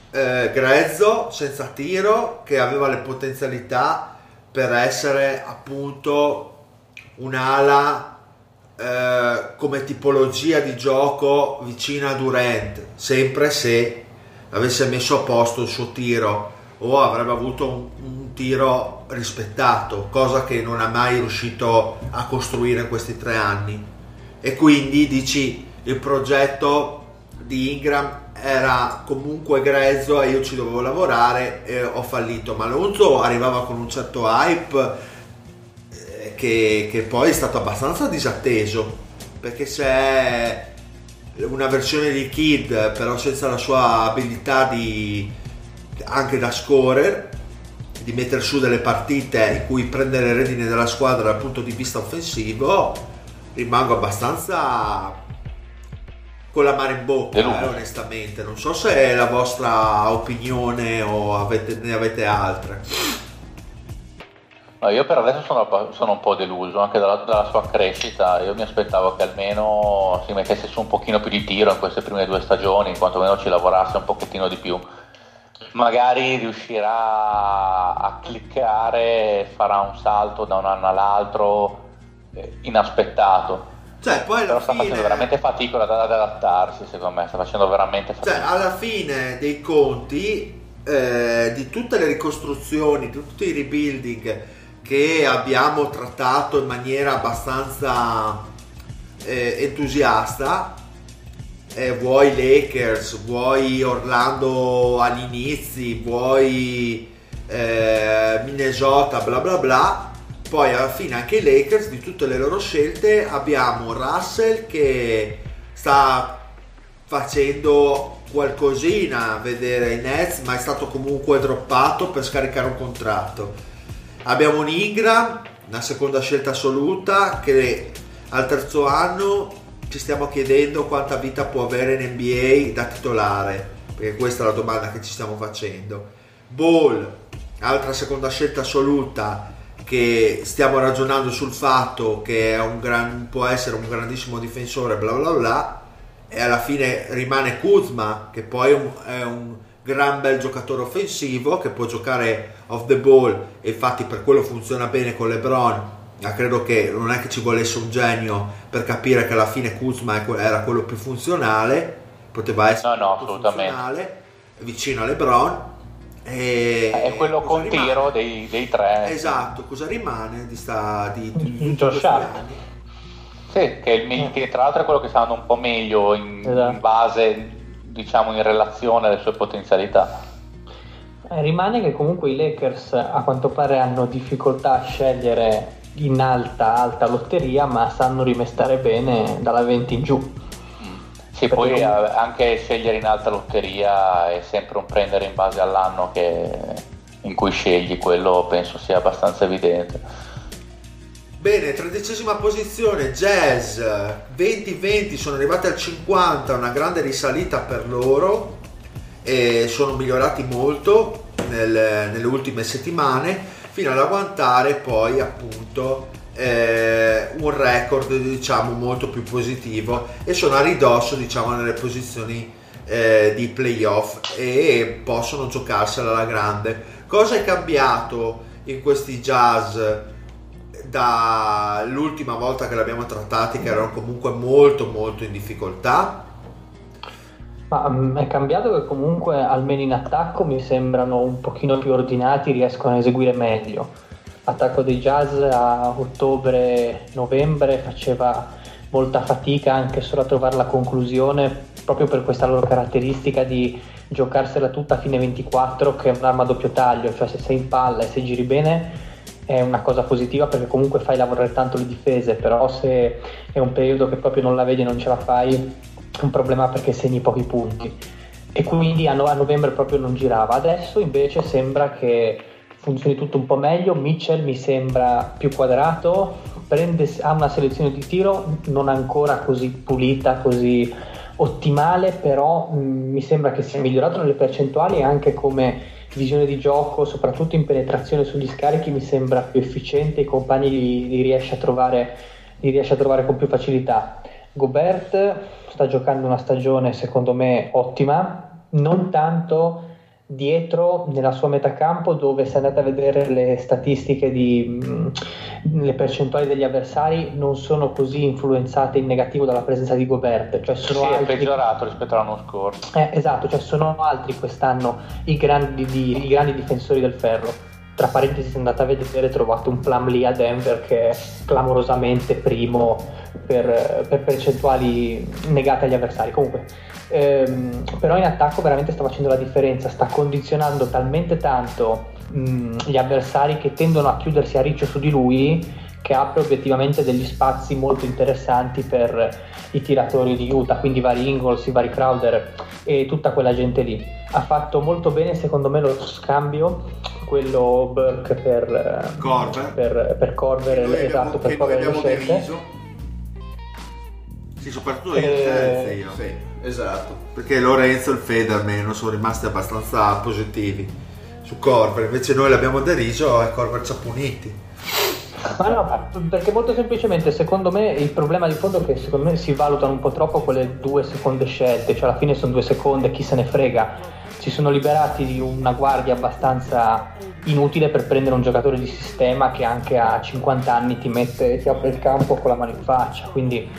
eh, grezzo, senza tiro, che aveva le potenzialità per essere appunto un'ala eh, come tipologia di gioco vicina a Durant, sempre se avesse messo a posto il suo tiro o avrebbe avuto un, un tiro rispettato, cosa che non ha mai riuscito a costruire in questi tre anni. E quindi dici il progetto di Ingram era comunque grezzo e io ci dovevo lavorare e ho fallito ma Alonso arrivava con un certo hype che, che poi è stato abbastanza disatteso perché se è una versione di Kid però senza la sua abilità di anche da scorer di mettere su delle partite in cui prendere le redini della squadra dal punto di vista offensivo rimango abbastanza con la mare in bocca eh, onestamente. Non so se è la vostra opinione o avete- ne avete altre No, io per adesso sono, sono un po' deluso anche dalla, dalla sua crescita. Io mi aspettavo che almeno si mettesse su un pochino più di tiro in queste prime due stagioni, quantomeno ci lavorasse un pochettino di più. Magari riuscirà a cliccare, farà un salto da un anno all'altro eh, inaspettato. cioè poi Però sta fine facendo veramente fatica ad, ad adattarsi, secondo me, sta facendo veramente Cioè, fatica. alla fine dei conti, eh, di tutte le ricostruzioni, di tutti i rebuilding che abbiamo trattato in maniera abbastanza eh, entusiasta, eh, vuoi Lakers, vuoi Orlando agli inizi, vuoi eh, Minnesota, bla bla bla. Poi alla fine anche i Lakers, di tutte le loro scelte, abbiamo Russell che sta facendo qualcosina a vedere i Nets, ma è stato comunque droppato per scaricare un contratto. Abbiamo un Ingram, una seconda scelta assoluta, che al terzo anno ci stiamo chiedendo quanta vita può avere in NBA da titolare, perché questa è la domanda che ci stiamo facendo. Ball, altra seconda scelta assoluta, che stiamo ragionando sul fatto che gran- può essere un grandissimo difensore, bla bla bla, e alla fine rimane Kuzma, che poi è un, è un gran bel giocatore offensivo, che può giocare off the ball, e infatti per quello funziona bene con LeBron. Ma credo che non è che ci volesse un genio per capire che alla fine Kuzma era quello più funzionale, poteva essere No, no, funzionale, vicino a LeBron. E È quello con rimane? tiro dei, dei tre. Esatto, cosa rimane di, sta, di, di, di Josh anni? Sì, che, il che tra l'altro è quello che sta andando un po' meglio in, Esatto. in base, diciamo, in relazione alle sue potenzialità. Eh, rimane che comunque i Lakers a quanto pare hanno difficoltà a scegliere in alta, alta lotteria, ma sanno rimestare bene dalla 20 in giù. Sì, Perché poi comunque- eh, anche scegliere in alta lotteria è sempre un prendere in base all'anno che- in cui scegli, quello penso sia abbastanza evidente. Bene, tredicesima posizione, Jazz, 20-20 sono arrivati al 50, una grande risalita per loro e sono migliorati molto nel- nelle ultime settimane fino ad agguantare poi appunto eh, un record diciamo molto più positivo e sono a ridosso diciamo nelle posizioni eh, di playoff e possono giocarsela alla grande. Cosa è cambiato in questi Jazz? Dall'ultima volta che l'abbiamo trattati che erano comunque molto molto in difficoltà Ma mm, è cambiato che comunque almeno in attacco mi sembrano un pochino più ordinati, riescono a eseguire meglio. L'attacco dei Jazz a ottobre-novembre faceva molta fatica anche solo a trovare la conclusione proprio per questa loro caratteristica di giocarsela tutta a fine 24 che è un'arma a doppio taglio, cioè se sei in palla e se giri bene è una cosa positiva perché comunque fai lavorare tanto le difese, però se è un periodo che proprio non la vedi e non ce la fai, è un problema perché segni pochi punti. E quindi a, no- a novembre proprio non girava. Adesso invece sembra che funzioni tutto un po' meglio. Mitchell mi sembra più quadrato, prende, ha una selezione di tiro non ancora così pulita, così ottimale, però mh, mi sembra che sia migliorato nelle percentuali e anche come visione di gioco, soprattutto in penetrazione sugli scarichi, mi sembra più efficiente, i compagni li, li riesce, a trovare, li riesce a trovare con più facilità. Gobert sta giocando una stagione secondo me ottima, non tanto dietro nella sua metacampo dove se andate a vedere le statistiche di mh, le percentuali degli avversari non sono così influenzate in negativo dalla presenza di Gobert cioè sono Sì, è altri peggiorato rispetto all'anno scorso. eh, esatto, cioè sono altri quest'anno i grandi, di- i grandi difensori del ferro. Tra parentesi, se andate a vedere, trovate un Plumlee a Denver che è clamorosamente primo per, per percentuali negate agli avversari. Comunque, ehm, però in attacco veramente sta facendo la differenza, sta condizionando talmente tanto mh, gli avversari che tendono a chiudersi a riccio su di lui che apre obiettivamente degli spazi molto interessanti per i tiratori di Utah, quindi vari Ingles, i vari Crowder e tutta quella gente lì. Ha fatto molto bene secondo me lo scambio, quello Burke per eh, Corver. per, per Corver, Noi abbiamo- esatto, per Corver le abbiamo scelte. deriso. Sì, soprattutto io e Eh, Terzi io. Sì, esatto. Perché Lorenzo e il Fede almeno sono rimasti abbastanza positivi su Corver, invece noi l'abbiamo deriso e Corver ci ha puniti. Ma no, perché molto semplicemente secondo me il problema di fondo è che secondo me si valutano un po' troppo quelle due seconde scelte, cioè alla fine sono due seconde, chi se ne frega. Si sono liberati di una guardia abbastanza inutile per prendere un giocatore di sistema che anche a 50 anni ti mette, ti apre il campo con la mano in faccia, quindi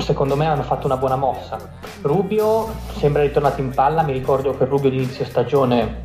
secondo me hanno fatto una buona mossa. Rubio sembra ritornato in palla, mi ricordo che Rubio di inizio stagione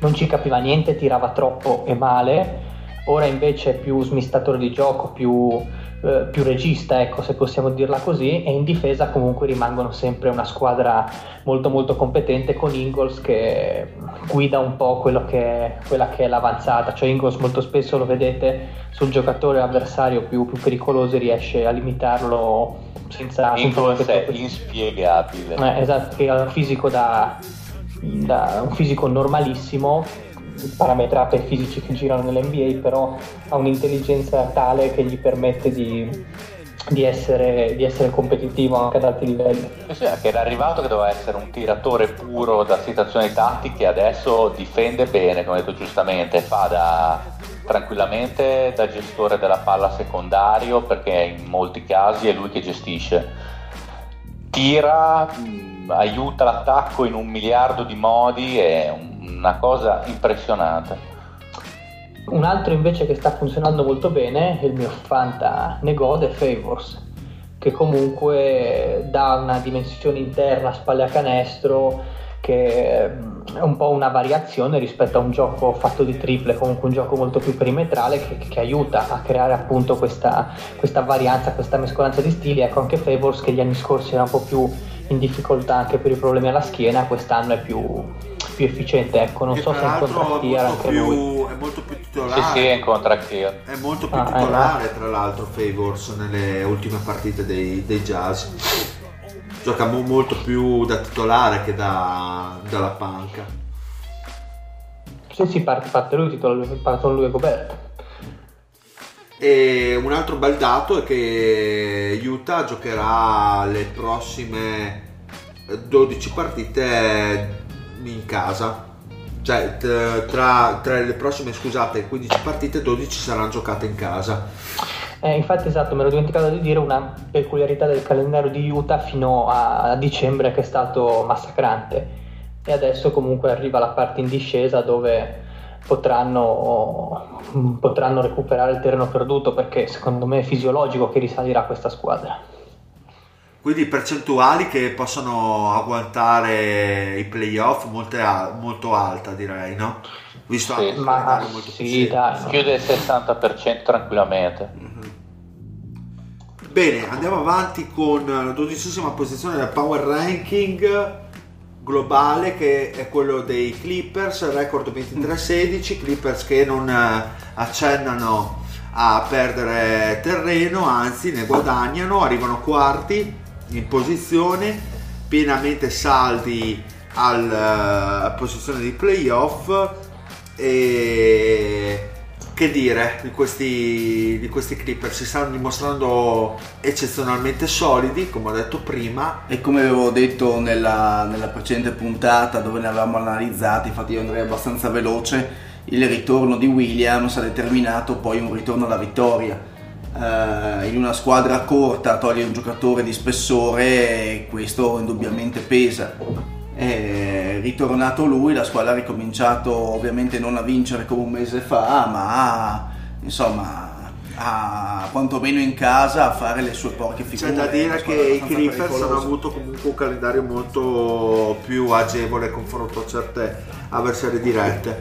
non ci capiva niente, tirava troppo e male, ora invece è più smistatore di gioco, più, eh, più regista, ecco se possiamo dirla così, e in difesa comunque rimangono sempre una squadra molto molto competente con Ingles che guida un po' quello che è, quella che è l'avanzata, cioè Ingles molto spesso lo vedete sul giocatore avversario più, più pericoloso e riesce a limitarlo senza... Ingles è inspiegabile. eh, esatto, che ha un fisico da, da- un fisico normalissimo, parametrato ai fisici che girano nell'NBA, però ha un'intelligenza tale che gli permette di, di essere, di essere competitivo anche ad alti livelli. Sì, sì, che era arrivato che doveva essere un tiratore puro da situazioni tattiche, adesso difende bene, come hai detto giustamente, fa da, tranquillamente da gestore della palla secondario perché in molti casi è lui che gestisce. Tira, mh, aiuta l'attacco in un miliardo di modi, è un- una cosa impressionante. Un altro invece che sta funzionando molto bene il mio Fanta Negode Favors, che comunque dà una dimensione interna a spalle a canestro che mm, è un po' una variazione rispetto a un gioco fatto di triple, comunque un gioco molto più perimetrale che, che aiuta a creare appunto questa, questa varianza, questa mescolanza di stili. Ecco anche Favors che gli anni scorsi era un po' più in difficoltà anche per i problemi alla schiena, quest'anno è più, più efficiente. Ecco, non Che so tra se in l'altro è contrattiera molto, anche lui. più, è molto più Sì, titolare. sì, è in contract here. È molto più Ah, eh, titolare, tra l'altro, Favors nelle ultime partite dei, dei Jazz. Gioca mo- molto più da titolare che da, dalla panca. Sì, sì, parte, parte lui, titolo, partono lui e Gobert. E un altro bel dato è che Utah giocherà le prossime 12 partite in casa. Cioè, tra, tra le prossime, scusate, 15 partite, 12 saranno giocate in casa. Eh, infatti, esatto, mi ero dimenticato di dire una peculiarità del calendario di Utah fino a dicembre che è stato massacrante. E adesso comunque arriva la parte in discesa dove potranno, potranno recuperare il terreno perduto perché secondo me è fisiologico che risalirà questa squadra. Quindi percentuali che possono agguantare i playoff molte a- molto alta, direi, no? Visto Sì, anche Ma molto più sì, dai. Chiude il 60% tranquillamente. Bene, andiamo avanti con la dodicesima posizione del power ranking globale che è quello dei Clippers, record 23-16, Clippers che non eh, accennano a perdere terreno, anzi ne guadagnano, arrivano quarti in posizione, pienamente saldi alla posizione di playoff e che dire di questi, di questi Clippers si stanno dimostrando eccezionalmente solidi come ho detto prima E come avevo detto nella, nella precedente puntata dove ne avevamo analizzati, infatti io andrei abbastanza veloce, il ritorno di Williams ha determinato poi un ritorno alla vittoria. Eh, in una squadra corta toglie un giocatore di spessore questo indubbiamente pesa. È ritornato lui, la squadra ha ricominciato ovviamente non a vincere come un mese fa, ma insomma a quantomeno in casa a fare le sue porche figure. c'è da dire che i Clippers hanno avuto comunque un calendario molto più agevole confronto a certe avversarie dirette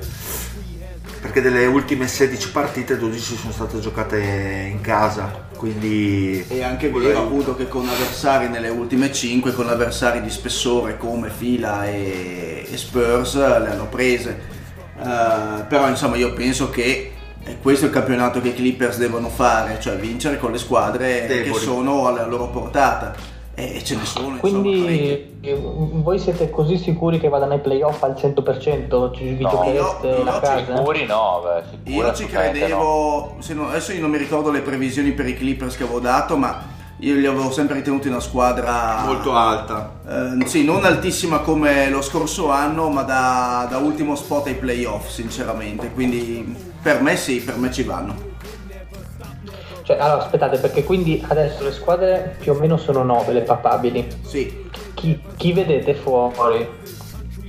perché delle ultime 16 partite 12 sono state giocate in casa quindi È anche quello vero appunto che con avversari nelle ultime 5, con avversari di spessore come Fila e, e Spurs le hanno prese. Eh, però insomma io penso che eh, questo è il campionato che i Clippers devono fare, cioè vincere con le squadre che Deboli. sono alla loro portata. E ce ne sono. insomma, parecchie. Quindi eh, voi siete così sicuri che vadano ai playoff al 100%? Ci vi No, giochereste io- la io casa? Sicuri no, beh, Io ci no. credevo, se non- adesso io non mi ricordo le previsioni per i Clippers che avevo dato, ma io li avevo sempre ritenuti una squadra molto alta Eh, sì, non altissima come lo scorso anno, ma da, da ultimo spot ai playoff, sinceramente. Quindi per me sì, per me ci vanno. Cioè, allora, aspettate, perché quindi adesso le squadre più o meno sono 9 le papabili. Sì, Chi, chi vedete fuori?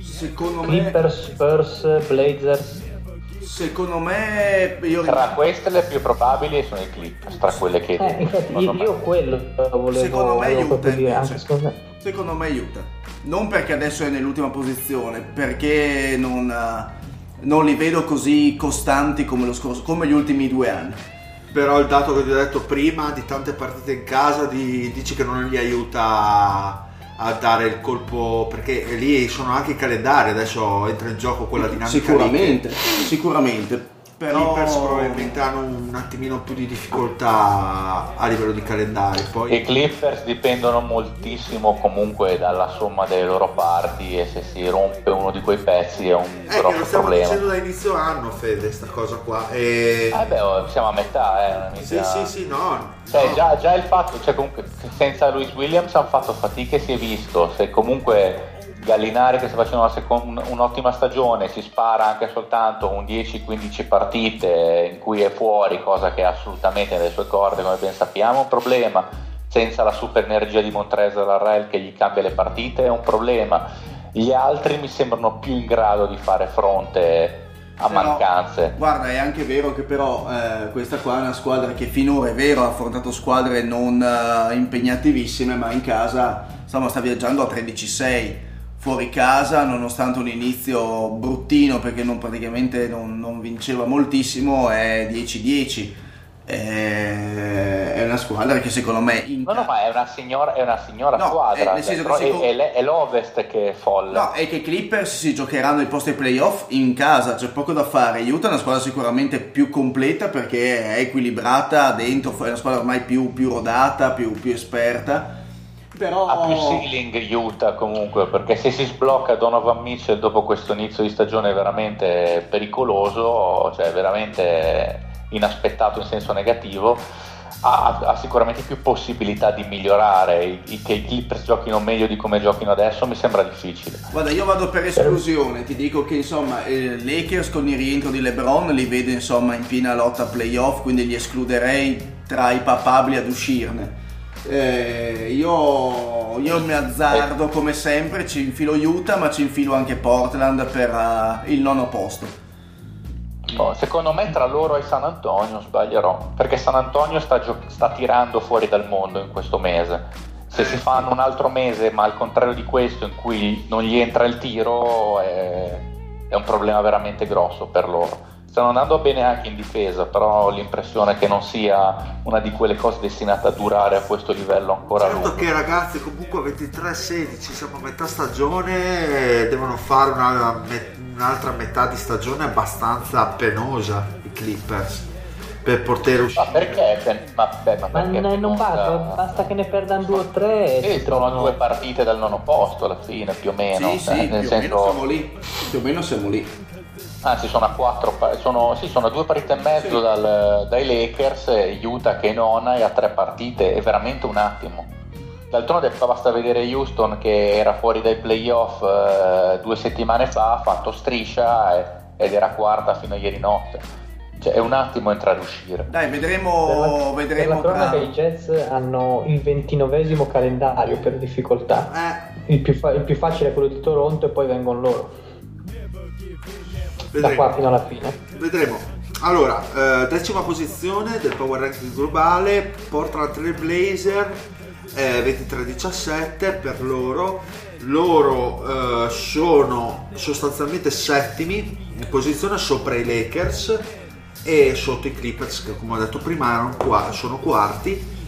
secondo me, Clippers, Spurs, Blazers? secondo me io, Tra queste le più probabili sono i Clippers, tra quelle che... Eh, infatti io, me. io quello volevo, secondo me proprio dire, invece. anche secondo me. Secondo me aiuta. Non perché adesso è nell'ultima posizione, perché non, eh, non li vedo così costanti come, lo scorso, come gli ultimi due anni. Però il dato che ti ho detto prima di tante partite in casa di- dici che non gli aiuta a, dare il colpo perché lì sono anche i calendari adesso entra in gioco quella dinamica lì che- Sicuramente, sicuramente. Però Clippers probabilmente hanno un attimino più di difficoltà a livello di calendari. I Poi Clippers dipendono moltissimo comunque dalla somma delle loro parti e se si rompe uno di quei pezzi è un è che lo grosso stiamo problema. dicendo da inizio anno, Fede, sta cosa qua. E... Eh beh, oh, siamo a metà, eh, sì, sì, sì, no. Cioè, no. già, già il fatto, cioè comunque senza Luis Williams hanno fatto fatica e si è visto, se comunque Gallinari che sta facendo una secon- un'ottima stagione si spara anche soltanto un 10-15 partite in cui è fuori, cosa che è assolutamente nelle sue corde come ben sappiamo, è un problema, senza la super energia di Montrezl Larrell che gli cambia le partite è un problema, gli altri mi sembrano più in grado di fare fronte a Però, mancanze. Guarda, è anche vero che però eh, questa qua è una squadra che finora è vero ha affrontato squadre non eh, impegnativissime, ma in casa insomma sta viaggiando a 13-6. Fuori casa, nonostante un inizio bruttino perché non, praticamente non, non vinceva moltissimo, è 10-10. È, è una squadra che secondo me in No, no, ma è una signora, è una signora No, squadra, eh, nel senso però che è, si- è è l'Ovest che è folle. No, è che i Clippers si giocheranno il posto ai playoff in casa, c'è poco da fare. Utah è una squadra sicuramente più completa perché è equilibrata dentro, è una squadra ormai più, più rodata, più, più esperta. Però Ha più ceiling Utah comunque, perché se si sblocca Donovan Mitchell dopo questo inizio di stagione veramente pericoloso, cioè veramente inaspettato in senso negativo, ha, ha sicuramente più possibilità di migliorare. I- i- che i Clippers giochino meglio di come giochino adesso mi sembra difficile. Guarda, io vado per esclusione, ti dico che insomma eh, Lakers con il rientro di LeBron li vedo insomma in piena lotta playoff, quindi li escluderei tra i papabili ad uscirne. Eh, io, io mi azzardo come sempre, ci infilo Utah, ma ci infilo anche Portland per eh, il nono posto. Oh, secondo me tra loro e San Antonio sbaglierò, perché San Antonio sta, gio- sta tirando fuori dal mondo in questo mese. Se si fanno un altro mese, ma al contrario di questo, in cui non gli entra il tiro, è, è un problema veramente grosso per loro. Stanno andando bene anche in difesa, però ho l'impressione che non sia una di quelle cose destinate a durare a questo livello ancora Certo lungo. che ragazzi comunque a 23-16 siamo a metà stagione devono fare una- un'altra metà di stagione abbastanza penosa i Clippers per poter Ma uscire. perché? Per- Ma, beh, ma Ma perché n- non basta, basta che ne perdano due o tre Sì, sono trovano due partite dal nono posto alla fine, più o meno. Sì, cioè, sì, nel più o senso, meno siamo lì. Più o meno siamo lì. Anzi, sono a quattro, sono, sì, sono a due partite e mezzo dal- dai Lakers, Utah che è nona e a tre partite, è veramente un attimo. D'altronde basta vedere Houston che era fuori dai playoff eh, due settimane fa, ha fatto striscia e- ed era quarta fino a ieri notte. Cioè è un attimo entrare e uscire. Dai, Per vedremo, la, per la vedremo cronaca tra... i Jets hanno il ventinovesimo calendario per difficoltà. Eh, Il più, fa- il più facile è quello di Toronto e poi vengono loro. Da vedremo. qua fino alla fine. Vedremo. Allora, eh, decima posizione del Power Ranking globale, Portland Trail Blazer, eh, 23-17 per loro. Loro eh, sono sostanzialmente settimi, in posizione sopra i Lakers e sotto i Clippers che come ho detto prima qua- sono quarti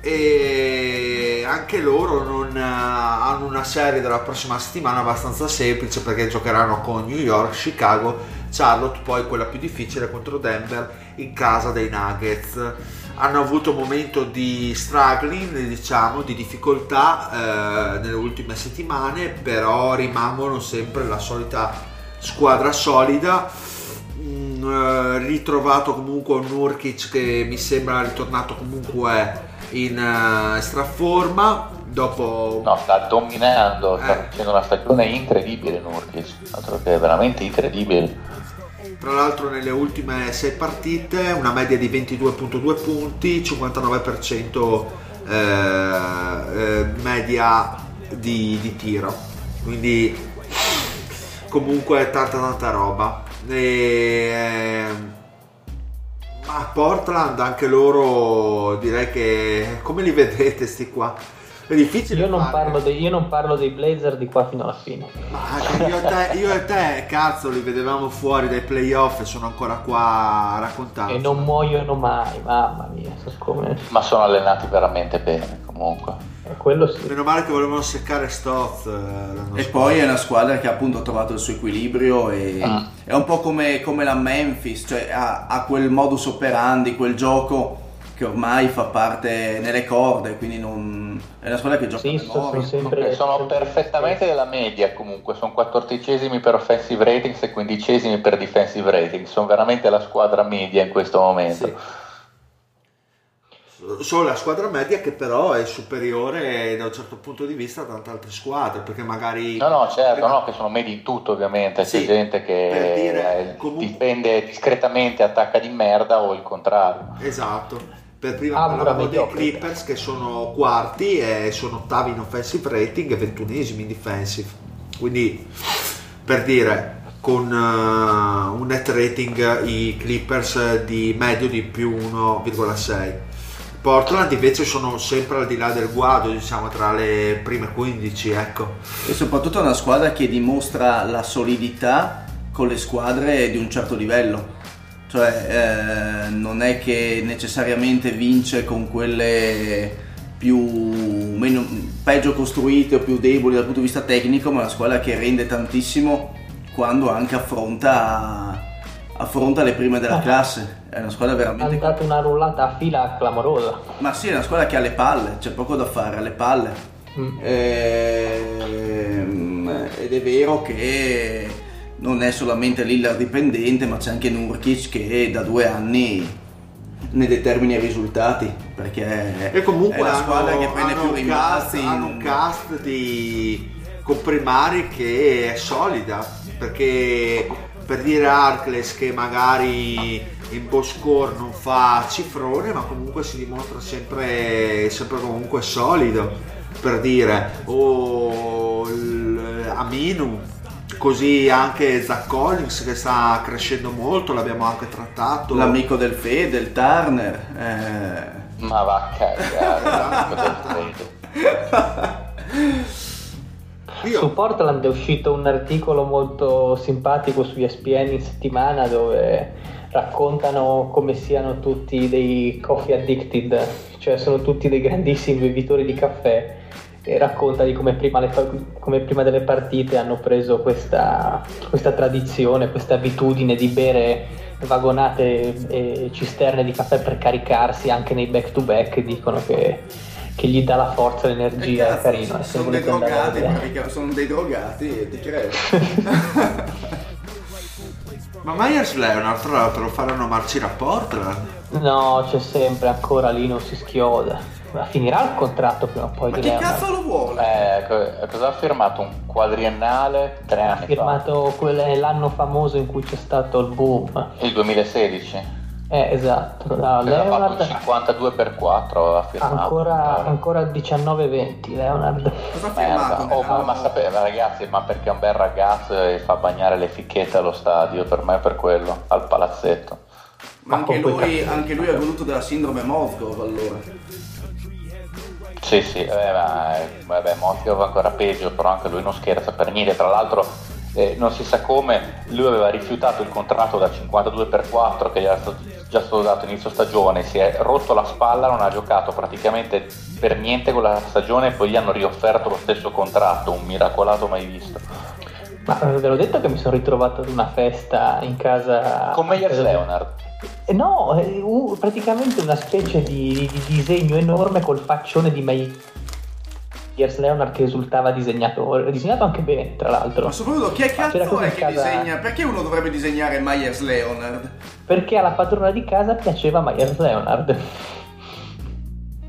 e anche loro non, eh, hanno una serie della prossima settimana abbastanza semplice perché giocheranno con New York, Chicago, Charlotte, poi quella più difficile contro Denver in casa dei Nuggets. Hanno avuto un momento di struggling, diciamo, di difficoltà eh, nelle ultime settimane, però rimangono sempre la solita squadra solida. Mm, eh, ritrovato comunque un Nurkic che mi sembra ritornato comunque in eh, straforma dopo No, sta dominando, sta Eh. facendo una stagione incredibile Nurkic, altro che veramente incredibile. tra l'altro nelle ultime 6 partite una media di 22.2 punti 59% eh, eh, media di, di tiro quindi comunque tanta tanta roba e, ehm, ma Portland anche loro direi che come li vedete sti qua è difficile Io non, parlo dei, io non parlo dei Blazer di qua fino alla fine. Ma io, e te, io e te, cazzo, li vedevamo fuori dai playoff e sono ancora qua a raccontare. E non muoiono mai, mamma mia, so come. Ma sono allenati veramente bene comunque. eh, Quello sì. Meno male che volevano seccare Stoz. eh, E scorso. poi è una squadra che appunto ha trovato il suo equilibrio e Ah. è un po' come, come la Memphis, cioè ha, ha quel modus operandi, quel gioco che ormai fa parte nelle corde, quindi non... è una squadra che gioca Sì, sono sempre. sono perfettamente della media comunque, sono quattordicesimi per offensive ratings e quindicesimi per defensive ratings, sono veramente la squadra media in questo momento. Sì. Solo la squadra media che però è superiore da un certo punto di vista a tante altre squadre, perché magari... No, no, certo, prima- no, che sono medi in tutto ovviamente, c'è Sì, gente per che dire, eh, comunque- difende discretamente, attacca di merda o il contrario. Esatto. Per prima Ah, parlavamo dei mediocre. Clippers che sono quarti e sono ottavi in offensive rating e ventunesimi in defensive. Quindi per dire con eh, un net rating i Clippers di medio di più 1,6. Portland invece sono sempre al di là del guado, diciamo tra le prime 15, ecco. E soprattutto è una squadra che dimostra la solidità con le squadre di un certo livello. Cioè eh, non è che necessariamente vince con quelle più meno, peggio costruite o più deboli dal punto di vista tecnico, ma è una squadra che rende tantissimo quando anche affronta, affronta le prime della classe. È una squadra Ha veramente... dato una rullata a fila clamorosa. Ma sì, è una squadra che ha le palle, c'è poco da fare, ha le palle. Mm. Ehm, ed è vero che non è solamente Lillard dipendente, ma c'è anche Nurkic che da due anni ne determina i risultati. Perché E comunque è la hanno, squadra che prende hanno più rimbalzi. hanno un cast di comprimari che è solida perché per dire Arcles che magari in Boscore non fa cifrone ma comunque si dimostra sempre, sempre comunque solido per dire o il Aminu così anche Zach Collins che sta crescendo molto l'abbiamo anche trattato L'amico del Fede, il Turner. eh, Ma va a cagare. Io- Su Portland è uscito un articolo molto simpatico su ESPN in settimana dove raccontano come siano tutti dei coffee addicted, cioè sono tutti dei grandissimi bevitori di caffè racconta di come prima, le come prima delle partite hanno preso questa, questa tradizione, questa abitudine di bere vagonate e cisterne di caffè per caricarsi anche nei back to back dicono che, che gli dà la forza e l'energia, è cazzo, carino. eh, sono dei drogati, perché sono dei drogati, e ti credo. Ma Myers Leonard tra l'altro lo faranno marcire a Portland? No, c'è sempre ancora lì, non si schioda. Ma finirà il contratto prima o poi Ma Leonard. cazzo lo vuole? Eh, co- cosa ha firmato? Un quadriennale tre Ha anni firmato quel- l'anno famoso in cui c'è stato il boom. fa. Il 2016. Eh, esatto. da Leonard 52 per 4 aveva firmato. ancora, Eh, ancora 19-20, Leonard. Cosa ha firmato? Merda. Oh, ma, ma sapeva, ragazzi, ma perché è un bel ragazzo e fa bagnare le ficchette allo stadio, per me è per quello, al palazzetto. Ma anche Ma quei lui, anche lui ha goduto della sindrome Mosgov allora. Sì, sì, eh, ma, vabbè, va ancora peggio, però anche lui non scherza per niente. Tra l'altro, eh, non si sa come, lui aveva rifiutato il contratto da 52 per 4 che gli era già stato dato inizio stagione, si è rotto la spalla, non ha giocato praticamente per niente con la stagione e poi gli hanno riofferto lo stesso contratto, un miracolato mai visto. Ma eh, ve l'ho detto che mi sono ritrovato ad una festa in casa. Con Meyers casa- Leonard. Eh, No, eh, uh, praticamente una specie di, di disegno enorme col faccione di Meyers Leonard che risultava disegnatore. Disegnato anche bene, tra l'altro. Ma soprattutto chi è cazzo è che casa- disegna? Perché uno dovrebbe disegnare Myers Leonard? Perché alla padrona di casa piaceva Myers Leonard.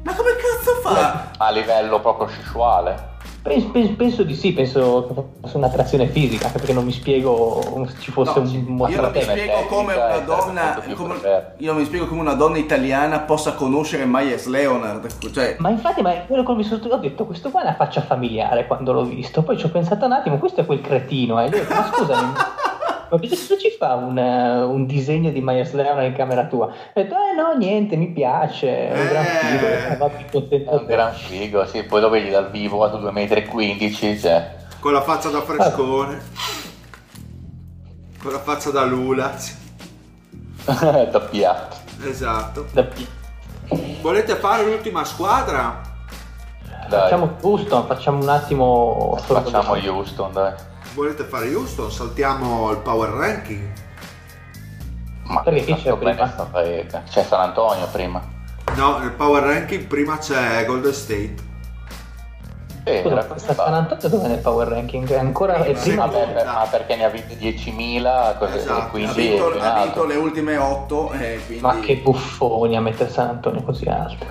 Ma come cazzo fa? A livello proprio sessuale. Penso, penso- penso di sì, penso che fosse un'attrazione fisica, anche perché non mi spiego come ci fosse No, un io non mi mostratore. spiego tecnica come una donna come- io mi spiego come una donna italiana possa conoscere Myers Leonard cioè Ma infatti, ma quello che mi sono ho detto, questo qua è una faccia familiare quando l'ho visto. Poi ci ho pensato un attimo, questo è quel cretino. E ho detto, ma scusami, ma cosa cosa ci fa un, eh, un disegno di Myers Leonard in camera tua? Ho detto, eh no, niente, mi piace, è un gran Eh. figo. Eh, va più contento È un gran figo, sì, poi lo vedi dal vivo a 2,15 m, cioè. Con la faccia da frescone. Con la faccia da lula. Doppiato. Esatto. Da pi- Volete fare l'ultima squadra? Dai, Facciamo Houston, facciamo un attimo... facciamo Houston, dai. Volete fare Houston? Saltiamo il power ranking. Ma Perché chi c'è prima? C'è San Antonio prima. No, nel power ranking prima c'è Golden State. Sì, Scusa, questa. San Antonio dove è nel power ranking? È ancora è prima Vabbè, per- ma perché ne ha vinte 10.000 così, Esatto, e ha quindi è vinto, ha vinto le ultime 8 e quindi Ma che buffoni a mettere San Antonio così alto.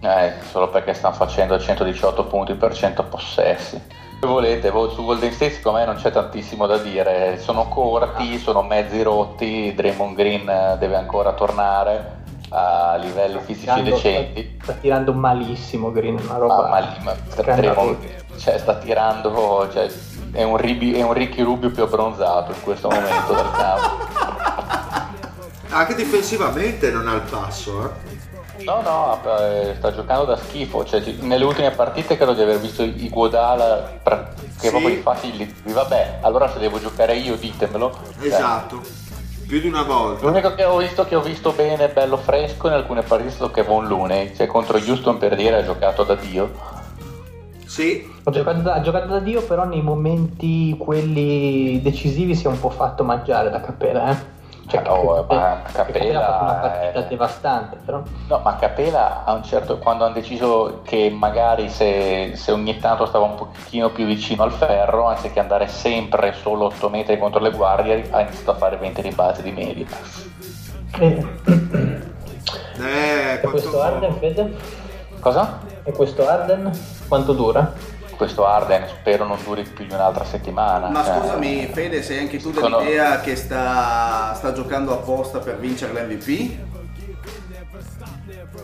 Eh, solo perché stanno facendo 118 punti per 100 possessi. Se volete, su Golden State secondo me non c'è tantissimo da dire, sono corti, sono mezzi rotti, Draymond Green eh, deve ancora tornare a livelli fisici Tirando- decenti. Sta tirando malissimo Green, una Ma, roba... ma lì, ma. Draymond cioè, sta tirando, cioè, è, un Ribi- è un Ricky Rubio più abbronzato in questo momento dal campo. Anche difensivamente non ha il passo, eh. No, no, eh, sta giocando da schifo. Cioè, ci- nelle ultime partite credo di aver visto i Guadala che Sì. proprio infatti gli- vabbè, allora se devo giocare io ditemelo. Cioè, Esatto. Più di una volta. L'unico che ho visto che ho visto bene, bello fresco in alcune partite è stato Kevon Looney, cioè contro Houston per dire ha giocato da Dio. Sì, Ha giocato, da, ha giocato da Dio, però nei momenti quelli decisivi si è un po' fatto mangiare da Capela, eh. Cioè, Oh, che- ma che Capela ha fatto una partita è- devastante, però. No, ma Capela a un certo quando hanno deciso che magari se, se ogni tanto stava un pochettino più vicino al ferro, anziché andare sempre solo 8 metri contro le guardie, ha iniziato a fare 20 rimbalzi di media. Eh, eh, e questo. Arden, Fede? Cosa? E questo Arden? Quanto dura? Questo Arden spero non duri più di un'altra settimana. Ma cioè, scusami, Fede, sei anche tu dell'idea che sta, sta giocando apposta per vincere l'MVP?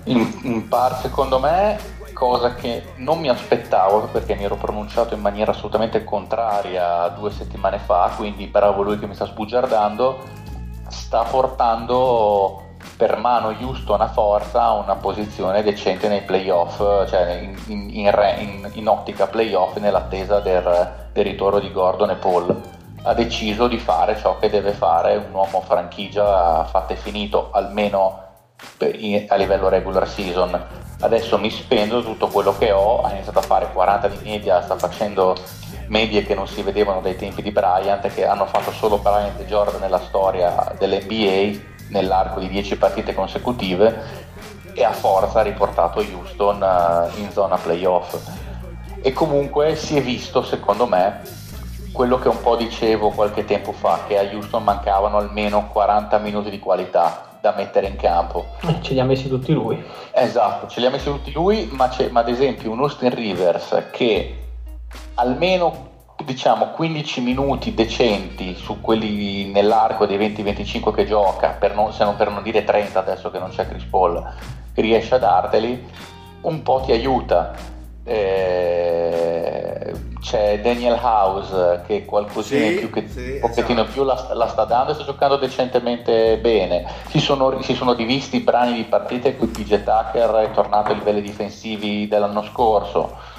In, in par secondo me, cosa che non mi aspettavo perché mi ero pronunciato in maniera assolutamente contraria due settimane fa, quindi bravo lui che mi sta sbugiardando, sta portando per mano Houston a forza ha una posizione decente nei playoff, cioè in, in, in, in- ottica playoff nell'attesa del, del ritorno di Gordon e Paul. Ha deciso di fare ciò che deve fare un uomo franchigia fatto e finito, almeno a livello regular season. Adesso mi spendo tutto quello che ho, ha iniziato a fare 40 di media, sta facendo medie che non si vedevano dai tempi di Bryant, che hanno fatto solo Bryant e Jordan nella storia dell'NBA nell'arco di 10 partite consecutive e a forza ha riportato Houston eh, in zona playoff. E comunque si è visto, secondo me, quello che un po' dicevo qualche tempo fa, che a Houston mancavano almeno 40 minuti di qualità da mettere in campo. Eh, Ce li ha messi tutti lui. Esatto, ce li ha messi tutti lui, ma, c'è, ma ad esempio un Austin Rivers che almeno diciamo 15 minuti decenti su quelli nell'arco dei 20-25 che gioca, per non, se non per non dire 30 adesso che non c'è Chris Paul, riesce a darteli, un po' ti aiuta. Eh, c'è Daniel House che qualcosina Sì, più, che sì, un pochettino esatto. più la, la sta dando e sta giocando decentemente bene. Si sono, si sono divisti i brani di partite in cui PJ Tucker è tornato ai livelli difensivi dell'anno scorso.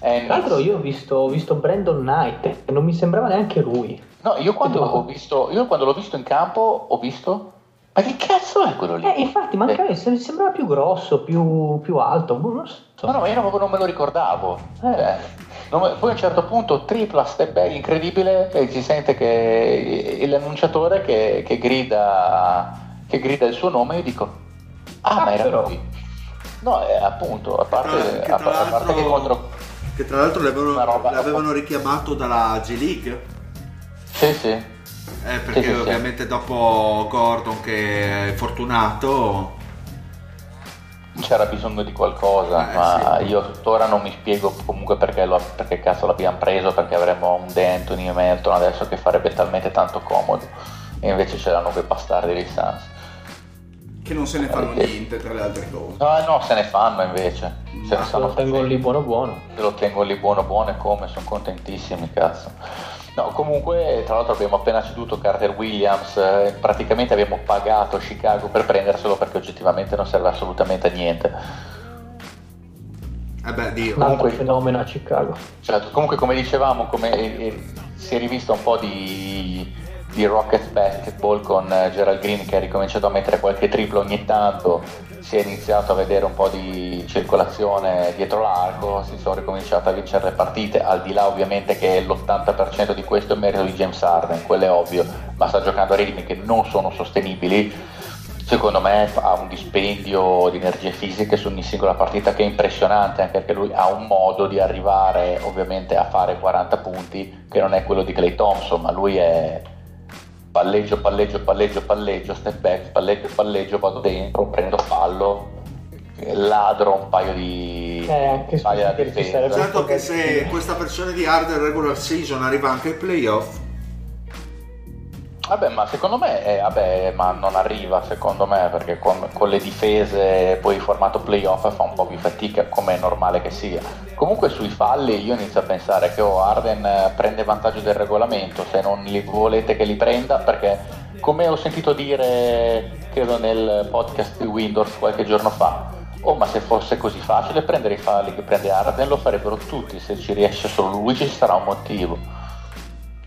Ennis- Tra l'altro io ho visto, ho visto Brandon Knight, e non mi sembrava neanche lui. No, io quando, ho visto, io quando l'ho visto in campo ho visto... Ma che cazzo è quello lì? Eh, infatti, manca, mi sembrava più grosso, più, più alto, boh, non so. No, no, ma io non, non me lo ricordavo. Eh. Cioè, non me- poi a un certo punto tripla step back incredibile e si sente che l'annunciatore che, che grida, che grida il suo nome e io dico ah, Ah, ma era però. lui. No, eh, appunto, a parte, Che a, a parte che contro... Che tra l'altro l'avevano, l'avevano richiamato dalla G League. Sì, sì. Eh, perché Sì, sì, sì. ovviamente dopo Gordon che è fortunato. C'era bisogno di qualcosa, Eh, ma sì. io tuttora non mi spiego comunque perché, lo- perché cazzo l'abbiamo preso, perché avremmo un De Anthony e Melton adesso che farebbe talmente tanto comodo e invece ce l'hanno quei bastardi dei Suns. Che non se ne fanno niente tra le altre cose. No, no, se ne fanno invece. Se ne Se stanno lo tengo lì buono buono. Se lo tengo lì buono buono e come, sono contentissimi, cazzo. No, comunque, tra l'altro abbiamo appena ceduto Carter Williams, eh, praticamente abbiamo pagato Chicago per prenderselo perché oggettivamente non serve assolutamente a niente. Eh beh, Dio. Un altro Comunque- fenomeno a Chicago. Certo, comunque come dicevamo, come, eh, eh, si è rivisto un po' di, di Rocket Basketball con eh, Gerald Green che ha ricominciato a mettere qualche triplo ogni tanto, si è iniziato a vedere un po' di circolazione dietro l'arco, si sono ricominciate a vincere le partite, al di là ovviamente che l'80% di questo è merito di James Harden, quello è ovvio, ma sta giocando a ritmi che non sono sostenibili. Secondo me ha un dispendio di energie fisiche su ogni singola partita che è impressionante anche perché lui ha un modo di arrivare ovviamente a fare 40 punti che non è quello di Clay Thompson ma lui è palleggio palleggio palleggio palleggio step back palleggio palleggio vado dentro prendo fallo ladro un paio di Eh, anche paio di difesa. Certo che se questa versione di Harden regular season arriva anche ai playoff, Vabbè, ma secondo me, eh, vabbè, ma non arriva secondo me perché con, con le difese poi il formato playoff fa un po' più fatica come è normale che sia. Comunque sui falli io inizio a pensare che oh, Arden eh, prende vantaggio del regolamento, se non li volete che li prenda perché come ho sentito dire credo nel podcast di Windows qualche giorno fa, oh ma se fosse così facile prendere i falli che prende Arden lo farebbero tutti, se ci riesce solo lui ci sarà un motivo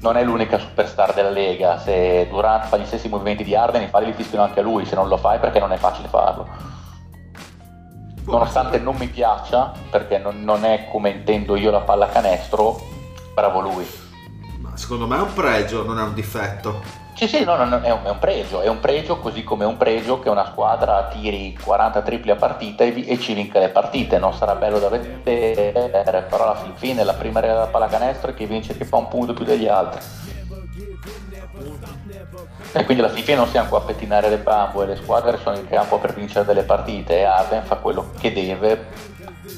non è l'unica superstar della Lega, se Durant fa gli stessi movimenti di Arden, i falli li fischiano anche a lui, se non lo fai perché non è facile farlo. Nonostante non mi piaccia, perché non, non è come intendo io la pallacanestro, bravo lui. ma secondo me è un pregio, non è un difetto. Sì, sì, no, no, è, un, è un pregio, è un pregio così come è un pregio che una squadra tiri 40 tripli a partita e, e ci vinca le partite, non sarà bello da vedere, però alla fin fine la prima regola della pallacanestro è che vince chi fa un punto più degli altri. E quindi alla fin fine non siamo qua a pettinare le bambole, le squadre sono in campo per vincere delle partite e Arden fa quello che deve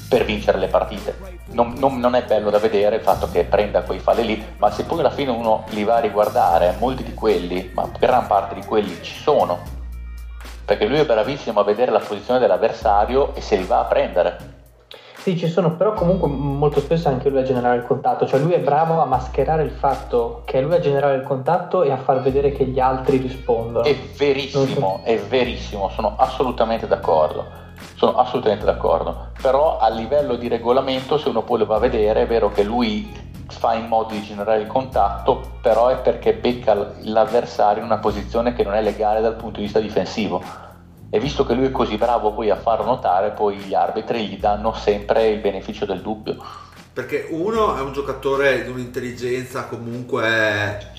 per vincere le partite. Non, non- non è bello da vedere il fatto che prenda quei falli lì, ma se poi alla fine uno li va a riguardare, molti di quelli, ma gran parte di quelli ci sono, perché lui è bravissimo a vedere la posizione dell'avversario e se li va a prendere. Sì, ci sono, però comunque molto spesso anche lui a generare il contatto, cioè lui è bravo a mascherare il fatto che è lui a generare il contatto e a far vedere che gli altri rispondono. È verissimo, è verissimo, sono assolutamente d'accordo. Sono assolutamente d'accordo. Però a livello di regolamento, se uno poi lo va a vedere, è vero che lui fa in modo di generare il contatto, però è perché becca l'avversario in una posizione che non è legale dal punto di vista difensivo e visto che lui è così bravo poi a farlo notare, poi gli arbitri gli danno sempre il beneficio del dubbio. Perché uno è un giocatore di un'intelligenza comunque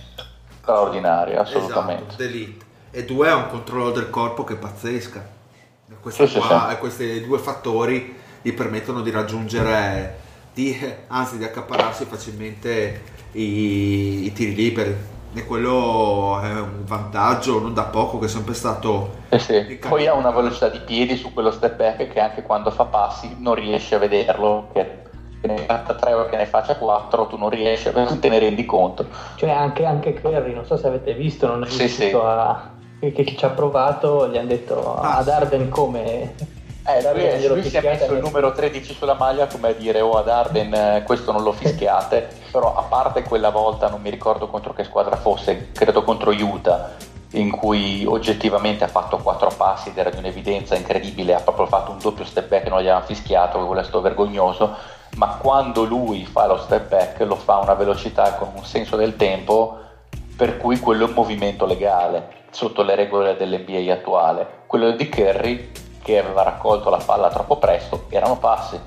straordinaria, assolutamente. Esatto. E due ha un controllo del corpo che è pazzesca. E questi, Sì, sì, qua- sì. e questi due fattori gli permettono di raggiungere, di, anzi di accaparrarsi facilmente i, i tiri liberi. E quello è un vantaggio non da poco che è sempre stato Eh sì, Poi ha una velocità di piedi su quello step back che anche quando fa passi non riesci a vederlo, che che ne fatta 3 o che ne faccia 4, tu non riesci, a te ne rendi conto. Cioè anche, anche Curry, non so se avete visto, non è Sì, riuscito sì. a... Che, ci ha provato, gli hanno detto ad Arden come... Eh, lui, Darden glielo lui si è messo il numero 13 sulla maglia come a dire oh ad Arden eh, questo non lo fischiate. Però a parte quella volta non mi ricordo contro che squadra fosse credo contro Utah in cui oggettivamente ha fatto quattro passi ed era di un'evidenza incredibile ha proprio fatto un doppio step back e non gli avevano fischiato quello è stato vergognoso. Ma quando lui fa lo step back lo fa a una velocità con un senso del tempo per cui quello è un movimento legale sotto le regole dell'NBA attuale. Quello di Curry che aveva raccolto la palla troppo presto erano passi.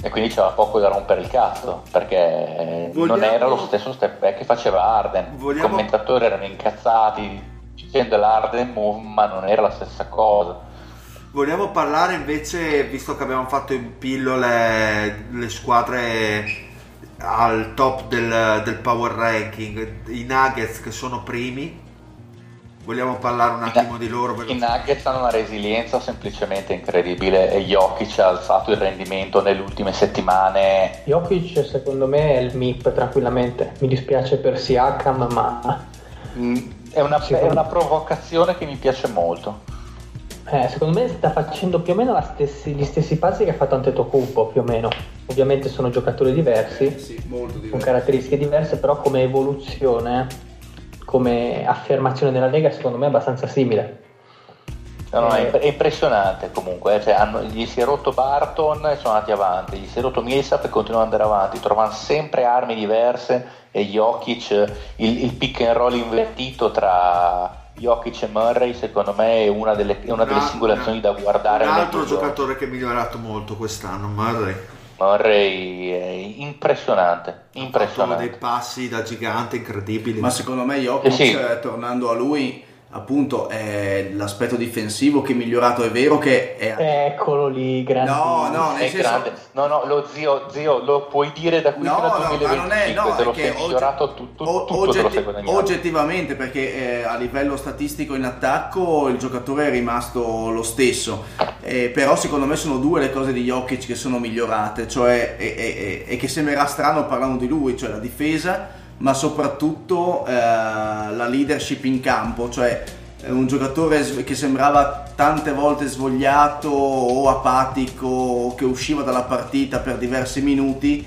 E quindi c'era poco da rompere il cazzo perché non Vogliamo- era lo stesso step back che faceva Arden. Vogliamo- I commentatori erano incazzati dicendo l'Arden move, ma non era la stessa cosa. Vogliamo parlare invece, visto che abbiamo fatto in pillole le squadre al top del, del power ranking, i Nuggets che sono primi, vogliamo parlare un attimo di loro? I Nuggets hanno una resilienza semplicemente incredibile e Jokic ha alzato il rendimento nelle ultime settimane. Jokic secondo me è il MIP tranquillamente, mi dispiace per Siakam ma Mm, È una, è una provocazione che mi piace molto. eh, secondo me sta facendo più o meno la stessi- gli stessi passi che ha fatto Antetokounmpo più o meno. Ovviamente sono giocatori diversi, Sì, molto con caratteristiche diverse, però come evoluzione, come affermazione della Lega secondo me è abbastanza simile. No, no, è, Eh. impressionante comunque, eh, cioè, hanno- gli si è rotto Barton e sono andati avanti, gli si è rotto Millsap e continuano ad andare avanti, trovano sempre armi diverse e Jokic, il, il pick and roll invertito tra Jokic e Murray secondo me è una delle, è una delle Una- singole azioni da guardare. Un altro giocatore che è migliorato molto quest'anno, Murray. Murray è impressionante, Ha fatto dei impressionante. passi da gigante incredibili. Ma secondo me Jokic, Eh sì. eh, tornando a lui, appunto è l'aspetto difensivo che è migliorato. È vero che è... Eccolo lì, grande. No, no, nel senso... grande. No, no, lo zio, zio, lo puoi dire da qui No, fino al no, ma 2025, non è, no, te lo sei migliorato tu- tu- o- tutto lo oggetti- oggettivamente perché eh, a livello statistico in attacco il giocatore è rimasto lo stesso Eh, però secondo me sono due le cose di Jokic che sono migliorate cioè e- e che sembrerà strano parlando di lui cioè la difesa ma soprattutto eh, la leadership in campo cioè è un giocatore che sembrava tante volte svogliato o apatico o che usciva dalla partita per diversi minuti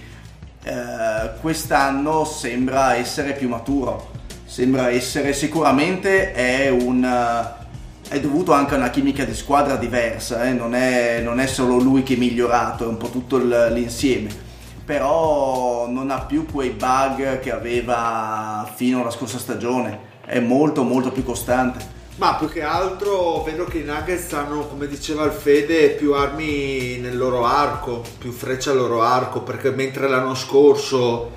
eh, quest'anno sembra essere più maturo. Sembra essere sicuramente è un eh, è dovuto anche a una chimica di squadra diversa eh, non, è, non è solo lui che è migliorato è un po' tutto l'insieme però non ha più quei bug che aveva fino alla scorsa stagione. È molto molto più costante. Ma più che altro vedo che i Nuggets hanno, come diceva il Fede, più armi nel loro arco, più frecce al loro arco, perché mentre l'anno scorso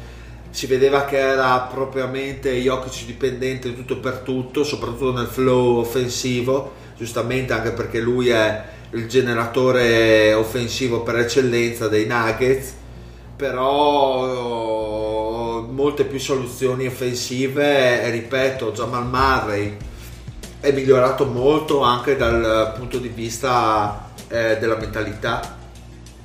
si vedeva che era propriamente Jokic dipendente di tutto per tutto, soprattutto nel flow offensivo, giustamente anche perché lui è il generatore offensivo per eccellenza dei Nuggets, però molte più soluzioni offensive, ripeto, Jamal Murray è migliorato molto anche dal punto di vista eh, della mentalità.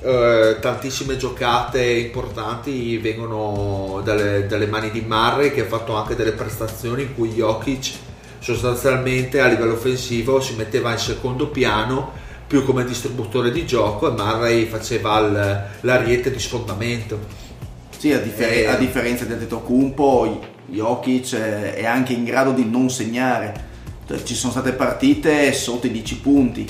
Eh, tantissime giocate importanti vengono dalle, dalle mani di Murray che ha fatto anche delle prestazioni in cui Jokic sostanzialmente a livello offensivo si metteva in secondo piano più come distributore di gioco e Murray faceva il- l'ariete di sfondamento. Sì, a, differ- Eh. a differenza del Tetocumpo, Jokic è è anche in grado di non segnare. Cioè, Ci sono state partite sotto i 10 punti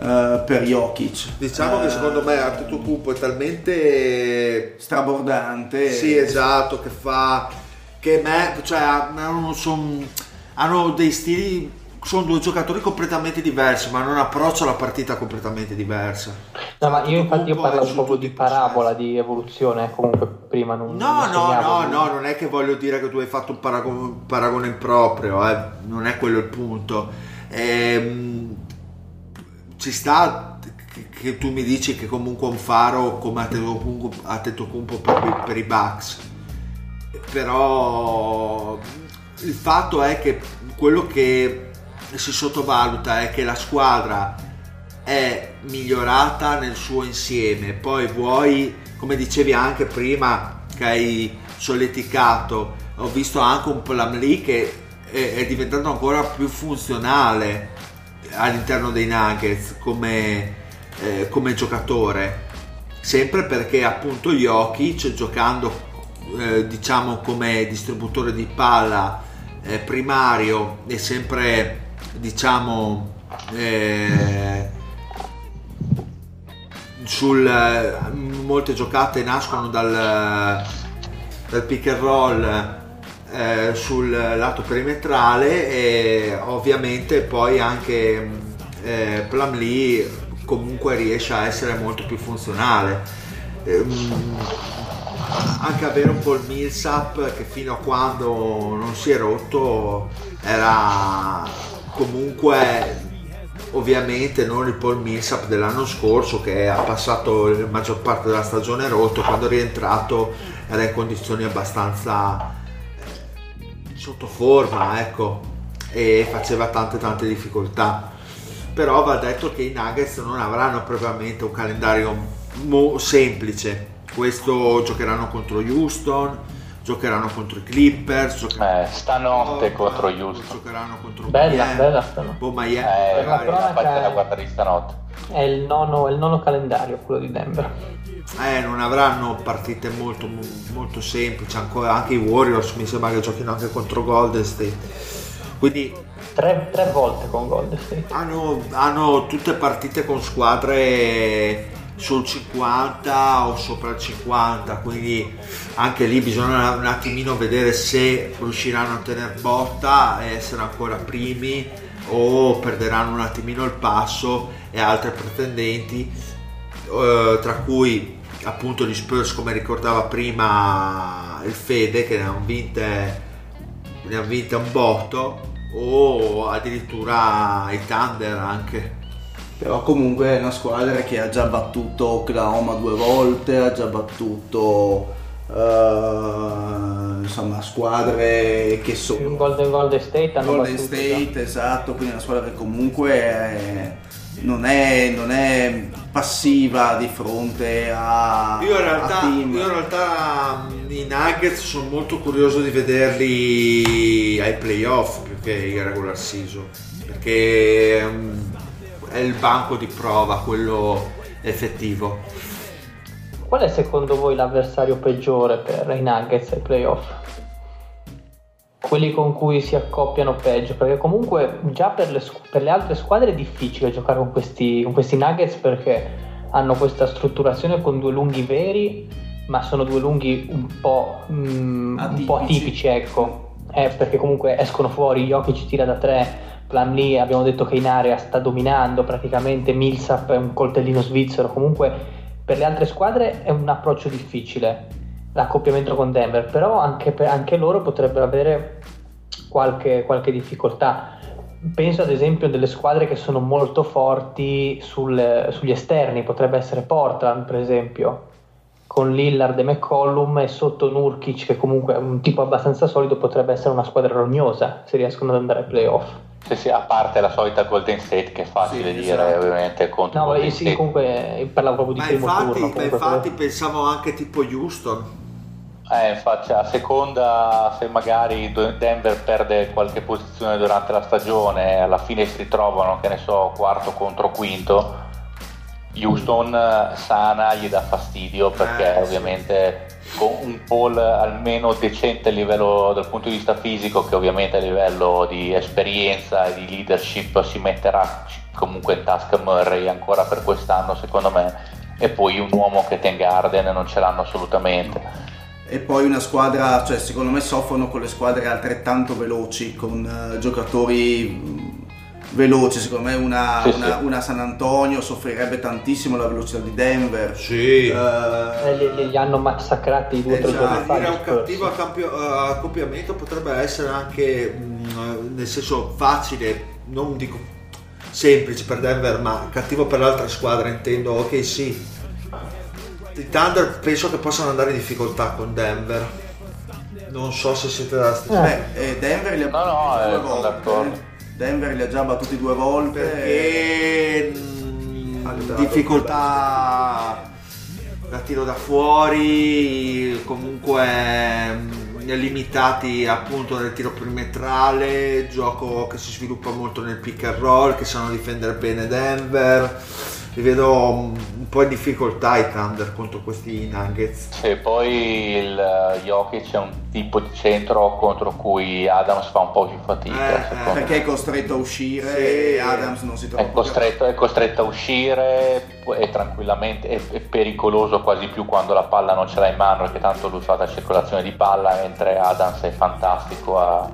eh, per Jokic. Diciamo che Eh, secondo me Antetokounmpo è talmente strabordante. Sì, esatto, che fa che me, cioè hanno, son- hanno dei stili sono due giocatori completamente diversi, ma hanno un approccio alla partita completamente diversa. No, ma io infatti io su proprio di parabola, di evoluzione, eh, comunque prima non No, non no, no, no, non è che voglio dire che tu hai fatto un paragone, paragone improprio, eh, non è quello il punto. Ehm, ci sta che, che tu mi dici che comunque un faro come Antetokounmpo per, i- per i Bucks, però il fatto è che quello che si sottovaluta è che la squadra è migliorata nel suo insieme. Poi vuoi, come dicevi anche prima, che hai solleticato, ho visto anche un Plumlee che è, è diventato ancora più funzionale all'interno dei Nuggets come, eh, come giocatore. Sempre perché appunto Jokic giocando eh, diciamo come distributore di palla eh, primario e sempre diciamo eh, sul eh, molte giocate nascono dal, dal pick and roll eh, sul lato perimetrale e ovviamente poi anche eh, Plumlee comunque riesce a essere molto più funzionale. Ehm, anche avere un Paul Millsap che fino a quando non si è rotto era comunque ovviamente non il Paul Millsap dell'anno scorso che ha passato la maggior parte della stagione rotto quando è rientrato era in condizioni abbastanza eh, sotto forma ecco e faceva tante tante difficoltà. Però va detto che i Nuggets non avranno propriamente un calendario mo- semplice. Questo giocheranno contro Houston giocheranno contro i Clippers giocheranno Eh, stanotte contro Houston. giocheranno contro Bella, Miami. bella stanotte. Boh, Miami. Eh, la la cronaca guardare di stanotte. È il nono, è il nono calendario quello di Denver. Eh, non avranno partite molto, molto semplici, ancora, anche i Warriors mi sembra che giochino anche contro Golden State. Quindi Tre, tre volte con Golden State. hanno, hanno tutte partite con squadre sul 50 o sopra il 50, quindi anche lì bisogna un attimino vedere se riusciranno a tenere botta e essere ancora primi o perderanno un attimino il passo e altre pretendenti eh, tra cui appunto gli Spurs come ricordava prima il Fede che ne hanno vinte ne ha vinte un botto o addirittura i Thunder anche Però comunque è una squadra che ha già battuto Oklahoma due volte, ha già battuto eh, insomma squadre che sono Golden, Golden State hanno Golden battuto State, esatto, quindi è una squadra che comunque è- non, è, non è passiva di fronte a, Io in realtà, team. io in realtà mh, i Nuggets sono molto curioso di vederli ai playoff più che in regular season perché mh, è il banco di prova quello effettivo. Qual è secondo voi l'avversario peggiore per i Nuggets ai playoff? Quelli con cui si accoppiano peggio, perché comunque già per le, per le altre squadre è difficile giocare con questi, con questi Nuggets perché hanno questa strutturazione con due lunghi veri, ma sono due lunghi un po', mm, un po' Atipici. atipici, ecco. Eh, perché comunque escono fuori, Jokic tira da tre, Plumlee abbiamo detto che in area sta dominando praticamente, Millsap è un coltellino svizzero, comunque per le altre squadre è un approccio difficile l'accoppiamento con Denver, però anche, per- anche loro potrebbero avere qualche, qualche difficoltà. Penso ad esempio delle squadre che sono molto forti sul- sugli esterni, potrebbe essere Portland per esempio, con Lillard e McCollum e sotto Nurkic che comunque è un tipo abbastanza solido, potrebbe essere una squadra rognosa se riescono ad andare ai playoff. Sì, sì, a parte la solita Golden State che è facile Sì, dire esatto. ovviamente contro No, Golden io sì, State. comunque io parlavo proprio di Ma primo infatti, turno. ma comunque, infatti pensavo anche tipo Houston. Eh, infatti, a seconda se magari Denver perde qualche posizione durante la stagione alla fine si ritrovano, che ne so, quarto contro quinto, Houston eh, sana gli dà fastidio perché Eh, sì. ovviamente con un Paul almeno decente a livello dal punto di vista fisico che ovviamente a livello di esperienza e di leadership si metterà comunque in tasca Murray ancora per quest'anno secondo me e poi un uomo che tenga Arden non ce l'hanno assolutamente E poi una squadra, cioè secondo me soffrono con le squadre altrettanto veloci, con eh, giocatori mh, veloci, secondo me una, Sì, una- sì. una San Antonio soffrirebbe tantissimo la velocità di Denver. Sì. Eh, Eh, li, li- hanno massacrati due o tre Esatto. giorni fa. un cattivo accampio- eh, accoppiamento potrebbe essere anche mm, nel senso facile non dico semplice per Denver ma cattivo per l'altra squadra intendo ok sì i Thunder penso che possano andare in difficoltà con Denver non so se siete della stessa beh, eh, Denver li ha No, no, eh, due sono volte. d'accordo. Denver li ha già battuti due volte. perché mm, dato difficoltà da tiro da fuori comunque mm, limitati appunto nel tiro perimetrale gioco che si sviluppa molto nel pick and roll che sanno difendere bene Denver li vedo un po' in difficoltà i Thunder contro questi Nuggets e poi il eh, Jokic è un tipo di centro contro cui Adams fa un po' più fatica Eh, me. Perché è costretto a uscire Sì. e Adams non si trova è costretto, è costretto a uscire è tranquillamente è, è pericoloso quasi più quando la palla non ce l'ha in mano perché tanto lui fa la circolazione di palla mentre Adams è fantastico a,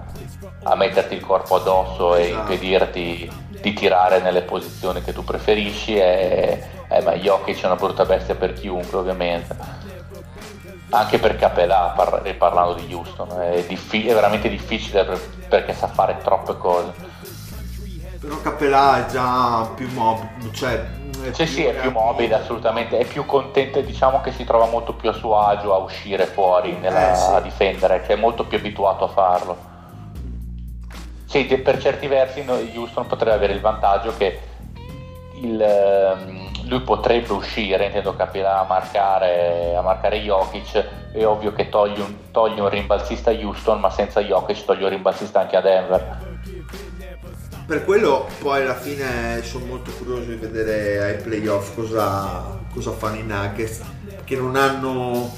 a metterti il corpo addosso e Esatto. impedirti di tirare nelle posizioni che tu preferisci e, eh, ma Jokic è una brutta bestia per chiunque ovviamente anche per Capelà par- riparlando di Houston è, diffi- è veramente difficile per- perché sa fare troppe cose però Capelà è già più mobile cioè è Sì, sì, è più mobile assolutamente, è più contento, diciamo che si trova molto più a suo agio a uscire fuori, nella- Eh, sì. a difendere, che è molto più abituato a farlo. Sì, per certi versi Houston potrebbe avere il vantaggio che il, ehm, lui potrebbe uscire, intendo capire, a marcare, a marcare Jokic, è ovvio che toglie un, toglie un rimbalzista a Houston, ma senza Jokic toglie un rimbalzista anche a Denver. Per quello poi alla fine sono molto curioso di vedere ai playoff cosa, cosa fanno i Nuggets, che non hanno,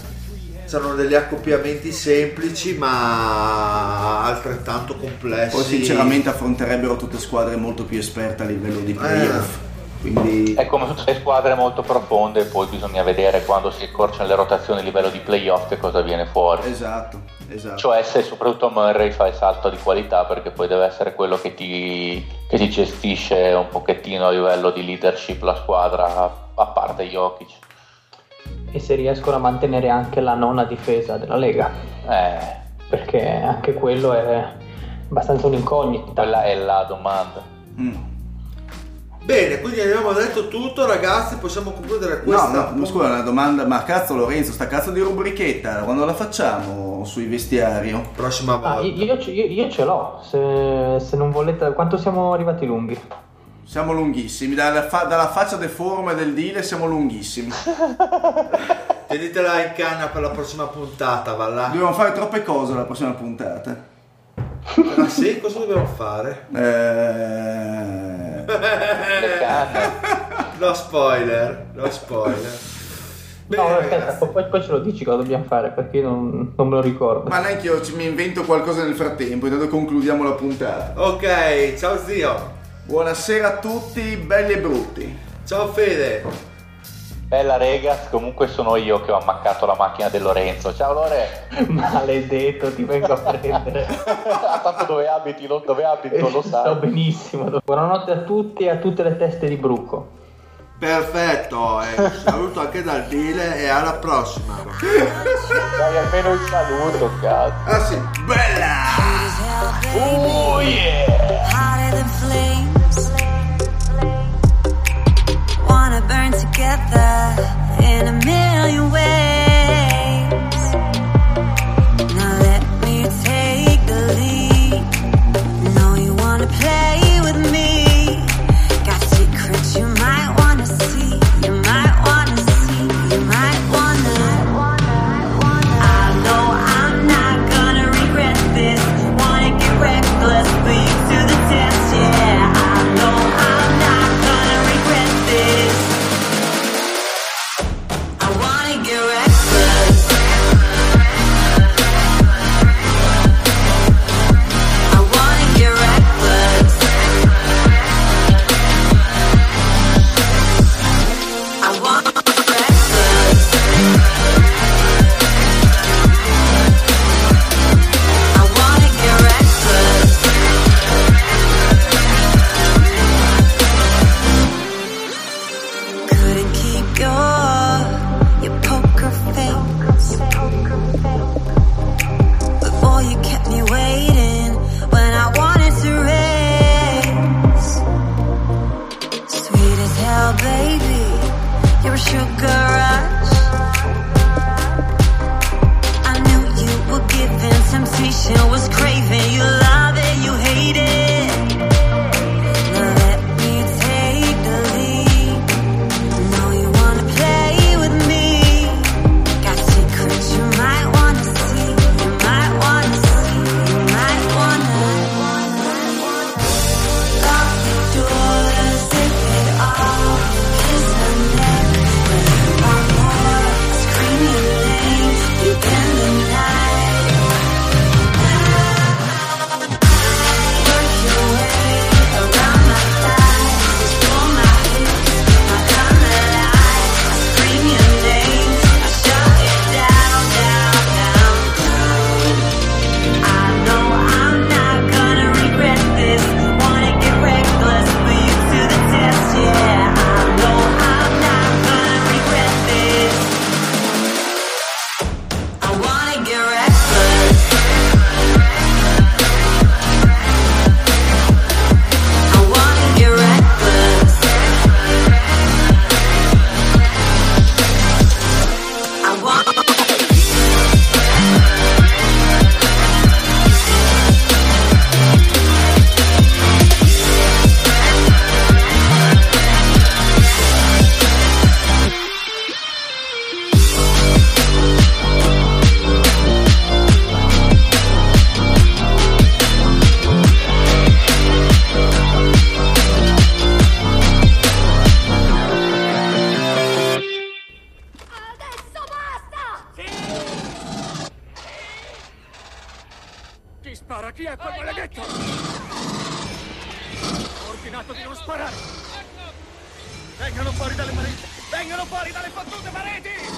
hanno degli accoppiamenti semplici ma altrettanto complessi. Poi sinceramente affronterebbero tutte squadre molto più esperte a livello di playoff. Quindi È come tutte le squadre molto profonde, poi bisogna vedere quando si accorciano le rotazioni a livello di playoff che cosa viene fuori. esatto, esatto. Cioè se soprattutto Murray fa il salto di qualità perché poi deve essere quello che ti, che ti gestisce un pochettino a livello di leadership la squadra, a parte Jokic. E se riescono a mantenere anche la nona difesa della Lega, Eh, perché anche quello è abbastanza un'incognita. quella è la domanda. Mm. Bene, quindi abbiamo detto tutto ragazzi, possiamo concludere No, questa... no, scusa, una domanda, ma cazzo Lorenzo, sta cazzo di rubrichetta, quando la facciamo sui vestiario? Prossima volta. Ah, io, io ce- io- io ce l'ho, se, se non volete... Quanto siamo arrivati lunghi? Siamo lunghissimi, dalla, fa- dalla faccia deforme del deal siamo lunghissimi. Tenetela in canna per la prossima puntata, va là. Dobbiamo fare troppe cose la prossima puntata. Ah sì, cosa dobbiamo fare? Eh... No spoiler, no spoiler. Bene, No, aspetta, poi, poi ce lo dici cosa dobbiamo fare, perché io non, non me lo ricordo. Ma neanche io ci- mi invento qualcosa nel frattempo, intanto concludiamo la puntata. Ok, ciao zio. Buonasera a tutti, belli e brutti. Ciao Fede. Bella Regas, comunque sono io che ho ammaccato la macchina del Lorenzo. Ciao Lore! Maledetto, ti vengo a prendere. Tanto dove abiti, lo- dove abito, lo So sai. benissimo. Buonanotte a tutti e a tutte le teste di Brucco. Perfetto, e un saluto anche dal Dile e alla prossima. Dai almeno il saluto, cazzo. Ah sì, bella! Oh yeah! Burn together in a million ways. Now let me take the lead. Know you wanna play